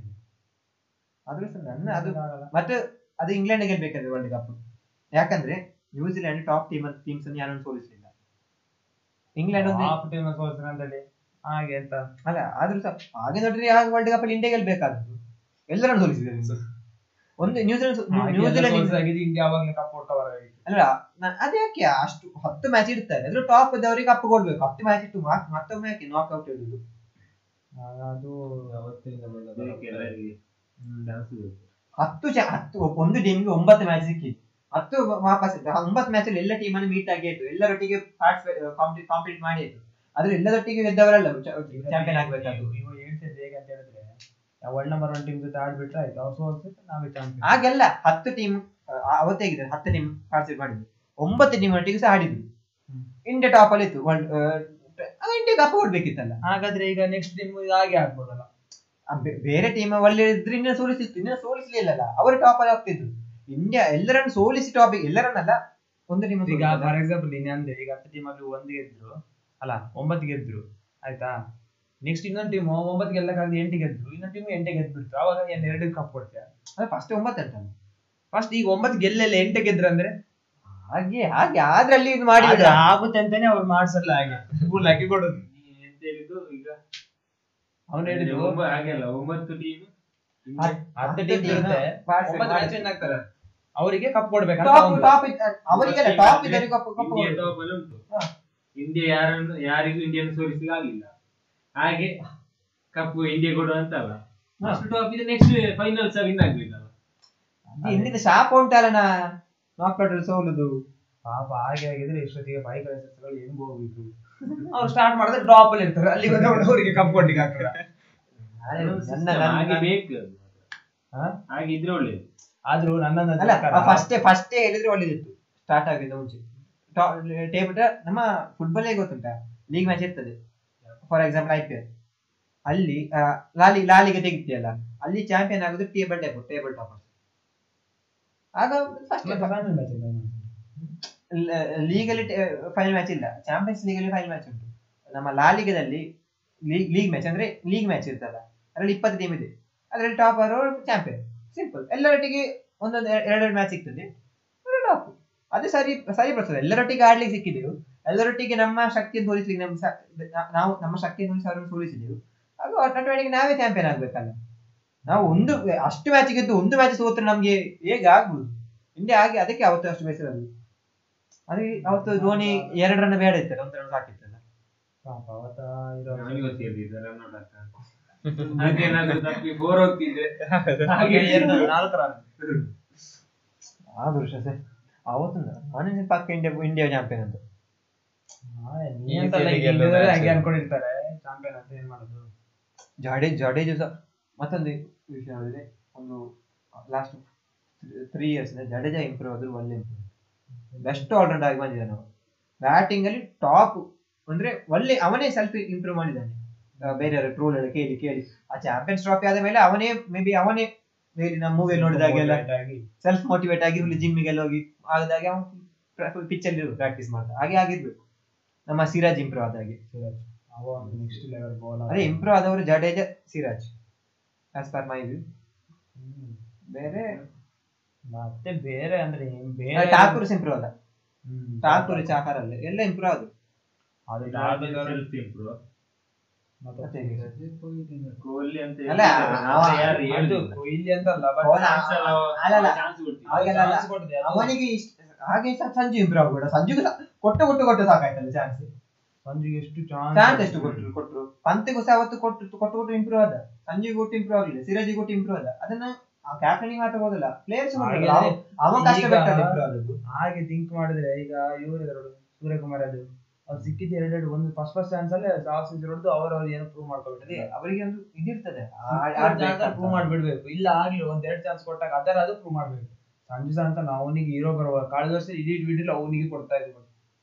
ಆದ್ರೂ ನನ್ನ ಅದು ಮತ್ತೆ ಅದು ಇಂಗ್ಲೆಂಡ್ ಗೆಲ್ಬೇಕಾದ್ರೆ ವರ್ಲ್ಡ್ ಕಪ್ ಯಾಕಂದ್ರೆ New Zealand top team teams ಅನ್ನು ಯಾರನ್ನು ಸೋಲಿಸಲಿಲ್ಲ. ಇಂಗ್ಲೆಂಡ್ ಟಾಪ್ ಟೀಮ್ ಅಂತೇಳಿ. ಹಾಗೆ ಅಂತ. ಅಲ್ಲ ಆದ್ರೂ ಸಹ ಹಾಗೆ ನೋಡಿದ್ರೆ ಆ ವರ್ಲ್ಡ್ ಕಪ್ ಅಲ್ಲಿ ಇಂಡಿಯಾ ಗೆಲ್ಬೇಕಾದ್ರು ಎಲ್ಲರನ್ನು ಸೋಲಿಸಿದ್ದಾರೆ ಒಂದು ನ್ಯೂಜಿಲೆಂಡ್ ನ್ಯೂಜಿಲೆಂಡ್ ಆಗಿದೆ ಇಂಡಿಯಾ ಅವಾಗಲೇ ಕಪ್ ಹೊರಗೆ ಅಲ್ಲ ಅದ್ಯಾಕೆ ಅಷ್ಟು ಹತ್ತು ಮ್ಯಾಚ್ ಇಡ್ತಾರೆ? ಅದ್ರ ಟಾಪ್ ಇದ್ದವರಿಗೆ ಕಪ್ ಕೊಡ್ಬೇಕು. ಹತ್ತು ಮ್ಯಾಚ್ ಇಟ್ಟು ಮತ್- ಮತ್ತೊಮ್ಮೆ ಯಾಕೆ ನಾಕ್ ಔಟ್ ಇಡುದು ಅದು ಹತ್ತು ಚ- ಹತ್ತು ಒಂದು ಟೀಮ್ಗೆ ಒಂಬತ್ತು ಮ್ಯಾಚ್ ಸಿಕ್ಕಿತ್ತು. ಹತ್ತು ವಾಪಸ್ ಇತ್ತು ಒಂಬತ್ತು ಮ್ಯಾಚ್ ಅಲ್ಲಿ ಎಲ್ಲ ಟೀಮ್ ಅನ್ನು ಮೀಟ್ ಆಗಿ ಆಯ್ತು. ಎಲ್ಲರೊಟ್ಟಿಗೆ ಕಾಂಪ್ಲೀಟ್ ಮಾಡಿ ಆಯ್ತು. ಆದ್ರೆ ಎಲ್ಲದೊಟ್ಟಿಗೆ ಗೆದ್ದವರಲ್ಲ ಚಾಂಪಿಯನ್ ಆಗ್ಬೇಕಾದ್ರು ನೀವು ಹೇಳ್ತಿದ್ರೆ ಹೇಗೆ ಅಂತ ಹೇಳಿದ್ರೆ ವರ್ಲ್ಡ್ ನಂಬರ್ ಒನ್ ಟೀಮ್ ಜೊತೆ ಆಡ್ಬಿಟ್ರೆ ಆಯ್ತು. ಅವ್ರು ಸೋಲ್ಸಿದ್ರೆ ನಾವೇ ಚಾಂಪಿಯನ್ ಹಾಗೆಲ್ಲ ಹತ್ತು ಟೀಮ್ ಅವತ್ತೇ ಹೇಗಿದೆ ಹತ್ತು ಟೀಮ್ ಪಾರ್ಟಿಸಿಪೇಟ್ ಮಾಡಿದ್ವಿ. ಒಂಬತ್ತು ಟೀಮ್ ಒಟ್ಟಿಗೆ ಸಹ ಆಡಿದ್ರು ಹ್ಮ್. ಇಂಡಿಯಾ ಟಾಪ್ ಅಲ್ಲಿ ಇತ್ತು. ವರ್ಲ್ಡ್ ಇಂಡಿಯಾ ಕಪ್ ಓಡ್ಬೇಕಿತ್ತಲ್ಲ. ಹಾಗಾದ್ರೆ ಈಗ ನೆಕ್ಸ್ಟ್ ಟೀಮ್ ಹಾಗೆ ಆಗ್ಬೋದಲ್ಲ. ಬೇರೆ ಟೀಮ್ ಒಳ್ಳೆ ಇದ್ರೆ ಇನ್ನ ಸೋಲಿಸಿತ್ತು. ಇನ್ನ ಸೋಲಿಸ್ಲಿಲ್ಲಲ್ಲ. ಅವರು ಟಾಪ್ ಅಲ್ಲಿ ಹೋಗ್ತಿದ್ರು. ಇಂಡಿಯಾ ಎಲ್ಲರನ್ನು ಸೋಲಿಸಿ ಟಾಪಿಕ್ ಎಲ್ಲರನ್ನಲ್ಲ ಒಂದು ನಿಮ್ಮ ಈಗ ಫಾರ್ ಎಕ್ಸಾಂಪಲ್ ನೀನ್ ಅಂದೆ ಈಗ ಹತ್ತು ಟೀಮ್ ಅಲ್ಲಿ ಒಂದು ಗೆದ್ರು ಅಲ್ಲ ಒಂಬತ್ತು ಗೆದ್ರು ಆಯ್ತಾ? ನೆಕ್ಸ್ಟ್ ಇನ್ನೊಂದು ಟೀಮ್ ಒಂಬತ್ತು ಗೆಲ್ಲಕ್ಕಾಗದೆ ಎಂಟು ಗೆದ್ರು ಇನ್ನೊಂದು ಟೀಮ್ ಎಂಟೆ ಗೆದ್ಬಿಡ್ತು ಅವಾಗ ಏನು ಎರಡು ಕಪ್ ಕೊಡ್ತೀಯ? ಫಸ್ಟ್ ಒಂಬತ್ತು ಅಂತಲ್ಲ ಫಸ್ಟ್ ಈಗ ಒಂಬತ್ತು ಗೆಲ್ಲೆಲ್ಲ ಎಂಟೆ ಗೆದ್ರು ಅಂದ್ರೆ? ಹಾಗೆ ಹಾಗೆ ಆದ್ರಲ್ಲಿ ಇದು ಮಾಡಿ ಆಗುತ್ತೆ ಅಂತಾನೆ ಅವ್ರು ಮಾಡ್ಸಲ್ಲ ಹಾಗೆ. ಫುಲ್ ಹಾಕಿ ಕೊಡೋದು. ಎಂತ ಹೇಳಿದ್ದು ಈಗ? ಅವನು ಹೇಳಿದ್ರು ಹಾಗೆ ಹಾಗೆಲ್ಲ ಒಂಬತ್ತು ಟೀಮ್ ಹತ್ತು ಟೀಮ್ ಇರುತ್ತೆ. ಒಂಬತ್ತು ಮ್ಯಾಚ್ ವಿನ್ ಆಗ್ತಾರೆ? ಅವರಿಗೆ ಕಪ್ ಕೊಡ್ಬೇಕು ಟಾಪ್ ಟಾಪ್ ಅವರಿಗೆಲ್ಲ ಟಾಪ್ ಇದ್ದಾರೆ ಕಪ್ ಕಪ್ ಇಂಡಿಯಾ ಉಂಟು. ಇಂಡಿಯಾ ಯಾರನ್ನು ಯಾರಿಗೂ ಇಂಡಿಯನ್ ಸೋಲಿಸಲಿಕ್ಕೆ ಆಗಲಿಲ್ಲ. ಹಾಗೆ ಕಪ್ ಇಂಡಿಯಾ ಕೊಡುವ ಅಂತಲ್ಲ. ಫಸ್ಟ್ ಟಾಪ್ ಇದೆ ನೆಕ್ಸ್ಟ್ ಫೈನಲ್ ಸಹ ವಿನ್ ಆಗ್ಬೇಕಲ್ಲ. ಹಿಂದಿನ ಶಾಪ ಉಂಟಲ್ಲ ನಾ ನಾಕ್ಔಟ್ ಅಲ್ಲಿ ಸೋಲುದು. ಪಾಪ ಹಾಗೆ ಆಗಿದ್ರೆ ಇಷ್ಟೊತ್ತಿಗೆ ಬೈಕ್ಗಳು ಹೆಂಗ್ ಹೋಗ್ಬೇಕು? ಅವ್ರು ಸ್ಟಾರ್ಟ್ ಮಾಡಿದ್ರೆ ಡ್ರಾಪ್ ಅಲ್ಲಿ ಇರ್ತಾರೆ. ಅಲ್ಲಿ ಅವರಿಗೆ ಕಪ್ ಕೊಡ್ಲಿಕ್ಕೆ ಆಗ್ತದ. ಹಾಗೆ ಬೇಕು ಹಾ? ಹಾಗೆ ಇದ್ರೆ ಒಳ್ಳೇದು. ಆದ್ರೂ ನನ್ನ ಫಸ್ಟ್ ಫಸ್ಟ್ ಹೇಳಿದ್ರೆ ಒಳ್ಳೇದಿತ್ತು. ಸ್ಟಾರ್ಟ್ ಆಗಿದ್ದ ಮುಂಚೆ. ಟೇಬಲ್ ನಮ್ಮ ಫುಟ್ಬಾಲ್ ಹೇಗೆ ಗೊತ್ತುಂಟಾ? ಲೀಗ್ ಮ್ಯಾಚ್ ಇರ್ತದೆ. For example I P L ಅಲ್ಲಿ ಲಾಲಿ ಲಾಲಿಗೆ ತೆಗಿತೀಯಲ್ಲ ಅಲ್ಲಿ ಚಾಂಪಿಯನ್ ಆಗೋದು ಟೇಬಲ್ ಟೇಬಲ್ ಟೇಬಲ್ ಟಾಪ್ ಆಗ ಫಸ್ಟ್ ಲೀಗಲ್ಲಿ ಫೈನಲ್ ಮ್ಯಾಚ್ ಇಲ್ಲ. ಚಾಂಪಿಯನ್ಸ್ ಲೀಗಲ್ಲಿ ಫೈನಲ್ ಮ್ಯಾಚ್ ಉಂಟು. ನಮ್ಮ ಲಾಲಿಗದಲ್ಲಿ ಲೀಗ್ ಲೀಗ್ ಮ್ಯಾಚ್ ಅಂದ್ರೆ ಲೀಗ್ ಮ್ಯಾಚ್ ಇರ್ತಲ್ಲ ಅದರಲ್ಲಿ ಇಪ್ಪತ್ತು ಟೀಮ್ ಇದೆ. ಅದರಲ್ಲಿ ಟಾಪರ್ ಅವರು ಚಾಂಪಿಯನ್ ಸಿಂಪಲ್ ಎಲ್ಲರೊಟ್ಟಿಗೆ ಒಂದೊಂದು ಎರಡೆರಡು ಮ್ಯಾಚ್ ಸಿಗ್ತದೆ. ಟಾಪ್ ಅದು ಸರಿ ಸರಿ ಬರ್ತದೆ. ಎಲ್ಲರೊಟ್ಟಿಗೆ ಆಡ್ಲಿಕ್ಕೆ ಸಿಕ್ಕಿದೆವು. ಎಲ್ಲರೊಟ್ಟಿಗೆ ನಮ್ಮ ಶಕ್ತಿಯನ್ನು ತೋರಿಸ್ಲಿಕ್ಕೆ ನಮ್ಮ ನಾವು ನಮ್ಮ ಶಕ್ತಿಯನ್ನು ತೋರಿಸಿ ಅವರನ್ನು ಸೋಲಿಸಿದೆವು. ಆಗ ಆಟೋಮೆಟಿಕ್ ನಾವೇ ಚಾಂಪಿಯನ್ ಆಗ್ಬೇಕಲ್ಲ. ನಾವು ಒಂದು ಅಷ್ಟು ಮ್ಯಾಚ್ ಗೆದ್ದು ಒಂದು ಮ್ಯಾಚ್ ಸೋತ್ರೆ ನಮ್ಗೆ ಹೇಗೆ ಆಗ್ಬೋದು? ಇಂಡಿಯಾ ಆಗಿ ಅದಕ್ಕೆ ಅವತ್ತು ಅಷ್ಟು ಬೇಸರದು ಅದು ಅವತ್ತು ಧೋನಿ ಎರಡರನ್ನ ರನ್ ಬೇಡ ಇತ್ತಲ್ಲ ಒಂದು ರನ್ ಸಾಕಿತ್ತಲ್ಲ. ಪಾಪ ಅವತ್ತ ಇರೋ ನನಗೆ ಬೋರ್ ಹೋಗ್ತಿದ್ರೆ ಹಾಗೆ ಆ ದೃಶ್ಯ ಸರ್ ಅವತ್ತು ನಾನು ಪಕ್ಕ ಇಂಡಿಯಾ ಇಂಡಿಯಾ ಚಾಂಪಿಯನ್ ಅಂತ. ಹಾಗೆ ಅನ್ಕೊಂಡಿರ್ತಾರೆ ಚಾಂಪಿಯನ್ ಅಂತ ಏನ್ ಮಾಡೋದು? ಜಾಡೇ ಜಡೇಜು ಸಹ ಮತ್ತೊಂದು ವಿಷಯ ಹೇಳಿದ್ರೆ ಒಂದು last three years Jadeja improve ಆದ್ರು ಒಳ್ಳೆ ಇಂಪ್ರೂವ್ ಬೆಸ್ಟ್ ಆಲ್ರೌಂಡ್ ಆಗಿ ಬಂದಿದ್ದಾನೆ ನಾವು ಬ್ಯಾಟಿಂಗ್ ಅಲ್ಲಿ ಟಾಪ್ ಅಂದ್ರೆ ಒಳ್ಳೆ ಅವನೇ ಸೆಲ್ಫ್ ಇಂಪ್ರೂವ್ ಮಾಡಿದ್ದಾನೆ. ಬೇರೆಯವರು ಟ್ರೋಲ್ ಎಲ್ಲ ಕೇಳಿ ಕೇಳಿ. ಆ ಚಾಂಪಿಯನ್ಸ್ ಟ್ರಾಫಿ ಆದ ಮೇಲೆ ಅವನೇ ಮೇ ಬಿ ಅವನೇ ಮೇಲೆ ನಮ್ಮ ಮೂವಿ ನೋಡಿದಾಗೆಲ್ಲ ಸೆಲ್ಫ್ ಮೋಟಿವೇಟ್ ಆಗಿ ಫುಲ್ ಜಿಮ್ಮಿಗೆಲ್ಲ ಹೋಗಿ. ಆಗದಾಗ ಅವನು ಪಿಚ್ ಅಲ್ಲಿ ಪ್ರಾಕ್ಟೀಸ್ ಮಾಡ್ದ. ಹಾಗೆ ಆಗಿರ್ಬೇಕು. ನಮ್ಮ ಸಿರಾಜ್ ಇಂಪ್ರೂವ್ ಆದಾಗೆ. ಸಿರಾಜ್ ನೆಕ್ಸ್ಟ್ ಲೆವೆಲ್ ಬಾಲ್ ಅದೇ ಇಂಪ್ರೂವ್ ಆದವರು Jadeja Siraj as per my view ಬೇರೆ ಮತ್ತೆ ಬೇರೆ ಅಂದ್ರೆ ಬೇರೆ ಠಾಕೂರ್ ಇಂಪ್ರೂವ್ ಆದ. ಹ್ಮ್. ಠಾಕೂರ್ ಚಾಕರ್ ಅಲ್ಲ ಎಲ್ಲ ಇಂಪ್ರೂವ್ ಆದ್ರು ಅದು ಸೆಲ್ಫ್ ಇಂಪ್ರೂವ್ ಕೊಹ್ಲಿ ಅಂತ. ಕೊಹ್ಲಿ ಅಂತ ಅವನಿಗೆ ಹಾಗೆ ಸಂಜು ಇಂಪ್ರೂವ್ ಕೂಡ. ಸಂಜುಗೆ ಕೊಟ್ಟು ಕೊಟ್ಟು ಕೊಟ್ಟು ಸಾಕಾಯ್ತಲ್ಲ ಚಾನ್ಸ್ ಸಂಜುಗೆ ಎಷ್ಟು ಚಾನ್ಸ್ ಎಷ್ಟು ಕೊಟ್ಟರು ಕೊಟ್ಟರು ಪಂತ್ಗೂ ಸಹ ಅವತ್ತು ಕೊಟ್ಟು ಕೊಟ್ಟು ಕೊಟ್ಟು ಇಂಪ್ರೂವ್ ಆದ. ಸಂಜುಗೆ ಕೊಟ್ಟು ಇಂಪ್ರೂವ್ ಆಗಲಿಲ್ಲ. ಸಿರಾಜಿ ಕೊಟ್ಟು ಇಂಪ್ರೂವ್ ಆದ. ಅದನ್ನ ಕ್ಯಾಪ್ಟನಿಗೆ ಮಾತ್ರ ಹೋದಲ್ಲ ಪ್ಲೇಯರ್ಸ್ ಅವ ಕಷ್ಟ ಈಗ- ಇಂಪ್ರೂವ್ ಆದದ್ದು. ಹಾಗೆ ಥಿಂಕ್ ಮಾಡಿದ್ರೆ ಈಗ ಇವರು ಸೂರ್ಯಕುಮಾರ್ ಅದು. ಅವ್ರು ಸಿಕ್ಕಿದ್ದು ಎರಡೆರಡು ಒಂದು ಫಸ್ಟ್ ಫಸ್ಟ್ ಚಾನ್ಸ್ ಅಲ್ಲೇ ಸೆಂಚುರಿ ಹೊಡೆದು ಅವ್ರು ಅವ್ರು ಏನೋ ಪ್ರೂವ್ ಅದೇ ಮಾಡ್ಕೊಬಿಟ್ಟಿದೆ ಅವರಿಗೆ ಒಂದು ಇದಿರ್ತದೆ. ಪ್ರೂವ್ ಮಾಡ್ಬಿಡ್ಬೇಕು. ಇಲ್ಲ ಆಗ್ಲಿ ಒಂದ್ ಎರಡು ಚಾನ್ಸ್ ಕೊಟ್ಟಾಗ ಅದರ ಅದು ಪ್ರೂವ್ ಮಾಡ್ಬೇಕು. ಸಂಜು ಅಂತ ಅಂತ ಅವನಿಗೆ ಹೀರೋ ಬರುವ ಕಳೆದ ವರ್ಷ ಇಡೀ ವಿಡಿಯೋ ಅವನಿಗೆ ಕೊಡ್ತಾ ಇದ್ರು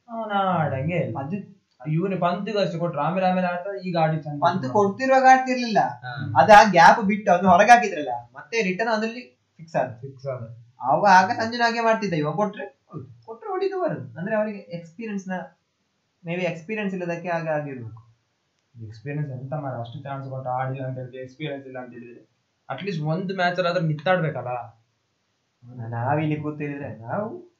ಅವನ ಆಡಂಗೆ ಅದು ಇವನು ಪಂತ್ ಅಷ್ಟು ಕೊಟ್ರು. ಆಮೇಲೆ ಆಮೇಲೆ ಆಡ್ತಾರೆ ಈಗ ಆಡಿ ಪಂತ್ ಕೊಡ್ತಿರುವಾಗ ಆಡ್ತಿರ್ಲಿಲ್ಲ. ಅದ ಗ್ಯಾಪ್ ಬಿಟ್ಟು ಅದನ್ನ ಹೊರಗೆ ಹಾಕಿದ್ರಲ್ಲ ಮತ್ತೆ ರಿಟರ್ನ್ ಅದ್ರಲ್ಲಿ ಫಿಕ್ಸ್ ಆದ. ಫಿಕ್ಸ್ ಆದ. ಅವಾಗ ಆಗ ಸಂಜೆ ಹಾಗೆ ಮಾಡ್ತಿದ್ದ. ಇವಾಗ ಕೊಟ್ರೆ ಕೊಟ್ರೆ ಹೊಡಿದು ಬರೋದು. ಅಂದ್ರೆ ಅವರಿಗೆ ಎಕ್ಸ್ಪೀರಿಯನ್ಸ್ನ ಮೇ ಬಿ ಎಕ್ಸ್ಪೀರಿಯನ್ಸ್ ಇಲ್ಲದಕ್ಕೆ ಹಾಗೆ ಆಗಿರ್ಬೇಕು. ಎಕ್ಸ್ಪೀರಿಯನ್ಸ್ ಎಂತ ಮಾಡ ಅಷ್ಟು ಚಾನ್ಸ್ ಕೊಟ್ಟು ಆಡಿಲ್ಲ ಅಂತ ಹೇಳಿದ್ರೆ ಎಕ್ಸ್ಪೀರಿಯನ್ಸ್ ಇಲ್ಲ ಅಂತ ಹೇಳಿದ್ರೆ ಅಟ್ಲೀಸ್ಟ್ ಒಂದು ಮ್ಯಾಚ್ ಆದ್ರೂ ನಿತ್ತಾಡ್ಬೇಕಲ್ಲ ನಾವಿಲ್ಲಿ ಕೂತಿದ್ರೆ ನಾವು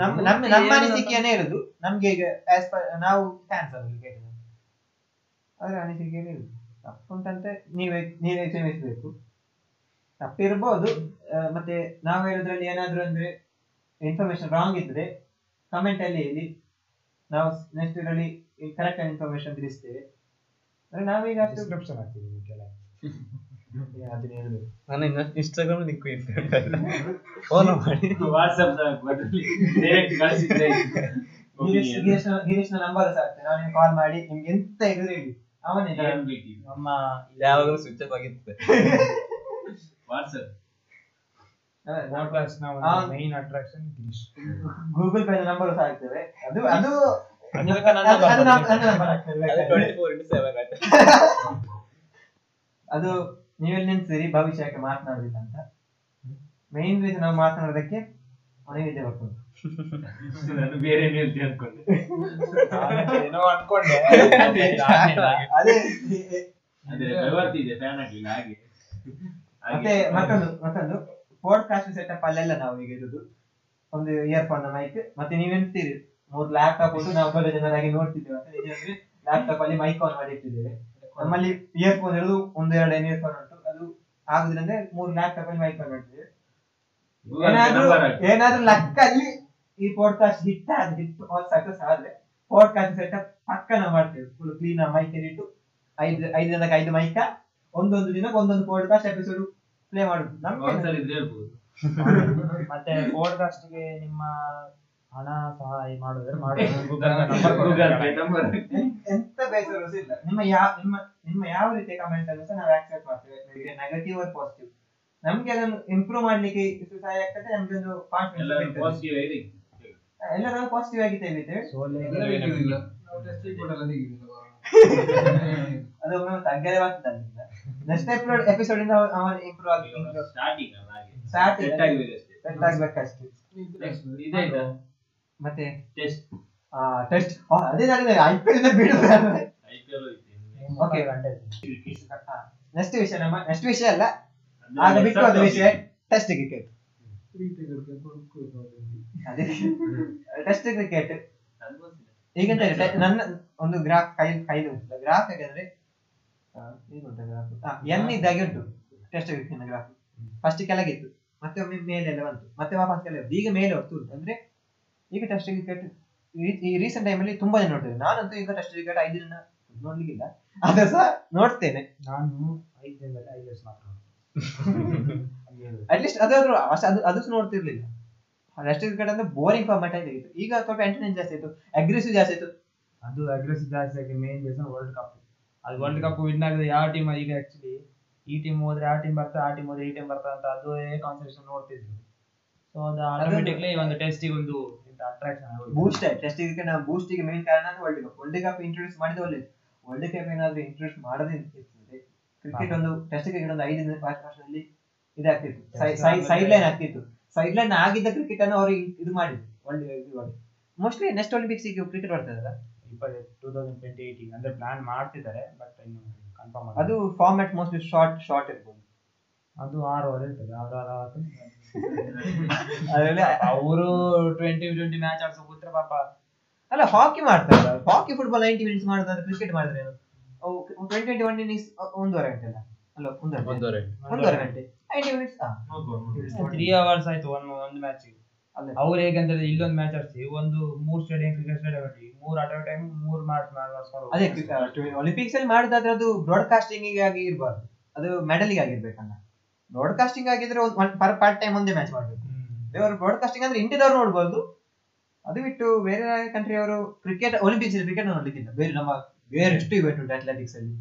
ನಮ್ಮ ನಮ್ಮ ನಮ್ಮ ಅನಿಸಿಕೆಯನ್ನೇ ಇರೋದು ನಮ್ಗೆ ಈಗ ಆಸ್ ಪರ್ ನಾವು ಫ್ಯಾನ್ಸ್ ಅವ್ರಿಗೆ ಅದ್ರ ಅನಿಸಿಕೆಯೇ ಇರುದು ತಪ್ಪುಂಟಂತೆ ನೀವೇ ನೀವೇ ಕ್ಷಮಿಸ್ಬೇಕು. ತಪ್ಪಿರ್ಬೋದು. ಮತ್ತೆ ನಾವು ಹೇಳೋದ್ರಲ್ಲಿ ಏನಾದ್ರು ಅಂದ್ರೆ ಇನ್ಫಾರ್ಮೇಶನ್ ರಾಂಗ್ ಇದ್ರೆ ಕಮೆಂಟ್ ಅಲ್ಲಿ ಹೇಳಿ. ನಾವು ನೆಕ್ಸ್ಟ್ ಇದರಲ್ಲಿ ಕರೆಕ್ಟ್ ಇನ್ಫಾರ್ಮೇಶನ್ ತಿಳಿಸ್ತೇವೆ. ಅಂದ್ರೆ ನಾವೀಗ ಅಷ್ಟು ಡಿಸ್ಕ್ರಿಪ್ಷನ್ ಹಾಕ್ತೀವಿ ನಿಮಗೆಲ್ಲ [laughs] ಅದನ್ನ ಹೇಳ್ಬೇಕು ನಾನು ಇನ್ಸ್ಟಾಗ್ರಾಮ್ ನಿಕ್ಕು ಫಾಲೋ ಮಾಡಿ. [laughs] ಡೈರೆಕ್ಟ್ ಕಳಿಸಿದ್ರೆ [laughs] ನಂಬರ್ ಸಹ ಆಗ್ತದೆ ನಾನು ಕಾಲ್ ಮಾಡಿ ನಿಮ್ಗೆ ಎಂತ ಹೇಳಿ. ಅವನೇ ನಮ್ಮ ಯಾವಾಗಲೂ ಸ್ವಿಚ್ ಆಫ್ ಆಗಿರ್ತದೆ. ಆ. Main attraction Girish Google Pay number ಸಹ ಆಗ್ತದೆ ಅದು ಅದು ಅದು ಅದು [laughs] ಅದು ಅದು ನೀವೆಲ್ಲ ನೆನ್ಸಿರಿ ಭವಿಷ್ಯಕ್ಕೆ ಮಾತನಾಡಲಿಲ್ಲ ಅಂತ. ಮೇನ್ ರೀಸನ್ ನಾವು ಮಾತನಾಡೋದಕ್ಕೆ ಅವನಿಗೆ ಬರ್ತದೆ [laughs] ನಾನು ಬೇರೆ ಹೇಳ್ತೀನಿ ಅನ್ಕೊಂಡೆ. ಏನೋ ಅನ್ಕೊಂಡೆ. [laughs] ಅದೇ ಅಂದ್ರೆ ಇದೆ ಫ್ಯಾನ್ ಹಾಗೆ. ಮತ್ತೆ ಮತ್ತೊಂದು ಮತ್ತೊಂದು. ಪಾಡ್ಕಾಸ್ಟ್ ಸೆಟಪ್ ಅಲ್ಲೆಲ್ಲ ನಾವು ಈಗ ಇರುದು. ಒಂದು ಇಯರ್ಫೋನ್ ಮೈಕ್ ಮತ್ತೆ ನೀವೆಂತೀರಿ ಮೂರು ಲ್ಯಾಪ್ಟಾಪ್ ಉಂಟು ನಾವು ಬರೋ ಜನರಾಗಿ ನೋಡ್ತಿದ್ದೇವೆ. ಅಂತ ಲ್ಯಾಪ್ ಲ್ಯಾಪ್ಟಾಪ್ ಅಲ್ಲಿ ಮೈಕ್ ಆನ್ ಮಾಡಿ ಇಟ್ಟಿದ್ದೇವೆ ನಮ್ಮಲ್ಲಿ ಇಯರ್ಫೋನ್ ಇರೋದು ಒಂದು ಎರಡು ಇಯರ್ಫೋನ್ ಉಂಟು. ಅದು ಆಗುದ್ರಿಂದ ಮೂರು ಲ್ಯಾಪ್ಟಾಪ್ ಅಲ್ಲಿ ಮೈಕ್ ಆನ್ ಮಾಡಿದ್ದೇವೆ. ಏನಾದ್ರೂ ಏನಾದ್ರೂ ಲಕ್ಕಲ್ಲಿ ಈ ಪಾಡ್ಕಾಸ್ಟ್ ಹಿಟ್ ಆದ ಹಿಟ್ ಸಕ್ಸಸ್ ಆದ್ರೆ ಪಾಡ್ಕಾಸ್ಟ್ ಸೆಟಪ್ ಪಕ್ಕನ ನಾವು ಮಾಡ್ತೇವೆ ಫುಲ್ ಕ್ಲೀನ್ ಮೈಕ್ ಇಟ್ಟು ಐದು ಐದು ಜನಕ್ಕೆ ಐದು ಮೈಕ ಒಂದೊಂದು ದಿನಕ್ಕೆ ಒಂದೊಂದು ಪಾಡ್ಕಾಸ್ಟ್ ಎಪಿಸೋಡ್ ಪ್ಲೇ ಮಾಡುದು. ನಮ್ಗೆ [laughs] ಮತ್ತೆ ಪಾಡ್ಕಾಸ್ಟ್ಗೆ ನಿಮ್ಮ ಹಣ ಸಹಾಯ ಮಾಡಿದ್ರೆ [laughs] ಎಂತ ಬೇಸರ ಇಲ್ಲ. ನಿಮ್ಮ ಯಾವ ನಿಮ್ಮ ನಿಮ್ಮ ಯಾವ ರೀತಿಯ ಕಮೆಂಟ್ ಅನ್ನು ಸಹ ನಾವು ಆಕ್ಸೆಪ್ಟ್ ಮಾಡ್ತೇವೆ. ನೆಗೆಟಿವ್ ಆರ್ ಪಾಸಿಟಿವ್ ನಮ್ಗೆ ಅದನ್ನು ಇಂಪ್ರೂವ್ ಮಾಡ್ಲಿಕ್ಕೆ ಇದು ಸಹಾಯ ಆಗ್ತದೆ ನಮ್ಗೆ ಒಂದು ಎಲ್ಲ ಕಾನ್ಫಿಡೆನ್ಸ್ ಪಾಸಿಟಿವ್ ಇದೆ ಎಲ್ಲ ನಾವು ಪಾಸಿಟಿವ್ ಆಗಿ ತೆಗಿತೇವೆ ಅದು ಒಮ್ಮೆ ತಗ್ಗರೆ ಬರ್ತದೆ ನೆಕ್ಸ್ಟ್ ಎಪಿಸೋಡ್ ಎಪಿಸೋಡ್ ಇಂದ ಅವನು ಇಂಪ್ರೂವ್ ಆಗಿ ಸ್ಟಾರ್ಟಿಂಗ್ ಅಲ್ಲ ಹಾಗೆ. Starting. ಸೆಟ್ ಆಗಿದೆ ಅಷ್ಟೇ. ಸೆಟ್ ಅಷ್ಟೇ ನೆಕ್ಸ್ಟ್ ಇದಾಯ್ತಾ ಮತ್ತೆ? ಟೆಸ್ಟ್ ಟೆಸ್ಟ್ ಅದೇ ಆಗಿದೆ ಐ ಪಿ ಎಲ್ ಬಿಡುವ I P L okay next ವಿಷಯ ನಮ್ಮ ನೆಕ್ಸ್ಟ್ ವಿಷಯ ಅಲ್ಲ. ಆಗ ಬಿಟ್ಟು ಒಂದು ವಿಷಯ. ಟೆಸ್ಟ್ ಕ್ರಿಕೆಟ್ ಅದೇ. ಟೆಸ್ಟ್ ಕ್ರಿಕೆಟ್ ಈಗ ನನ್ನ ಒಂದು ಗ್ರಾಫ್ ಕೈ ಕೈ ಉಂಟು ಗ್ರಾಫ್ ಹೇಗಂದ್ರೆ ಎನ್ ಇದ್ದಾಗೆ ಉಂಟು ಟೆಸ್ಟ್ ಗ್ರಾಫ್ ಫಸ್ಟ್ ಕೆಳಗಿತ್ತು. ಮತ್ತೆ ಒಮ್ಮೆ ಮೇಲೆಲ್ಲ ಬಂತು. ಮತ್ತೆ ವಾಪಸ್ ಕೆಳಗೆ. ಈಗ ಮೇಲೆ ಹೊತ್ತು ಉಂಟು. ಅಂದ್ರೆ ಈಗ ಟೆಸ್ಟ್ ಕ್ರಿಕೆಟ್ ಈ ರೀಸೆಂಟ್ ಟೈಮಲ್ಲಿ ತುಂಬಾ ಜನ ನೋಡ್ತೇವೆ ನಾನಂತೂ ಈಗ ಟೆಸ್ಟ್ ಕ್ರಿಕೆಟ್ ಐದು ದಿನ ನೋಡ್ಲಿಕ್ಕಿಲ್ಲ. ಅದು ಸಹ ನೋಡ್ತೇನೆ. ನಾನು ಐದು ದಿನದಲ್ಲಿ ಐದು ವರ್ಷ ಮಾತ್ರ ಅಟ್ಲೀಸ್ಟ್ ಅದಾದ್ರು ಅಷ್ಟು ಅದು ಅದು ನೋಡ್ತಿರ್ಲಿಲ್ಲ. ಟೆಸ್ಟ್ ಕ್ರಿಕೆಟ್ ಅಂದ್ರೆ ಬೋರಿಂಗ್ ಫಾರ್ಮ್ಯಾಟ್ ಆಗಿತ್ತು. ಈಗ ಸ್ವಲ್ಪ ಎಂಟರ್ಟೈನ್ ಜಾಸ್ತಿ ಆಯ್ತು. ಅಗ್ರೆಸಿವ್ ಜಾಸ್ತಿ ಆಯ್ತು. ಅದು ಅಗ್ರೆಸಿವ್ ಜಾಸ್ತಿ ಆಗಿ ಮೇನ್ ರೀಸನ್ ವರ್ಲ್ಡ್ ಕಪ್ ಅದು ವರ್ಲ್ಡ್ ಕಪ್ ವಿನ್ ಆಗಿದೆ ಯಾವ ಟೀಮ್ ಈಗ ಆಕ್ಚುಲಿ ಈ ಟೀಮ್ ಹೋದ್ರೆ ಆ ಟೀಮ್ ಬರ್ತಾ ಆ ಟೀಮ್ ಹೋದ್ರೆ ಈ ಟೀಮ್ ಬರ್ತಾ ಅಂತ ಅದೇ ಕಾನ್ಸಂಟ್ರೇಷನ್ ನೋಡ್ತಿದ್ವಿ ಸೊ ಅದು ಆಟೋಮೆಟಿಕ್ಲಿ ಒಂದು ಟೆಸ್ಟಿಗೆ ಒಂದು ಅಟ್ರಾಕ್ಷನ್ ಬೂಸ್ಟ್ ಆಯ್ತು. ಟೆಸ್ಟ್ ಕ್ರಿಕೆಟ್ ನಾವು ಬೂಸ್ಟಿಗೆ ಮೇನ್ ಕಾರಣ ಅಂದ್ರೆ world cup world cup introduce ಮಾಡಿದ ಒಳ್ಳೇದು. ವರ್ಲ್ಡ್ ಕಪ್ ಏನಾದ್ರೂ ಇಂಟ್ರೊಡ್ಯೂಸ್ ಮಾಡದೇ ಇರ್ತದೆ. ಕ್ರಿಕೆಟ್ ಒಂದು ಟೆಸ್ಟ್ ಕ್ರಿಕೆಟ್ ಒಂದು ಐದು ವರ್ಷದಲ್ಲಿ ಇದಾಗ್ತಿತ್ತು ಸೈಡ್ ಲೈನ್ ಆಗ್ತಿತ್ತು. ಸೈಡ್ ಲೈನ್ ಆಗಿದ್ದ ಕ್ರಿಕೆಟ್ ಅನ್ನು ಅವರು ಇದು ಮಾಡಿದ್ರು. ವರ್ಲ್ಡ್ ಮೋಸ್ಟ್ಲಿ ನೆಕ್ಸ್ಟ್ ಒಲಿಂಪಿಕ್ಸ್ ಈಗ ಕ್ರಿಕೆಟ್ ಬರ್ತದಲ್ಲ ಟೂ ತೌಸಂಡ್ ಟ್ವೆಂಟಿ ಅಂದ್ರೆ ಪ್ಲಾನ್ ಮಾಡ್ತಿದ್ದಾರೆ ಬಟ್ ಇನ್ನು ಕನ್ಫರ್ಮ್ ಅದು ಫಾರ್ಮ್ಯಾಟ್ ಮೋಸ್ಟ್ಲಿ ಶಾರ್ಟ್ ಶಾರ್ಟ್ ಇರ್ಬೋದು. ಅದು ಆರು ಓವರ್ ಇರ್ತದೆ ಆರು ಆರು ಅದರಲ್ಲಿ ಅವರು ಟ್ವೆಂಟಿ ಟ್ವೆಂಟಿ ಮ್ಯಾಚ್ ಆಡ್ಸೋ ಕೂತ್ರೆ ಪಾಪ ಅಲ್ಲ ಹಾಕಿ ಮಾಡ್ತಾರೆ ಹಾಕಿ ಫುಟ್ಬಾಲ್ ನೈಂಟಿ ಮಿನಿಟ್ಸ್ ಮಾಡಿದ್ರೆ ಕ್ರಿಕೆಟ್ ಮಾಡಿದ್ರೆ ಏನು? ಟ್ವೆಂಟಿ ಟ್ವೆಂಟಿ ಒನ್ ಇನ್ನಿಂಗ್ಸ್ ಒಂದೂವರೆ ಗಂಟೆ ಅಲ್ಲ? ಅಲ್ಲ ಒಂದೂವರೆ ಒಂದೂವರೆ ಗಂಟೆ. ನೈಂಟಿ ಮಿನಿಟ್ಸ್ ತ್ರೀ ಅವರ್ಸ್ ಆಯ್ತು ಒಂದು ಒಂದು ಮ್ಯಾಚ್ ಅಲ್ಲ ಅವ್ರು ಹೇಗಂದ್ರೆ ಇಲ್ಲೊಂದು ಮ್ಯಾಚ್ ಆಡ್ಸಿ ಒಂದು ಮೂರ್ ಸ್ಟೇಡಿಯಂ ಕ್ರಿಕೆಟ್ ಸ್ಟೇಡಿಯಂ ಆಡಿ ಮೂರ್ ಅಟ್ ಟೈಮ್ ಮೂರ್ ಮ್ಯಾಚ್ ಅದೇ ಒಲಿಂಪಿಕ್ಸ್ ಅಲ್ಲಿ ಮಾಡಿದಾದ್ರೆ ಅದು ಬ್ರಾಡ್ಕಾಸ್ಟಿಂಗ್ ಆಗಿ ಇರಬಾರ್ದು. ಅದು ಮೆಡಲ್ ಆಗಿರ್ಬೇಕಲ್ಲ. ಬ್ರಾಡ್ಕಾಸ್ಟಿಂಗ್ ಆಗಿದ್ರೆ ಒಂದು ಪರ್ ಪಾರ್ಟ್ ಟೈಮ್ ಒಂದೇ ಮ್ಯಾಚ್ ಮಾಡ್ಬೇಕು. ಇವರು ಬ್ರಾಡ್ಕಾಸ್ಟಿಂಗ್ ಅಂದ್ರೆ ಇಂಡಿಯಾದವ್ರು ನೋಡ್ಬೋದು. ಅದು ಬಿಟ್ಟು ಬೇರೆ ಕಂಟ್ರಿ ಅವರು ಕ್ರಿಕೆಟ್ ಒಲಿಂಪಿಕ್ಸ್ ಅಲ್ಲಿ ಕ್ರಿಕೆಟ್ ನೋಡ್ಲಿಕ್ಕಿಲ್ಲ. ಬೇರೆ ನಮ್ಮ ಬೇರೆ ಎಷ್ಟು ಇವೆಂಟ್ ಉಂಟು ಅಥ್ಲೆಟಿಕ್ಸ್ ಅಲ್ಲಿ.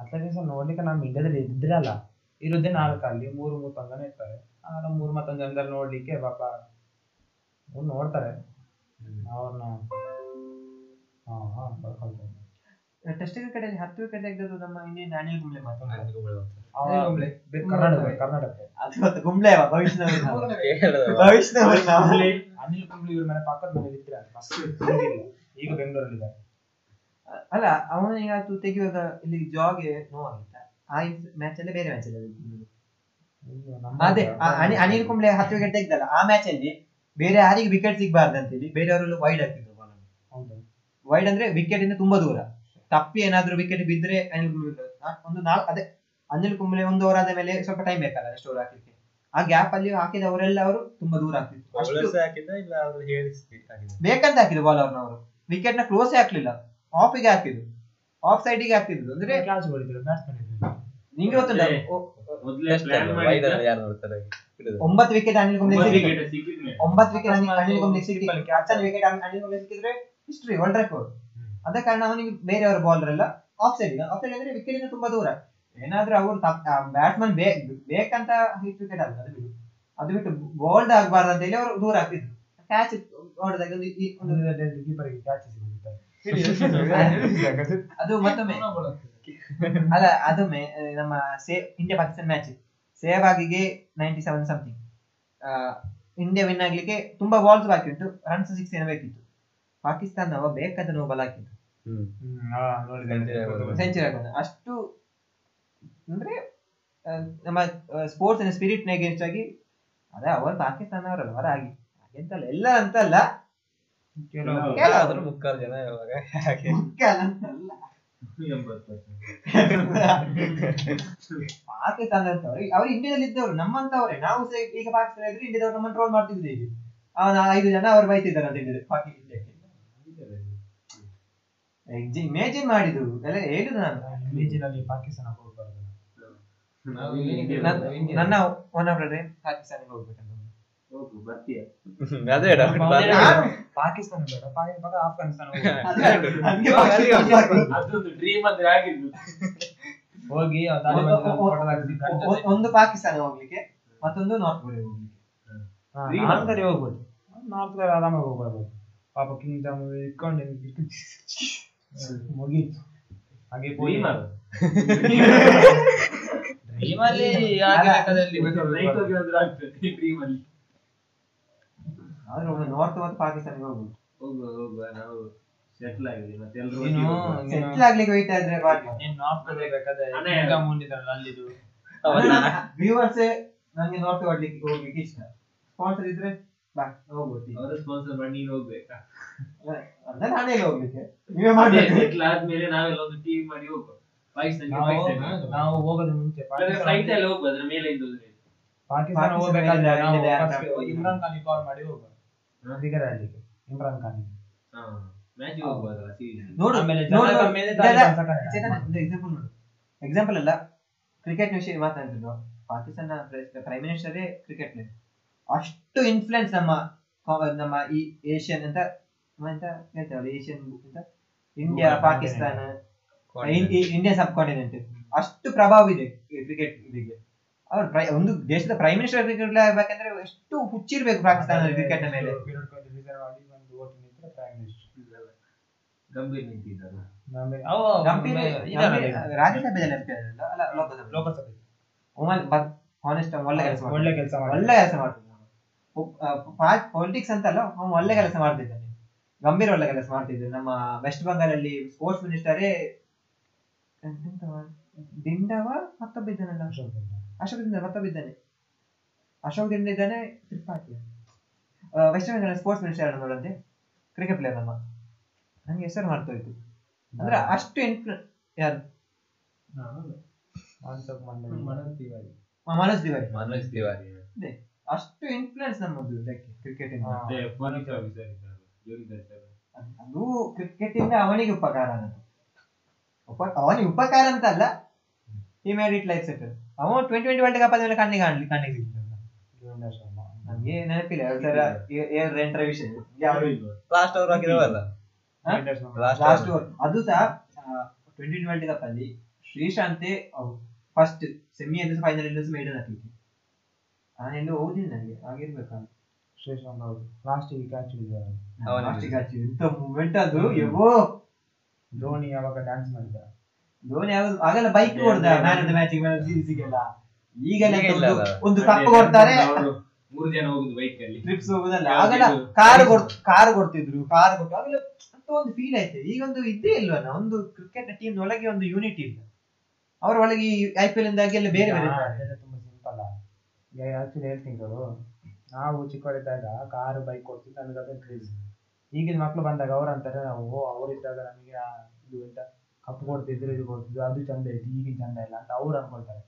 ಅಥ್ಲೆಟಿಕ್ಸ್ ನೋಡ್ಲಿಕ್ಕೆ ನಮ್ಮ ಇಂಡಿಯಾದಲ್ಲಿ ಇದ್ರಲ್ಲ. ಇರೋದೇ ನಾಲ್ಕು ಅಲ್ಲಿ ಮೂರು ಮೂರು ಜನ ಇರ್ತಾರೆ ಆ ಮೂರು ಮತ್ತೊಂದು ಜನದಲ್ಲಿ ನೋಡ್ಲಿಕ್ಕೆ ಪಾಪ ಅವ್ರು ನೋಡ್ತಾರೆ. ಅವ್ರನ್ನ ಹಾ ಹಾ ಬರ್ಕೊಳ್ತಾರೆ. ಅಲ್ಲಿ ಹತ್ತು ವಿಕೆಟ್ ತೆಗೆದದ್ದು ನಮ್ಮ ಇಂಡಿಯನ್ ಅನಿಲ್ ಗುಂಬ್ಳೆ ಮಾತಾಡ್ತಾರೆ ಕರ್ನಾಟಕ ಕರ್ನಾಟಕ ಅದು ಮತ್ತೆ ಅವ. [laughs] ಕೇರಳದವ. ಅನಿಲ್ ಗುಂಬ್ಳೆ ಇವ್ರ ಮನೆ ಪಕ್ಕದ ಮನೆ ಇದ್ರೆ ಈಗ ಬೆಂಗಳೂರಲ್ಲಿ ಅಲ್ಲ ಅವನಿಗೆ ಅದು ತೆಗೆಯುವಾಗ ಇಲ್ಲಿ ಜಾಗೆ ನೋವಾಗಿತ್ತ ಆ ಮ್ಯಾಚ್ ಅಲ್ಲಿ ಬೇರೆ ಮ್ಯಾಚ್ ಅಲ್ಲಿ ಅದೇ ಆ ಅನಿ- ಅನಿಲ್ ಕುಂಬ್ಳೆ ಹತ್ತು ವಿಕೆಟ್ ತೆಗ್ದಲ್ಲ ಆ ಮ್ಯಾಚ್ ಅಲ್ಲಿ ಬೇರೆ ಯಾರಿಗೆ ವಿಕೆಟ್ ಸಿಗ್ಬಾರ್ದು ಅಂತೇಳಿ ಬೇರೆಯವರೆಲ್ಲ ವೈಡ್ ಹಾಕಿದ್ರು ಬಾಲ್ ಅನ್ನು. ವೈಡ್ ಅಂದ್ರೆ ವಿಕೆಟ್ ಇಂದ ತುಂಬಾ ದೂರ. ತಪ್ಪಿ ಏನಾದ್ರೂ ವಿಕೆಟ್ ಬಿದ್ರೆ ಅನಿಲ್ ಕುಂಬ್ಳೆ ನಾ- ಒಂದು ನಾಲ್ಕು ಅದೇ ಅನಿಲ್ ಕುಂಬ್ಳೆ ಒಂದು ಓವರ್ ಆದ ಮೇಲೆ ಸ್ವಲ್ಪ ಟೈಮ್ ಬೇಕಲ್ಲ ಅಷ್ಟು ಓವರ್ ಹಾಕಿದ್ರೆ ಆ ಗ್ಯಾಪ್ ಅಲ್ಲಿ ಹಾಕಿದವರೆಲ್ಲ ಅವರು ತುಂಬಾ ದೂರ ಆಗ್ತಿತ್ತು. ಅವ್ರು ಹಾಕಿದ ಬೇಕಂತ ಹಾಕಿದ್ರು ಬಾಲ್ ಅವ್ರನ್ನವರು ವಿಕೆಟ್ನ ಕ್ಲೋಸ್ ಹಾಕ್ಲಿಲ್ಲ. ಆಫ್ಗೆ ಹಾಕಿದ್ರು. ಆಫ್ ಸೈಡ್ಗೆ ಹಾಕಿದ್ರು ಅಂದ್ರೆ ನಿಂಗೆ ಗೊತ್ತುಂಟ? ಒಂಬತ್ತು ವಿಕೆಟ್ ಅನಿಲ್ ಕುಂಬ್ಳೆ ಒಂಬತ್ತು ವಿಕೆಟ್ ಒಂಬತ್ತು ಅನಿಲ್ ಕುಂಬ್ಳೆ ಸಿಕ್ಕಿದ್ರೆ ಹತ್ತನೇ ವಿಕೆಟ್ ಅನಿಲ್ ಕುಂಬ್ಳೆ ಸಿಕ್ಕಿದ್ರೆ ಹಿಸ್ಟ್ರಿ ವರ್ಲ್ಡ್ ರೆಕಾರ್ಡ್ ಅದ ಕಾರಣ ಅವನಿಗೆ ಬೇರೆಯವರ ಬೌಲರ್ ಎಲ್ಲ ಆಫ್ ಸೈಡ್ ಆಫ್ ಸೈಡ್ ಅಂದ್ರೆ ವಿಕೆಟ್ ಇಂದ ತುಂಬಾ ದೂರ. ಏನಾದ್ರೂ ಅವರು ಬ್ಯಾಟ್ಸ್ಮನ್ ಬೇಕಂತ ಹಿಟ್ ವಿಕೆಟ್ ಅಲ್ಲ ಅದು ಬಿಟ್ಟು. ಅದು ಬಿಟ್ಟು ಬೋಲ್ಡ್ ಆಗ್ಬಾರ್ದು ಅಂತ ಹೇಳಿ ಅವರು ದೂರ ಆಗ್ತಿದ್ರು. ಕ್ಯಾಚ್ ನೋಡಿದಾಗ ಒಂದು ಈ- ಒಂದು ಕೀಪರ್ಗೆ ಕ್ಯಾಚ್ ಅದು ಮತ್ತೊಮ್ಮೆ. ಅಲ್ಲ ಅದು ಮೆ- ನಮ್ಮ India Pakistan match ಸೇವಾಗಿಗೆ ninety seven something India win ಆಗ್ಲಿಕ್ಕೆ ತುಂಬಾ ಬಾಲ್ಸ್ ಬಾಕಿ ಉಂಟು. ರನ್ಸ್ ಸಿಕ್ಸ್ ಏನೋ ಬೇಕಿತ್ತು. ಪಾಕಿಸ್ತಾನ ಅವ ನೋವು ಬಲ ಹಾಕಿದ್ದು. ಸೆಂಚುರಿ ಆಗೋದು. ಅಷ್ಟು ಅಂದ್ರೆ ನಮ್ಮ ಸ್ಪೋರ್ಟ್ಸ್ ಸ್ಪಿರಿಟ್ನ ಅಗೇನ್ಸ್ಟ್ ಆಗಿ ಅದೇ ಅವರು ಪಾಕಿಸ್ತಾನವರಲ್ಲ ಅವರ ಆಗಿ ಹಾಗೆಂತಲ್ಲ ಎಲ್ಲ ಅಂತಲ್ಲ ಮುಖ್ಯ ಅಲ್ಲ ಅಂತಲ್ಲ. ಪಾಕಿಸ್ತಾನ ಅವ್ರು ಇಂಡಿಯಾದಲ್ಲಿ ಇದ್ದವರು ನಮ್ಮಂತವ್ರೆ. ನಾವು ಈಗ ಪಾಕಿಸ್ತಾನ ಇದ್ರೆ ಇಂಡಿಯಾದವ್ರು ನಮ್ಮನ್ನು ಟ್ರೋಲ್ ಮಾಡ್ತಿದ್ರು ಈಗ. ಅವನ ಐದು ಜನ ಅವ್ರು ಬೈತಿದ್ದಾರೆ ಅಂತ ಹೇಳಿದ್ರು ಪಾಕಿಸ್ತಾನಕ್ಕೆ ಇಮೇಜಿನ್ ಮಾಡಿದ್ರು ಎಲ್ಲ ಹೇಳಿದ್ರು ನಾನು. ಇಮೇಜಿನಲ್ಲಿ ಪಾಕಿಸ್ತಾನ ಹೋಗ್ಬಾರ್ದು. ನನ್ನ- ಒನ್ ಆಫ್ ಡ್ರೀಮ್ ಪಾಕಿಸ್ತಾನಿಗೆ ಹೋಗ್ಬೇಕಂತ. ಅದೇ ಪಾಕಿಸ್ತಾನ ಬೇಡ ಆಫ್ಘಾನಿಸ್ತಾನ ಪಾಕಿಸ್ತಾನ. [laughs] ಅದೊಂದು ಡ್ರೀಮ್ ಅಂದ್ರೆ ಆಗಿದ್ದು. ಹೋಗಿ ಒಂದು ಪಾಕಿಸ್ತಾನ ಹೋಗ್ಲಿಕ್ಕೆ ಮತ್ತೊಂದು ನಾರ್ತ್ ಕೊರಿಯಾ ಹೋಗ್ಲಿಕ್ಕೆ ನಾರ್ತ್ ಕೊರಿಯಾ ಹೋಗ್ಬೋದು. ನಾರ್ತ್ ಕೊರಿಯಾ ಆರಾಮಾಗಿ ಹೋಗ್ಬಾರ್ದು ಪಾಪ ಕಿಂಗ್ಡಮ್ ಇಟ್ಕೊಂಡು ಮುಗೀತು. ಹಾಗೆ ಡ್ರೀಮ್ ಡ್ರೀಮ್ [laughs] ಅಲ್ಲಿ ಡ್ರೀಮ್ ಅಲ್ಲಿ. ಆದ್ರೆ ಒಮ್ಮೆ ನಾರ್ತ್ ಮತ್ತು ಪಾಕಿಸ್ತಾನಿಗೆ ಹೋಗ್ಬೋದು. ಹೋಗುವ ಹೋಗುವ ನಾವು ಸೆಟ್ಲ್ ಆಗಿದ್ವಿ ಮತ್ತೆ ಎಲ್ಲರೂ ನೀನು. ಸೆಟ್ಲ್ ಆಗ್ಲಿಕ್ಕೆ ಹೋಯ್ತಾ ಆದ್ರೆ ಬಾಕಿ ನೀನ್ ನಾರ್ತ್ ಕೊರಿಯಾ ಬೇಕಾದ್ರೆ ಅಣ್ಣ ಕಿಂಗ್ ಜಾಮ್ ಉಂಡಿದ್ರಲ್ಲ ಅಲ್ಲಿದು. ವ್ಯೂವರ್ಸ್ ನನಗೆ ನಾರ್ತ್ ಹೋಗ್ಲಿಕ್ಕೆ ಹೋಗ್ಲಿಕ್ಕೆ ಇಷ್ಟ. ಸ್ಪಾನ್ಸರ್ ಇದ್ರೆ ಬಾ ಹೋಗ್ಬೋದು ಅವರ ಸ್ಪಾನ್ಸರ್ ಮಾಡಿ ನೀನು ಹೋಗ್ಬೇಕಾ? ಅಂದ್ರೆ ನಾನೇ ಹೋಗ್ಲಿಕ್ಕೆ. ನೀವೇ ಮಾಡಿ ಸೆಟ್ಲ್ ಆದ್ಮೇಲೆ ನಾವೆಲ್ಲ ಒಂದು ಟೀಮ್ ಮಾಡಿ ಹೋಗುವ. ಪಾಕಿಸ್ತಾನ ನಾವು ಹೋಗೋದು ಮುಂಚೆ ಫ್ಲೈಟ್ ಅಲ್ಲಿ ಹೋಗ್ಬೋದು ಅದ್ರ ಮೇಲೆ ಇದ್ದು ಪಾಕಿಸ್ತಾನ ಹೋಗ್ಬೇಕಾದ್ರೆ. ಇಮ್ರಾನ್ ಖಾನ್ ಕಾಲ್ ಮಾಡಿ ಹೋಗುವ. ಕ್ರಿಕೆಟ್ ಆಡ್ಲಿಕ್ಕೆ ಇಮ್ರಾನ್ ಖಾನ್ ಹಾ ಮ್ಯಾಚ್ ಹೋಗ್ಬೋದಲ್ಲ ನೋಡು ಎಕ್ಸಾಂಪಲ್ ನೋಡು ಎಕ್ಸಾಂಪಲ್ ಅಲ್ಲ ಕ್ರಿಕೆಟ್ ವಿಷಯ ಮಾತಾಡ್ತಿದ್ರು ಪಾಕಿಸ್ತಾನ ಪ್ರೈಮ್ ಮಿನಿಸ್ಟರೇ ಕ್ರಿಕೆಟ್ ಪ್ಲೇಯರ್ ಅಷ್ಟು ಇನ್ಫ್ಲುಯೆನ್ಸ್ ನಮ್ಮ ನಮ್ಮ ಈ ಏಷ್ಯನ್ ಅಂತ ಎಂತ ಹೇಳ್ತೇವಲ್ಲ ಏಷ್ಯನ್ ಅಂತ? India Pakistan India subcontinent ಅಷ್ಟು ಪ್ರಭಾವ ಇದೆ ಕ್ರಿಕೆಟ್ ಇದಕ್ಕೆ. ಅವ್ರು ಪ್ರೈ- ಒಂದು ದೇಶದ ಪ್ರೈಮ್ ಮಿನಿಸ್ಟರ್ ಕ್ರಿಕೆಟ್ ಆಗ್ಬೇಕಂದ್ರೆ ಎಷ್ಟು ಹುಚ್ಚಿರ್ಬೇಕು ಪಾಕಿಸ್ತಾನ ಕ್ರಿಕೆಟ್ ಮೇಲೆ. ಗಂಭೀರ್ ನಿಂತಿದ್ದಾರ? ಆಮೇಲೆ ಅವ ಗಂಭೀರ್ ಇದಾರಲ್ಲ ಈಗ. ಗಂಭೀರ್ ರಾಜ್ಯಸಭೆಯಲ್ಲಿ ಅಲ್ಲ, ಅಲ್ಲ ಲೋಕಸಭೆ. ಲೋಕಸಭೆ ಹಾನೆಸ್ಟ್ ಒಳ್ಳೆ ಕೆಲಸ ಒಳ್ಳೆ ಕೆಲಸ ಒಳ್ಳೆ ಕೆಲಸ ಮಾಡ್ತಿದ್ದಾನೆ ಪಾಲಿಟಿಕ್ಸ್ ಅಂತಲ್ಲ ಅವ್ನು ಒಳ್ಳೆ ಕೆಲಸ ಮಾಡ್ತಿದ್ದಾನೆ. ಗಂಭೀರ ಒಳ್ಳೆ ಕೆಲಸ ಮಾಡ್ತಿದ್ದಾನೆ. ನಮ್ಮ ವೆಸ್ಟ್ ಬಂಗಾಳಲ್ಲಿ ಸ್ಪೋರ್ಟ್ಸ್ ಮಿನಿಸ್ಟರೇ? ದಿಂಡವ ಮತ್ತೊಬ್ಬ ಇದ್ದಾನಲ್ಲ. ಅಶೋಕ್ ಮತ್ತೊಬ್ಬಿದ್ದಾನೆ ಮತ್ತೊಬ್ಬ ಇದ್ದಾನೆ. ಅಶೋಕ್ ದಿಂದ ಇದ್ದಾನೆ ತ್ರಿಪಾಠಿ. ಆ, ವೆಸ್ಟ್ ಬೆಂಗಾಲ್ ಸ್ಪೋರ್ಟ್ಸ್ ಮಿನಿಸ್ಟರ್ ನೋಡಂತೆ? ಕ್ರಿಕೆಟ್ ಪ್ಲೇಯರ್ ನಮ್ಮ. ನಂಗೆ ಹೆಸರು ಮಾಡ್ತೋಯ್ತು ಅಂದ್ರೆ ಅಷ್ಟು ಇನ್ಫ್ಲು ಯಾರು? ಮನೋಜ್ ತಿವಾರಿ. ಮನೋಜ್ ತಿವಾರಿ. ಇದೆ. ಅಷ್ಟು ಇನ್ಫ್ಲುಯೆನ್ಸ್ ನಮ್ಮದು ಇದಕ್ಕೆ ಕ್ರಿಕೆಟ್ ಅದು ಕ್ರಿಕೆಟ್ ಇಂದ ಅವನಿಗೆ ಉಪಕಾರ ಅನ್ನೋದು. ಉಪ ಅವನಿಗೆ ಉಪಕಾರ ಅಂತ ಅಲ್ಲ. ಈ ಮೇಡ್ ಇಟ್ ಲೈಫ್ ಸೆಟಲ್ ಅವನು ಟ್ವೆಂಟಿ ಟ್ವೆಂಟಿ ವರ್ಲ್ಡ್ ಕಪ್ ಆದ್ಮೇಲೆ ಕಣ್ಣಿಗೆ ಕಾಣ್ಲಿ ಕಣ್ಣಿಗೆ ಸಿಗ್ಲಿಲ್ಲ ಜೀವನ ಶರ್ಮಾ ನಮ್ಗೆ ನೆನಪಿಲ್ಲ ಎರಡು ಸಲ ಏರ್ ರೆಂಟ್ರ ವಿಷಯ ಯಾವ ಲಾಸ್ಟ್ ಅವ್ರು ಹಾಕಿದವಲ್ಲ. ಲಾಸ್ಟ್ ಲಾಸ್ಟ್ ಅದು ಸಹ ಟ್ವೆಂಟಿ ವರ್ಲ್ಡ್ ಕಪ್ ಅಲ್ಲಿ ಶ್ರೀಶಾಂತೆ ಫಸ್ಟ್ ಸೆಮಿ ಅಂದ್ರೆ ಫೈನಲ್ ಇಂದ ಮೇಡನ್ ನಾನು ಎಲ್ಲೂ ಓದಿಲ್ಲ ನನಗೆ ಆಗಿರ್ಬೇಕಲ್ಲ ಶ್ರೀಶಾಂತ್ ಹೌದು ಲಾಸ್ಟ್ ಕ್ಯಾಚ್ ಹಿಡಿದಾರೆ ಅವನೇ ಕ್ಯಾಚ್ ಎಂತ ಮೂಮೆಂಟ್ ಅದು ಎವೋ ಧೋನಿ ಯಾವಾಗ ಡ್ಯಾನ್ಸ್ ಮಾಡಿದ ಧೋನಿ ಯಾವ್ದು ಆಗಲ್ಲ ಬೈಕ್ ಹೊಡೆದ ಮ್ಯಾನ್ ಆಫ್ ದ ಮ್ಯಾಚ್ ಸೀರೀಸ್ಗೆಲ್ಲ ಈಗ ಒಂದು- ತಪ್ಪು ಕೊಡ್ತಾರೆ. ಮೂರು ಜನ ಹೋಗುದು ಬೈಕ್ ಅಲ್ಲಿ. ಟ್ರಿಪ್ಸ್ ಹೋಗುದಲ್ಲ. ಆಗಲ್ಲ? ಕಾರ್ ಕೊಡ್ ಕಾರ್ ಕೊಡ್ತಿದ್ರು. ಕಾರ್ ಕೊಟ್ಟು ಆಗಲ್ಲ. ಅಂತ ಒಂದು ಫೀಲ್ ಆಯ್ತು. ಈಗ ಒಂದು ಇದ್ದೇ ಇಲ್ವಲ್ಲ? ಒಂದು ಕ್ರಿಕೆಟ್ ಟೀಮ್ ಒಳಗೆ ಒಂದು ಯೂನಿಟಿ ಇಲ್ಲ. ಅವ್ರ ಒಳಗೆ ಐ ಪಿ ಎಲ್ ಇಂದಾಗಿ ಎಲ್ಲ ಬೇರೆ ಬೇರೆ ತುಂಬಾ ಸಿಂಪಲ್ ಆಕ್ಚುಲಿ ಹೇಳ್ತೀನಿ ಅವರು ನಾವು ಚಿಕ್ಕವರಿದ್ದಾಗ ಕಾರು ಬೈಕ್ ಕೊಡ್ತಿದ್ದು ನನಗೆ ಅದೇ ಕ್ರೇಜ್ ಈಗಿನ ಮಕ್ಳು ಬಂದಾಗ ಅವ್ರು ಅಂತಾರೆ ನಾವು ಓ ಅವರಿದ್ದಾಗ ನಮಗೆ ಆ ಇದು ಎಂತ? ಕಪ್ಪು ಕೊಡ್ತಿದ್ರು ಇದು ಕೊಡ್ತಿದ್ರು ಅದು ಚಂದ ಐತಿ ಈಗಿನ ಚಂದ ಇಲ್ಲ ಅಂತ ಅವ್ರು ಅನ್ಕೊಳ್ತಾರೆ.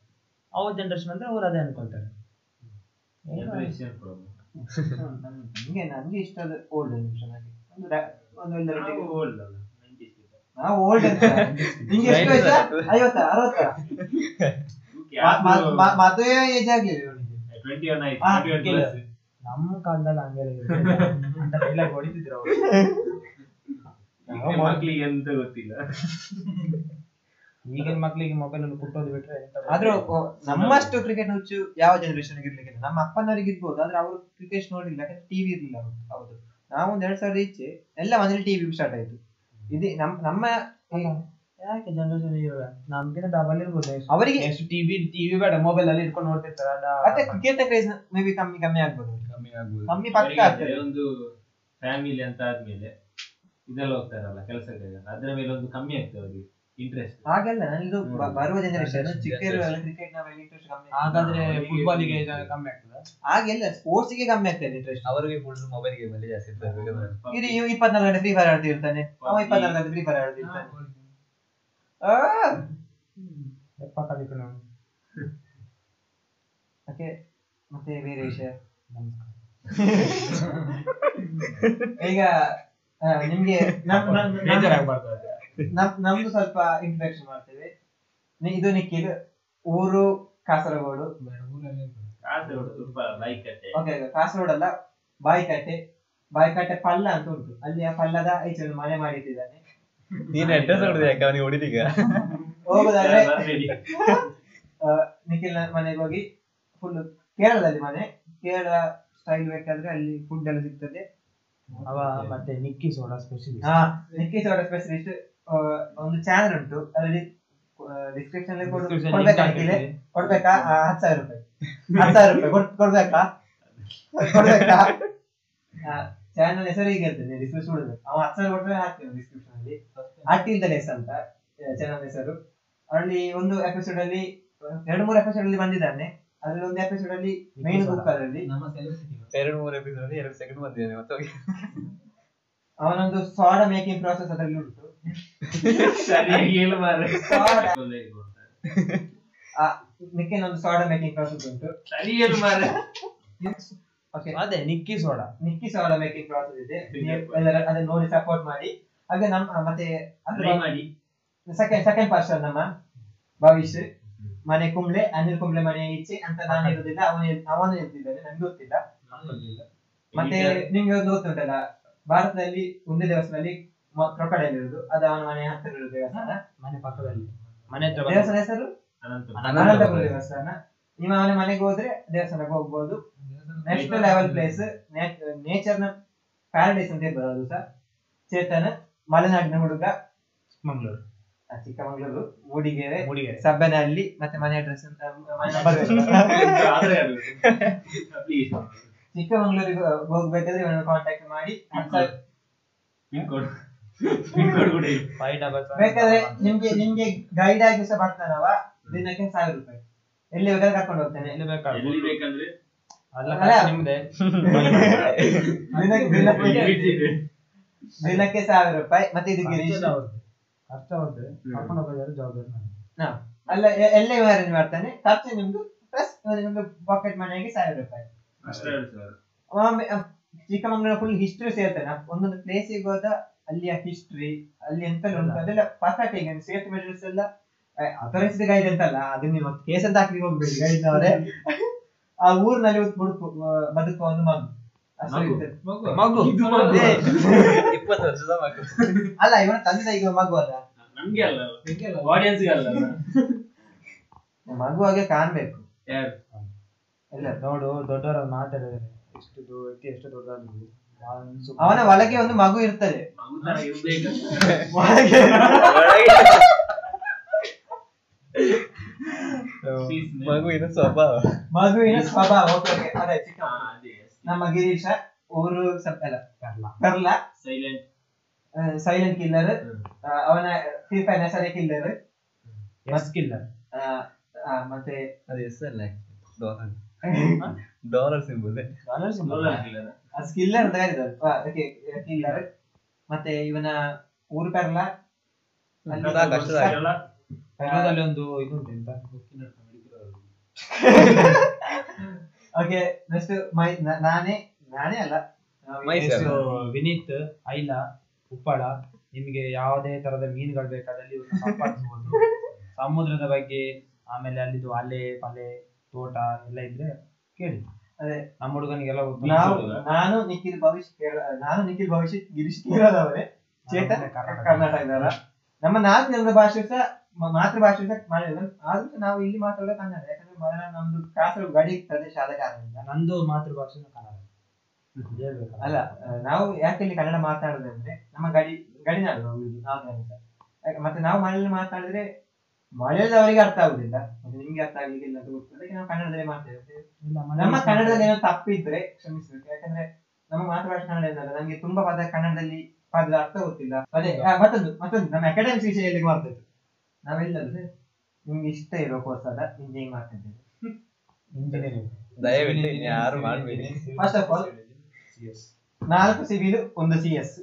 ಅವ್ರ ಜನರೇಷನ್ ಅಂದ್ರೆ ಅವ್ರು ಅದೇ ಅನ್ಕೊಳ್ತಾರೆ. ನಮ್ಗೆ [laughs] ನಮ್ಗೆ ಇಷ್ಟ ಓಲ್ಡ್ ಓಲ್ಡ್ ಆಗಿ ಒಂದು ಓಲ್ಡ್ ನಾವು ಅಲ್ಲ 90s kids. ನಾವು ಓಲ್ಡ್ ಅಂತ ನಿಂಗೆ ಎಷ್ಟು ವಯಸ್ಸ? ಐವತ್ತ ಅರವತ್ತ? ಮದುವೆ ಏಜ್ ಆಗ್ಲಿಲ್ಲ ಇವನಿಗೆ 21 ಆಯ್ತು ಹಾ, 21 ಕೇಳು. plus. ನಮ್ಮ ಕಾಲದಲ್ಲಿ ಹಂಗೆಲ್ಲ ಇರ್ಲಿಲ್ಲ. ಅಂತ ಡೈಲಾಗ್ ಹೊಡಿತಿದ್ರು ಅವರು. [laughs] ಮಕ್ಳಿಗೆ ಎಂತ ಗೊತ್ತಿಲ್ಲ. ಈಗಿನ ಮಕ್ಳಿಗೆ ಮೊಬೈಲ್ ಅನ್ನು ಕೊಟ್ಟೋದು ಬಿಟ್ರೆ ಆದ್ರೂ ನಮ್ಮಷ್ಟು ಕ್ರಿಕೆಟ್ ಹುಚ್ಚು ಯಾವ ಜನರೇಷನ್ ಇರ್ಲಿಕ್ಕಿಲ್ಲ. ನಮ್ಮ ಅಪ್ಪನವರಿಗೆ ಇರ್ಬೋದು ಆದ್ರೆ ಅವರು ಕ್ರಿಕೆಟ್ ನೋಡಿಲ್ಲ ಯಾಕಂದ್ರೆ ಟಿವಿ ಇರ್ಲಿಲ್ಲ ಅವ್ರು. ಹೌದು. ನಾವು ಒಂದ್ ಎರಡ್ ಸಾವಿರ ಈಚೆ ಎಲ್ಲ ಮನೇಲಿ ಟಿವಿ ಸ್ಟಾರ್ಟ್ ಆಯ್ತು. ಇದು ನಮ್ ನಮ್ಮ ಯಾಕೆ ಜನರೇಷನ್ ಇವಾಗ ನಮ್ಗಿಂತ ಡಬಲ್ ಇರ್ಬೋದು ಅವರಿಗೆ ಎಷ್ಟು ಟಿವಿ ಟಿವಿ ಬೇಡ ಮೊಬೈಲ್ ಅಲ್ಲಿ ಇಟ್ಕೊಂಡು ನೋಡ್ತಿರ್ತಾರೆ ಮತ್ತೆ ಕ್ರಿಕೆಟ್ ಕ್ರೇಜ್ ಮೇ ಬಿ ಕಮ್ಮಿ ಕಮ್ಮಿ ಆಗ್ಬೋದು. ಕಮ್ಮಿ ಆಗ್ಬೋದು. ಕಮ್ಮಿ ಪಕ್ಕ ಆಗ್ತದೆ. ಒಂದು ಫ್ಯಾಮಿಲಿ ಅಂತ ಆದ್ಮೇಲೆ ಇದೆಲ್ಲ ಹೋಗ್ತಾರಲ್ಲ ಕೆಲಸಕ್ಕೆ ಅದ್ರ ಮೇಲೆ ಒಂದು ಕಮ್ಮಿ ಆಗ್ತದೆ ಅವರಿಗೆ ಇಂಟ್ರೆಸ್ಟ್ ಹಾಗಲ್ಲ ಹ್ಮ್. ಬರುವ ಜನರೇಷನ್ Generation, ಚಿಕ್ಕ. ಕ್ರಿಕೆಟ್ನ ಇಂಟ್ರೆಸ್ಟ್ ಕಮ್ಮಿ ಹಾಗಾದ್ರೆ ಫುಟ್ಬಾಲ್ಗೆ ಇದು- ಕಮ್ಮಿ ಆಗ್ತದೆ? ಹಾಗೆಲ್ಲ ಸ್ಪೋರ್ಟ್ಸ್ಗೆ ಕಮ್ಮಿ ಆಗ್ತದೆ ಇಂಟ್ರೆಸ್ಟ್ ಅವರಿಗೆ ಫುಲ್ ಮೊಬೈಲ್ ಗೇಮ್ ಅಲ್ಲಿ ಜಾಸ್ತಿ. ಇದು ಇವ್ ಇಪ್ಪತ್ನಾಲ್ಕು ಗಂಟೆ ಫ್ರೀ ಫೈರ್ ಆಡ್ತಿರ್ತಾನೆ. ಅವ ಇಪ್ಪತ್ನಾಲ್ಕು ಗಂಟೆ ಫ್ರೀ ಫೈರ್ ಆಡ್ತಿರ್ತಾನೆ. ಆ, ಎಪ್ಪ ಕಲಿಕೊಂಡು ಓಕೆ ಮತ್ತೆ ಬೇರೆ ವಿಷಯ. ನಮಸ್ಕಾರ. [laughs] ಈಗ ನಿಮ್ಗೆ. [laughs] ನಮ್ದು ಸ್ವಲ್ಪ ಇಂಟ್ರಡಕ್ಷನ್ ಮಾಡ್ತೇವೆ. ನಿ- ಇದು ನಿಖಿಲ್ ಊರು ಕಾಸರಗೋಡು. ಕಾಸರಗೋಡು ತುಂಬ ಓಕೆ ಕಾಸರಗೋಡು ಅಲ್ಲ ಬಾಯಿಕಟ್ಟೆ. ಬಾಯಿಕಟ್ಟೆ ಪಲ್ಲ ಅಂತ ಉಂಟು. ಅಲ್ಲಿ ಆ ಪಲ್ಲದ ಈಚೆ ಒಂದು ಮನೆ ಮಾಡಿಟ್ಟಿದ್ದಾನೆ. ನೀನು ಅಡ್ರೆಸ್ ಹೊಡೆದ ಯಾಕೆ? ಅವನಿಗೆ ಹೊಡಿದೀಗ ಹೋಗುದಾದ್ರೆ [laughs] ನಿಖಿಲ್ ಮನೆಗೆ ಹೋಗಿ ಫುಲ್ ಕೇರಳದಲ್ಲಿ ಮನೆ. ಕೇರಳ ಸ್ಟೈಲ್ ಬೇಕಾದ್ರೆ ಅಲ್ಲಿ ಫುಡ್ ಎಲ್ಲ ಸಿಗ್ತದೆ. ಅವ ಮತ್ತೆ ನಿಕ್ಕಿ ಸೋಡಾ ಸ್ಪೆಷಲಿಸ್ಟ್ ಹಾ ನಿಕ್ಕಿ ಸೋಡಾ ಸ್ಪೆಷಲಿಸ್ಟ್ ಒಂದು ಚಾನಲ್ ಉಂಟು. ಅದರಲ್ಲಿ ಡಿಸ್ಕ್ರಿಪ್ಷನ್ ಕೊಡ್ಬೇಕಾ ಕೊಡ್ಬೇಕಾ? ಹತ್ತು ಸಾವಿರ ರೂಪಾಯಿ. ಹತ್ತು ಸಾವಿರ ರೂಪಾಯಿ. ಕೊಡ್- ಕೊಡ್ಬೇಕಾ? ಕೊಡ್ಬೇಕಾ? ಚಾನಲ್ ಹೆಸರು ಈಗ ಇರ್ತದೆ ಡಿಸ್ಕ್ರಿಪ್ಷನ್ ಕೊಡ್ಬೇಕು ಅವ ಹತ್ತು ಸಾವಿರ ಕೊಟ್ಟರೆ ಹಾಕ್ತೇನೆ ಡಿಸ್ಕ್ರಿಪ್ಷನ್ ಅಲ್ಲಿ. ಅಟ್ಟಿಲ್ ಲೆಸ್ ಅಂತ ಚಾನಲ್ ಹೆಸರು. ಅಲ್ಲಿ ಒಂದು ಎಪಿಸೋಡ್ ಅಲ್ಲಿ ಎರಡು ಮೂರು ಎಪಿಸೋಡ್ ಅಲ್ಲಿ ಬಂದಿದ್ದಾನೆ. ಅದ್ರಲ್ಲಿ ಒಂದು ಎಪಿಸೋಡ್ ಅಲ್ಲಿ ಮೇನ್ ಬುಕ್ ಅದರಲ್ಲಿ. ಎರಡು ಮೂರು ಎಪಿಸೋಡ್ ಎರಡು ಸೆಕೆಂಡ್ ಬಂದಿದ್ದಾನೆ ಮತ್ತೆ ಹೋಗಿ. ಅವನೊಂದು ಸೋಡಾ ಮೇಕಿಂಗ್ ಪ್ರಾಸೆಸ್ ಅದರಲ್ಲಿ ಉಂಟು. ಸರಿಯಾಗಿ ಹೇಳು ಮಾರ್ರೆ. ಸೋಡಾ ಒಳ್ಳೆ ಇದು ಕೊಡ್ತಾರೆ. ನಿಖಿಲ್ ಒಂದು ಸೋಡಾ ಮೇಕಿಂಗ್ ಪ್ರಾಸೆಸ್ ಉಂಟು. ಸರಿ. ಓಕೆ ಅದೇ Nikki soda Nikki soda making process ಇದೆ. ಎಲ್ಲರ ಅದನ್ನ ನೋಡಿ ಸಪೋರ್ಟ್ ಮಾಡಿ. ಹಾಗೆ ನಮ್ಮ ಮತ್ತೆ ಸೆಕೆಂಡ್ ಸೆಕೆಂಡ್ ಪರ್ಸನ್ ನಮ್ಮ ಭವಿಷ್ ಮನೆ ಕುಂಬ್ಳೆ ಅನಿಲ್ ಕುಂಬ್ಳೆ ಮನೆ ಈಚೆ ಅಂತ ನಾನು ಇರುದಿಲ್ಲ ಅವನು ಅವನು ಇರ್ತಿದ್ದಾನೆ ನಂಗೆ ಗೊತ್ತಿಲ್ಲ. ಮತ್ತೆ ನಿಮ್ಗೆ ಒಂದು ಗೊತ್ತುಂಟಲ್ಲ ಭಾರತದಲ್ಲಿ ಒಂದು ದೇವಸ್ಥಾನದಲ್ಲಿ ಕ್ರೊಕಡೈಲ್ ಇರುದು ಅದು ಅವನ ಮನೆ ಹತ್ತಿರ ಇರುವ ದೇವಸ್ಥಾನ. ಮನೆ ಪಕ್ಕದಲ್ಲಿ. ಮನೆ ದೇವಸ್ಥಾನ ಹೆಸರು? ಅನಂತ ಅನಂತಪುರ ದೇವಸ್ಥಾನ. ನಿಮ್ಮ ಅವನ ಮನೆಗೆ ಹೋದ್ರೆ ದೇವಸ್ಥಾನಕ್ಕೆ ಹೋಗ್ಬೋದು. ನೆಕ್ಸ್ಟ್ ಲೆವೆಲ್ ಪ್ಲೇಸ್ ನೇಚರ್ನ ಪ್ಯಾರಡೈಸ್ ಅಂತ ಹೇಳ್ಬೋದು ಅದು ಸಹ. ಚೇತನ ಮಲೆನಾಡಿನ ಹುಡುಗ. ಮಂಗಳೂರು. ಚಿಕ್ಕಮಗಳೂರು ಮೂಡಿಗೆರೆ ಮೂಡಿಗೆರೆ. ಸಬ್ಬನಹಳ್ಳಿ ಮತ್ತೆ ಮನೆ ಅಡ್ರೆಸ್ ಅಂತ. [laughs] ಚಿಕ್ಕಮಗಳೂರಿಗೆ ಹೋಗ್ಬೇಕಾದ್ರೆ ಇವನು ಕಾಂಟ್ಯಾಕ್ಟ್ ಮಾಡಿ. ಬೇಕಾದ್ರೆ ನಿಮ್ಗೆ ನಿಮ್ಗೆ ಗೈಡ್ ಆಗಿ ಸಹ ಬರ್ತಾನವ? ದಿನಕ್ಕೆ ಸಾವಿರ ರೂಪಾಯಿ. ಎಲ್ಲಿ ಬೇಕಾದ್ರೆ ಕರ್ಕೊಂಡು ಹೋಗ್ತಾನೆ. ಎಲ್ಲಿ ಬೇಕಾದ್ರೆ. ದಿನಕ್ಕೆ ಸಾವಿರ ರೂಪಾಯಿ. ಮತ್ತೆ ಇದು ಗಿರೀಶ್. ಖರ್ಚು ಅವ್ರದ್ದು. ಖರ್ಚು ಅವ್ರದ್ದು. ಕರ್ಕೊಂಡು ಹೋಗೋದಾದ್ರೆ ಜವಾಬ್ದಾರಿ ನಾನು. ಹಾ. ಅಲ್ಲ ಎಲ್ಲ ಇವ ಅರೇಂಜ್ ಮಾಡ್ತಾನೆ ಖರ್ಚು ನಿಮ್ದು ಪ್ಲಸ್ ನಿಮ್ದು ಪಾಕೆಟ್ ಮನೆಗೆ ಸಾವಿರ ರೂಪಾಯಿ ಚಿಕ್ಕಮಗಳೂರು ಫುಲ್ ಹಿಸ್ಟ್ರಿ ಸೇರ್ತಾನೆ ಒಂದೊಂದು ಪ್ಲೇಸಿಗೆ ಹೋದ ಅಲ್ಲಿಯ ಹಿಸ್ಟ್ರಿ ಅಲ್ಲಿ ಎಂತ ಉಂಟು ಅದೆಲ್ಲ ಪರ್ಫೆಕ್ಟ್ ಈಗ ಸೇಫ್ಟಿ ಮೆಜರ್ಸ್ ಎಲ್ಲ ಅಥರೈಸ್ಡ್ ಗೈಡ್ ಅಂತಲ್ಲ ಅದನ್ನ ನೀವು ಕೇಸ್ ಅಂತ ಹಾಕಿ ಹೋಗ್ಬೇಡಿ ಗೈಡ್ ಅವರೇ ಆ ಊರಿನಲ್ಲಿ ಬದುಕು ಬದುಕುವ ಒಂದು ಮಗು ಮಗು. ಇರ್ತದೆ. ಮಗು ಇದು ಮಗು. ಇಪ್ಪತ್ತು ವರ್ಷದ ಮಗು. ಅಲ್ಲ ಇವನ ತಂದೆ ಈಗ ಮಗು ಅಲ್ಲ. ನಮ್ಗೆ ಅಲ್ಲ ಆಡಿಯನ್ಸ್ ಅಲ್ಲ. ಮಗು ಹಾಗೆ ಕಾಣ್ಬೇಕು. ಯಾರು? ಇಲ್ಲ ನೋಡು ದೊಡ್ಡವರ ಮಾತಾಡಿದ್ರೆ ಎಷ್ಟು ವ್ಯಕ್ತಿ ಎಷ್ಟು ದೊಡ್ಡ ಅವನ ಒಳಗೆ ಒಂದು ಮಗು ಇರ್ತದೆ. ಮಗುವಿನ ಸ್ವಭಾವ. ಮಗುವಿನ ಸ್ವಭಾವ ಓಕೆ ಅದೇ ಚಿಕ್ಕ ನಮ್ಮ ಗಿರೀಶ ಊರು ಸಪ್ ಅಲ್ಲ ಕರ್ಲ ಸೈಲೆಂಟ್ ಸೈಲೆಂಟ್ ಕಿಲ್ಲರ್ ಅವನ ಫ್ರೀ ಫೈರ್ ಹೆಸರೇ ಕಿಲ್ಲರ್ ಕಿಲ್ಲರ್ ಮತ್ತೆ ಅದು ಎಸ್ ಅಲ್ಲ ಡಾಲರ್ ಡಾಲರ್ ಸಿಂಬಲ್ ಸ್ಕಿಲ್ಲರ್ ಅಂತ ಹೇಳಿದ್ದಾರೆ ಅದಕ್ಕೆ ಕಿಲ್ಲರ್ ಮತ್ತೆ ಇವನ ಊರು ಪೆರ್ಲ ಅಲ್ಲಿ ಸಾಕು, ಅಷ್ಟು ಸಾಕು. ಎಲ್ಲ ಕನ್ನಡದಲ್ಲಿ ಒಂದು ಇದು ಉಂಟು ಎಂತ ಓಕೆ ನೆಕ್ಸ್ಟ್ ಮೈ ನಾನೇ ನಾನೇ ಅಲ್ಲ. ಮೈಸೂರು. ವಿನೀತ್ ಐಲ ಉಪ್ಪಳ ನಿಮಗೆ ಯಾವುದೇ ತರದ ಮೀನುಗಳು ಬೇಕಾದಲ್ಲಿ ಇವ್ರನ್ನ [laughs] ಸಮುದ್ರದ ಬಗ್ಗೆ ಆಮೇಲೆ ಅಲ್ಲಿದು ಅಲೆ ಪಲೆ ತೋಟ ಎಲ್ಲ ಇದ್ರೆ ಕೇಳಿ. ಅದೇ ನಮ್ಮ ಹುಡುಗನಿಗೆಲ್ಲ. ನಾವು ನಾನು ನಿಖಿಲ್ ಭವಿಷ್ಯ ನಾನು ನಿಖಿಲ್ ಭವಿಷ್ಯ ಗಿರೀಶ್ ಕೇರಳದವರೇ ಚೇತನ್ ಕರ್ನಾಟಕ. ಕರ್ನಾಟಕದವರ ನಮ್ಮ ನಾಲ್ಕು ಜನರ ಭಾಷೆ ಸಹ ಮಾತೃಭಾಷೆ ಸಹ ಮಲಯಾಳಂ ಆದ್ರೂ ನಾವು ಇಲ್ಲಿ ಮಾತಾಡೋದು ಕನ್ನಡ. ಮಲಯಾಳಂ ನಮ್ದು ಕಾಸರಗೋಡು ಗಡಿ ಪ್ರದೇಶ ಆದ ಕಾರಣದಿಂದ ನಂದು ಮಾತೃಭಾಷೆ ಕನ್ನಡ. ಅಲ್ಲ, ನಾವು ಯಾಕೆ ಇಲ್ಲಿ ಕನ್ನಡ ಮಾತಾಡೋದಂದ್ರೆ ನಮ್ಮ ಗಡಿ ಗಡಿನಾಡು ನಾವು. ಯಾಕೆ- ಮತ್ತೆ ನಾವು ಮನೆಯಲ್ಲಿ ಮಾತಾಡಿದ್ರೆ ಮಲಯಾಳದವರಿಗೆ ಅರ್ಥ ಆಗುದಿಲ್ಲ. ಮತ್ತೆ ನಿಮ್ಗೆ ಅರ್ಥ ಆಗ್ಲಿಕ್ಕಿಲ್ಲ ಅಂತ ಗೊತ್ತು. ಅದಕ್ಕೆ ನಾವು ಕನ್ನಡದಲ್ಲಿ ಮಾತಾಡ್ತೇವೆ ನಮ್ಮ ಕನ್ನಡದಲ್ಲಿ ಏನೋ ತಪ್ಪಿದ್ರೆ ಕ್ಷಮಿಸಬೇಕು. ಯಾಕಂದ್ರೆ ನಮ್ಮ ಮಾತೃಭಾಷೆ ಕನ್ನಡ ಏನಲ್ಲ ನಮ್ಗೆ ತುಂಬಾ ಪದ ಕನ್ನಡದಲ್ಲಿ ಪದ ಅರ್ಥ ಗೊತ್ತಿಲ್ಲ. ಅದೇ ಮತ್ತೊಂದು ಮತ್ತೊಂದು. ನಮ್ಮ ಅಕಾಡೆಮಿಕ್ಸ್ ವಿಷಯದಲ್ಲಿ ನಾವೆಲ್ಲ ನಾವೆಲ್ಲರೂ ನಿಮ್ಗೆ ಇಷ್ಟ ಇರೋ ಕೋರ್ಸ್ ಅಲ್ಲ ಇಂಜಿನಿಯರಿಂಗ್ ಮಾಡ್ತಿದ್ದೀರಿ ಇಂಜಿನಿಯರಿಂಗ್ ದಯವಿಟ್ಟು ಇನ್ನು ಯಾರು ಮಾಡ್ಬೇಡಿ. ಫಸ್ಟ್ ಆಫ್ ಆಲ್ ನಾಲ್ಕು ಸಿವಿಲ್ ಒಂದು ಸಿ ಎಸ್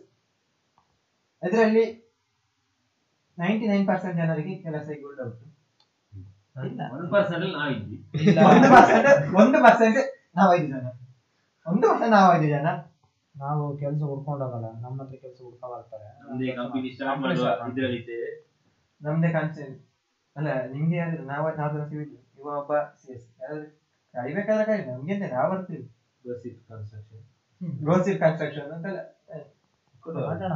ಅದರಲ್ಲಿ ನೈಂಟಿ ನೈನ್ ಪರ್ಸೆಂಟ್ ಜನರಿಗೆ ಕೆಲಸ ಸಿಗುವುದು ಡೌಟ್ ಒನ್ ಪರ್ಸೆಂಟ್ ಅಲ್ಲಿ ನಾವಿದ್ವಿ. ಒಂದು ಪರ್ಸೆಂಟ್ ಒಂದು ಪರ್ಸೆಂಟ್ ನಾವು ಐದು ಜನ. ಒಂದು ವರ್ಷ ನಾವು ಐದು ಜನ. ನಾವು ಕೆಲಸ ಹುಡ್ಕೊಂಡೋಗಲ್ಲ ನಮ್ಮ ಹತ್ರ ಕೆಲಸ ಹುಡ್ಕೊಂಡ್ ಬರ್ತಾರೆ. ನಮ್ದೇ ಕಂಪನಿ ಅಲ್ಲ ನಿಮ್ಗೆ ಯಾರು ನಾವ್ ನಾವ್ ಜನ ಸಿವಿಲ್ ಇವ ಒಬ್ಬ ಸಿ ಎಸ್ ಕರಿಬೇಕಾದ್ರೆ ಕರಿ ನಮ್ಗೆ ಎಂತ ನಾವು ಬರ್ತೀವಿ. ಗೋಸಿಪ್ ಕನ್ಸ್ಟ್ರಕ್ಷನ್ ಗೋಸಿಪ್ ಕನ್ಸ್ಟ್ರಕ್ಷನ್ ಅಂತಲ್ಲ. ಮಾತಾಡ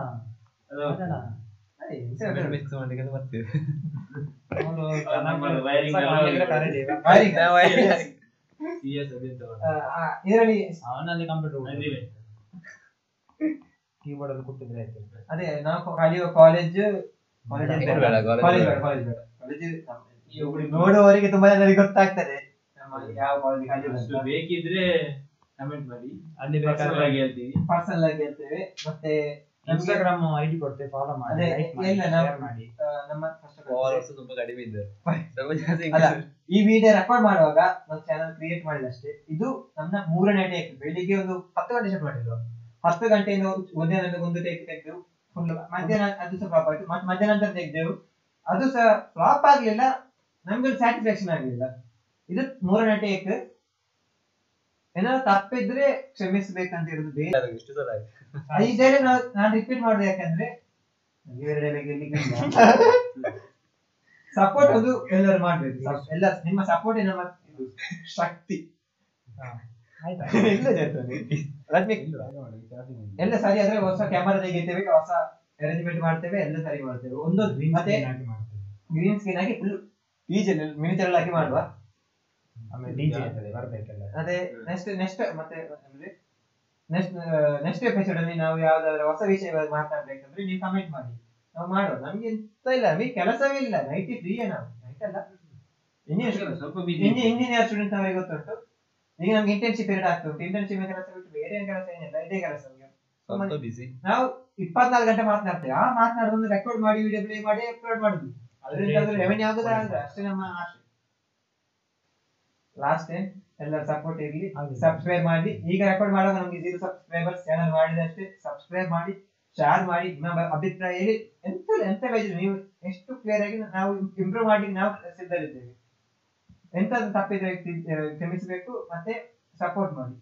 ಅವನಲ್ಲಿ ಕಂಪ್ಯೂಟರ್ ಕೀಬೋರ್ಡ್ ಅಲ್ಲಿ ಕೊಟ್ಟಿದ್ರೆ ಆಯ್ತು. ಅದೇ ನಾವು ಕಲಿಯುವ ಕಾಲೇಜ್ ಕಾಲೇಜ್ ಕಾಲೇಜ್ ಬೇಡ. ನೋಡುವವರಿಗೆ ತುಂಬಾ ಜನರಿಗೆ ಗೊತ್ತಾಗ್ತದೆ ನಮ್ಮ ಯಾವ ಕಾಲೇಜ್ ಬೇಕಿದ್ರೆ ಕಮೆಂಟ್ ಮಾಡಿ. ಅಲ್ಲಿ ಬೇಕಾದ್ರೆ ಆಗಿ ಹೇಳ್ತೀವಿ. ಪರ್ಸನಲ್ ಆಗಿ ಹೇಳ್ತೇವೆ. ಮತ್ತೆ ಇನ್ಸ್ಟಾಗ್ರಾಮ್ ಐಡಿ ಕೊಡ್ತೇವೆ ಫಾಲೋ ಮಾಡಿ ಲೈಕ್ ಮಾಡಿ ಇಲ್ಲ, ಶೇರ್ ಮಾಡಿ. ನಮ್ಮ all, ತುಂಬಾ ಕಡಿಮೆ ಇದ್ದಾರೆ ಸ್ವಲ್ಪ ಜಾಸ್ತಿ ಅಲ್ಲ ಈ ವಿಡಿಯೋ ರೆಕಾರ್ಡ್ ಮಾಡುವಾಗ ಒಂದು ಚಾನಲ್ ಕ್ರಿಯೇಟ್ ಮಾಡಿದಷ್ಟೇ. ಇದು ನನ್ನ ಮೂರನೇ ಟೇಕ್ ಬೆಳಿಗ್ಗೆ ಒಂದು ಹತ್ತು ಗಂಟೆ ಶುರು ಮಾಡಿದ್ರು. ಹತ್ತು ಗಂಟೆಯಿಂದ ಒಂದೇ ಒಂದು ಟೇಕ್ ತೆಗೆದು ಫುಲ್ ಮಧ್ಯಾಹ್ನ ಅದು ಸ್ವಲ್ಪ ಆಯ್ತು. ಮತ್ತೆ ಮಧ್ಯಾಹ್ನ ನಂತರ ತೆಗೆದೆವು. ಅದು ಸಹ ಫ್ಲಾಪ್ ಆಗ್ಲಿಲ್ಲ ನಮ್ಗೆ ಸ್ಯಾಟಿಸ್ಫ್ಯಾಕ್ಷನ್ ಆಗ್ಲಿಲ್ಲ. ಇದು ಮೂರನೇ ಟೇಕ್ ಏನಾದ್ರು ತಪ್ಪಿದ್ರೆ ಕ್ಷಮಿಸ್ಬೇಕಂತ ಇರೋದು ಬೇರೆ. ಎಷ್ಟು ಇಷ್ಟು ಸಲ ನಾನು ರಿಪೀಟ್ ಮಾಡಿದೆ ಯಾಕಂದ್ರೆ ಸಪೋರ್ಟ್ ಅದು ಎಲ್ಲರೂ ಮಾಡ್ಬೇಕು. ಎಲ್ಲ ನಿಮ್ಮ ಸಪೋರ್ಟ್ ನಮ್ಮ ಇದು ಶಕ್ತಿ. ಎಲ್ಲ ಸರಿ ಆದ್ರೆ ಹೊಸ ಕ್ಯಾಮರಾ ತೆಗಿತೇವೆ ಹೊಸ ಅರೇಂಜ್ಮೆಂಟ್ ಮಾಡ್ತೇವೆ ಎಲ್ಲ ಸರಿ ಮಾಡ್ತೇವೆ. ಒಂದು ಮತ್ತೆ ಗ್ರೀನ್ ಸ್ಕ್ರೀನ್ ಆಗಿ ಫುಲ್ ಡಿಜೆ ಮಿನಿಚರ್ ಹಾಕಿ ಮಾಡುವ. ಆಮೇಲೆ ಡಿಜೆ ಬರ್ಬೇಕೆಲ್ಲ. ಅದೇ ನೆಕ್ಸ್ಟ್ ನೆಕ್ಸ್ಟ್ ಮತ್ತೆ ಅಂದ್ರೆ ನೆಕ್ಸ್ಟ್ ನೆಕ್ಸ್ಟ್ ಎಪಿಸೋಡ್ ಅಲ್ಲಿ ನಾವು ಯಾವ್ದಾದ್ರು ಹೊಸ ವಿಷಯ ಮಾತಾಡ್ಬೇಕಂದ್ರೆ ನೀವು ಕಮೆಂಟ್ ಮಾಡಿ. ನಾವು ಮಾಡುವ. ನಮ್ಗೆ ಎಂತ ಇಲ್ಲ ನಮಗೆ ಕೆಲಸವೇ ಇಲ್ಲ. ನೈಟ್ ಫ್ರೀ ನಾವು. ನೈಟ್ ಅಲ್ಲ. ಇಂಜಿನಿಯರ್ ಸ್ವಲ್ಪ ಇಂಜಿನಿಯರ್ ಸ್ಟೂಡೆಂಟ್ ನಮಗೆ ಗೊತ್ತುಂಟು? ಈಗ ನಮ್ಗೆ ಇಂಟರ್ನ್ಶಿಪ್ ಪೀರಿಯಡ್ ಆಗ್ತಾ ಉಂಟು. ಇಂಟರ್ನ್ಶಿಪ್ ಕೆಲಸ ಬಿಟ್ಟು ಬೇರೆ ಕೆಲಸ ಏನಿಲ್ಲ. ಇದೇ ಕೆಲಸ ಬಿಸಿ ನಾವು ಇಪ್ಪತ್ನಾಲ್ಕು ಗಂಟೆ ಮಾತನಾಡ್ತೇವೆ. ಆ ಮಾತನಾಡೋದು ರೆಕಾರ್ಡ್ ಮಾಡಿ ವಿಡಿಯೋ ಪ್ಲೇ ಮಾಡಿ ಅಪ್ಲೋಡ್ ಮಾಡುದು. ಅದರಿಂದ ರೆವೆನ್ಯೂ ಆಗುದಾ ಅಷ್ಟೇ ನಮ್ಮ ಆಸೆ. ಲಾಸ್ಟ್ ಟೈಮ್ ಎಲ್ಲರ ಸಪೋರ್ಟ್ ಇರ್ಲಿ. ಸಬ್ಸ್ಕ್ರೈಬ್ ಮಾಡಿ ಈಗ ರೆಕಾರ್ಡ್ ಮಾಡೋದು ನಮ್ಗೆ ಜೀರೋ ಸಬ್ಸ್ಕ್ರೈಬರ್ಸ್ ಚಾನಲ್ ಮಾಡಿದಷ್ಟೇ ಸಬ್ಸ್ಕ್ರೈಬ್ ಮಾಡಿ ಶೇರ್ ಮಾಡಿ ನಿಮ್ಮ ಅಭಿಪ್ರಾಯ ಹೇಳಿ. ಎಂತ ಎಂತ ಬೇಜಾರು ನೀವು ಎಷ್ಟು ಕ್ಲಿಯರ್ ಆಗಿ ನಾವು ಇಂಪ್ರೂವ್ ಮಾಡಿ ನಾವು ಸಿದ್ಧರಿದ್ದೇವೆ. ಎಂತ ತಪ್ಪಿದ್ರೆ ಕ್ಷಮಿಸಬೇಕು ಮತ್ತೆ ಸಪೋರ್ಟ್ ಮಾಡಿ.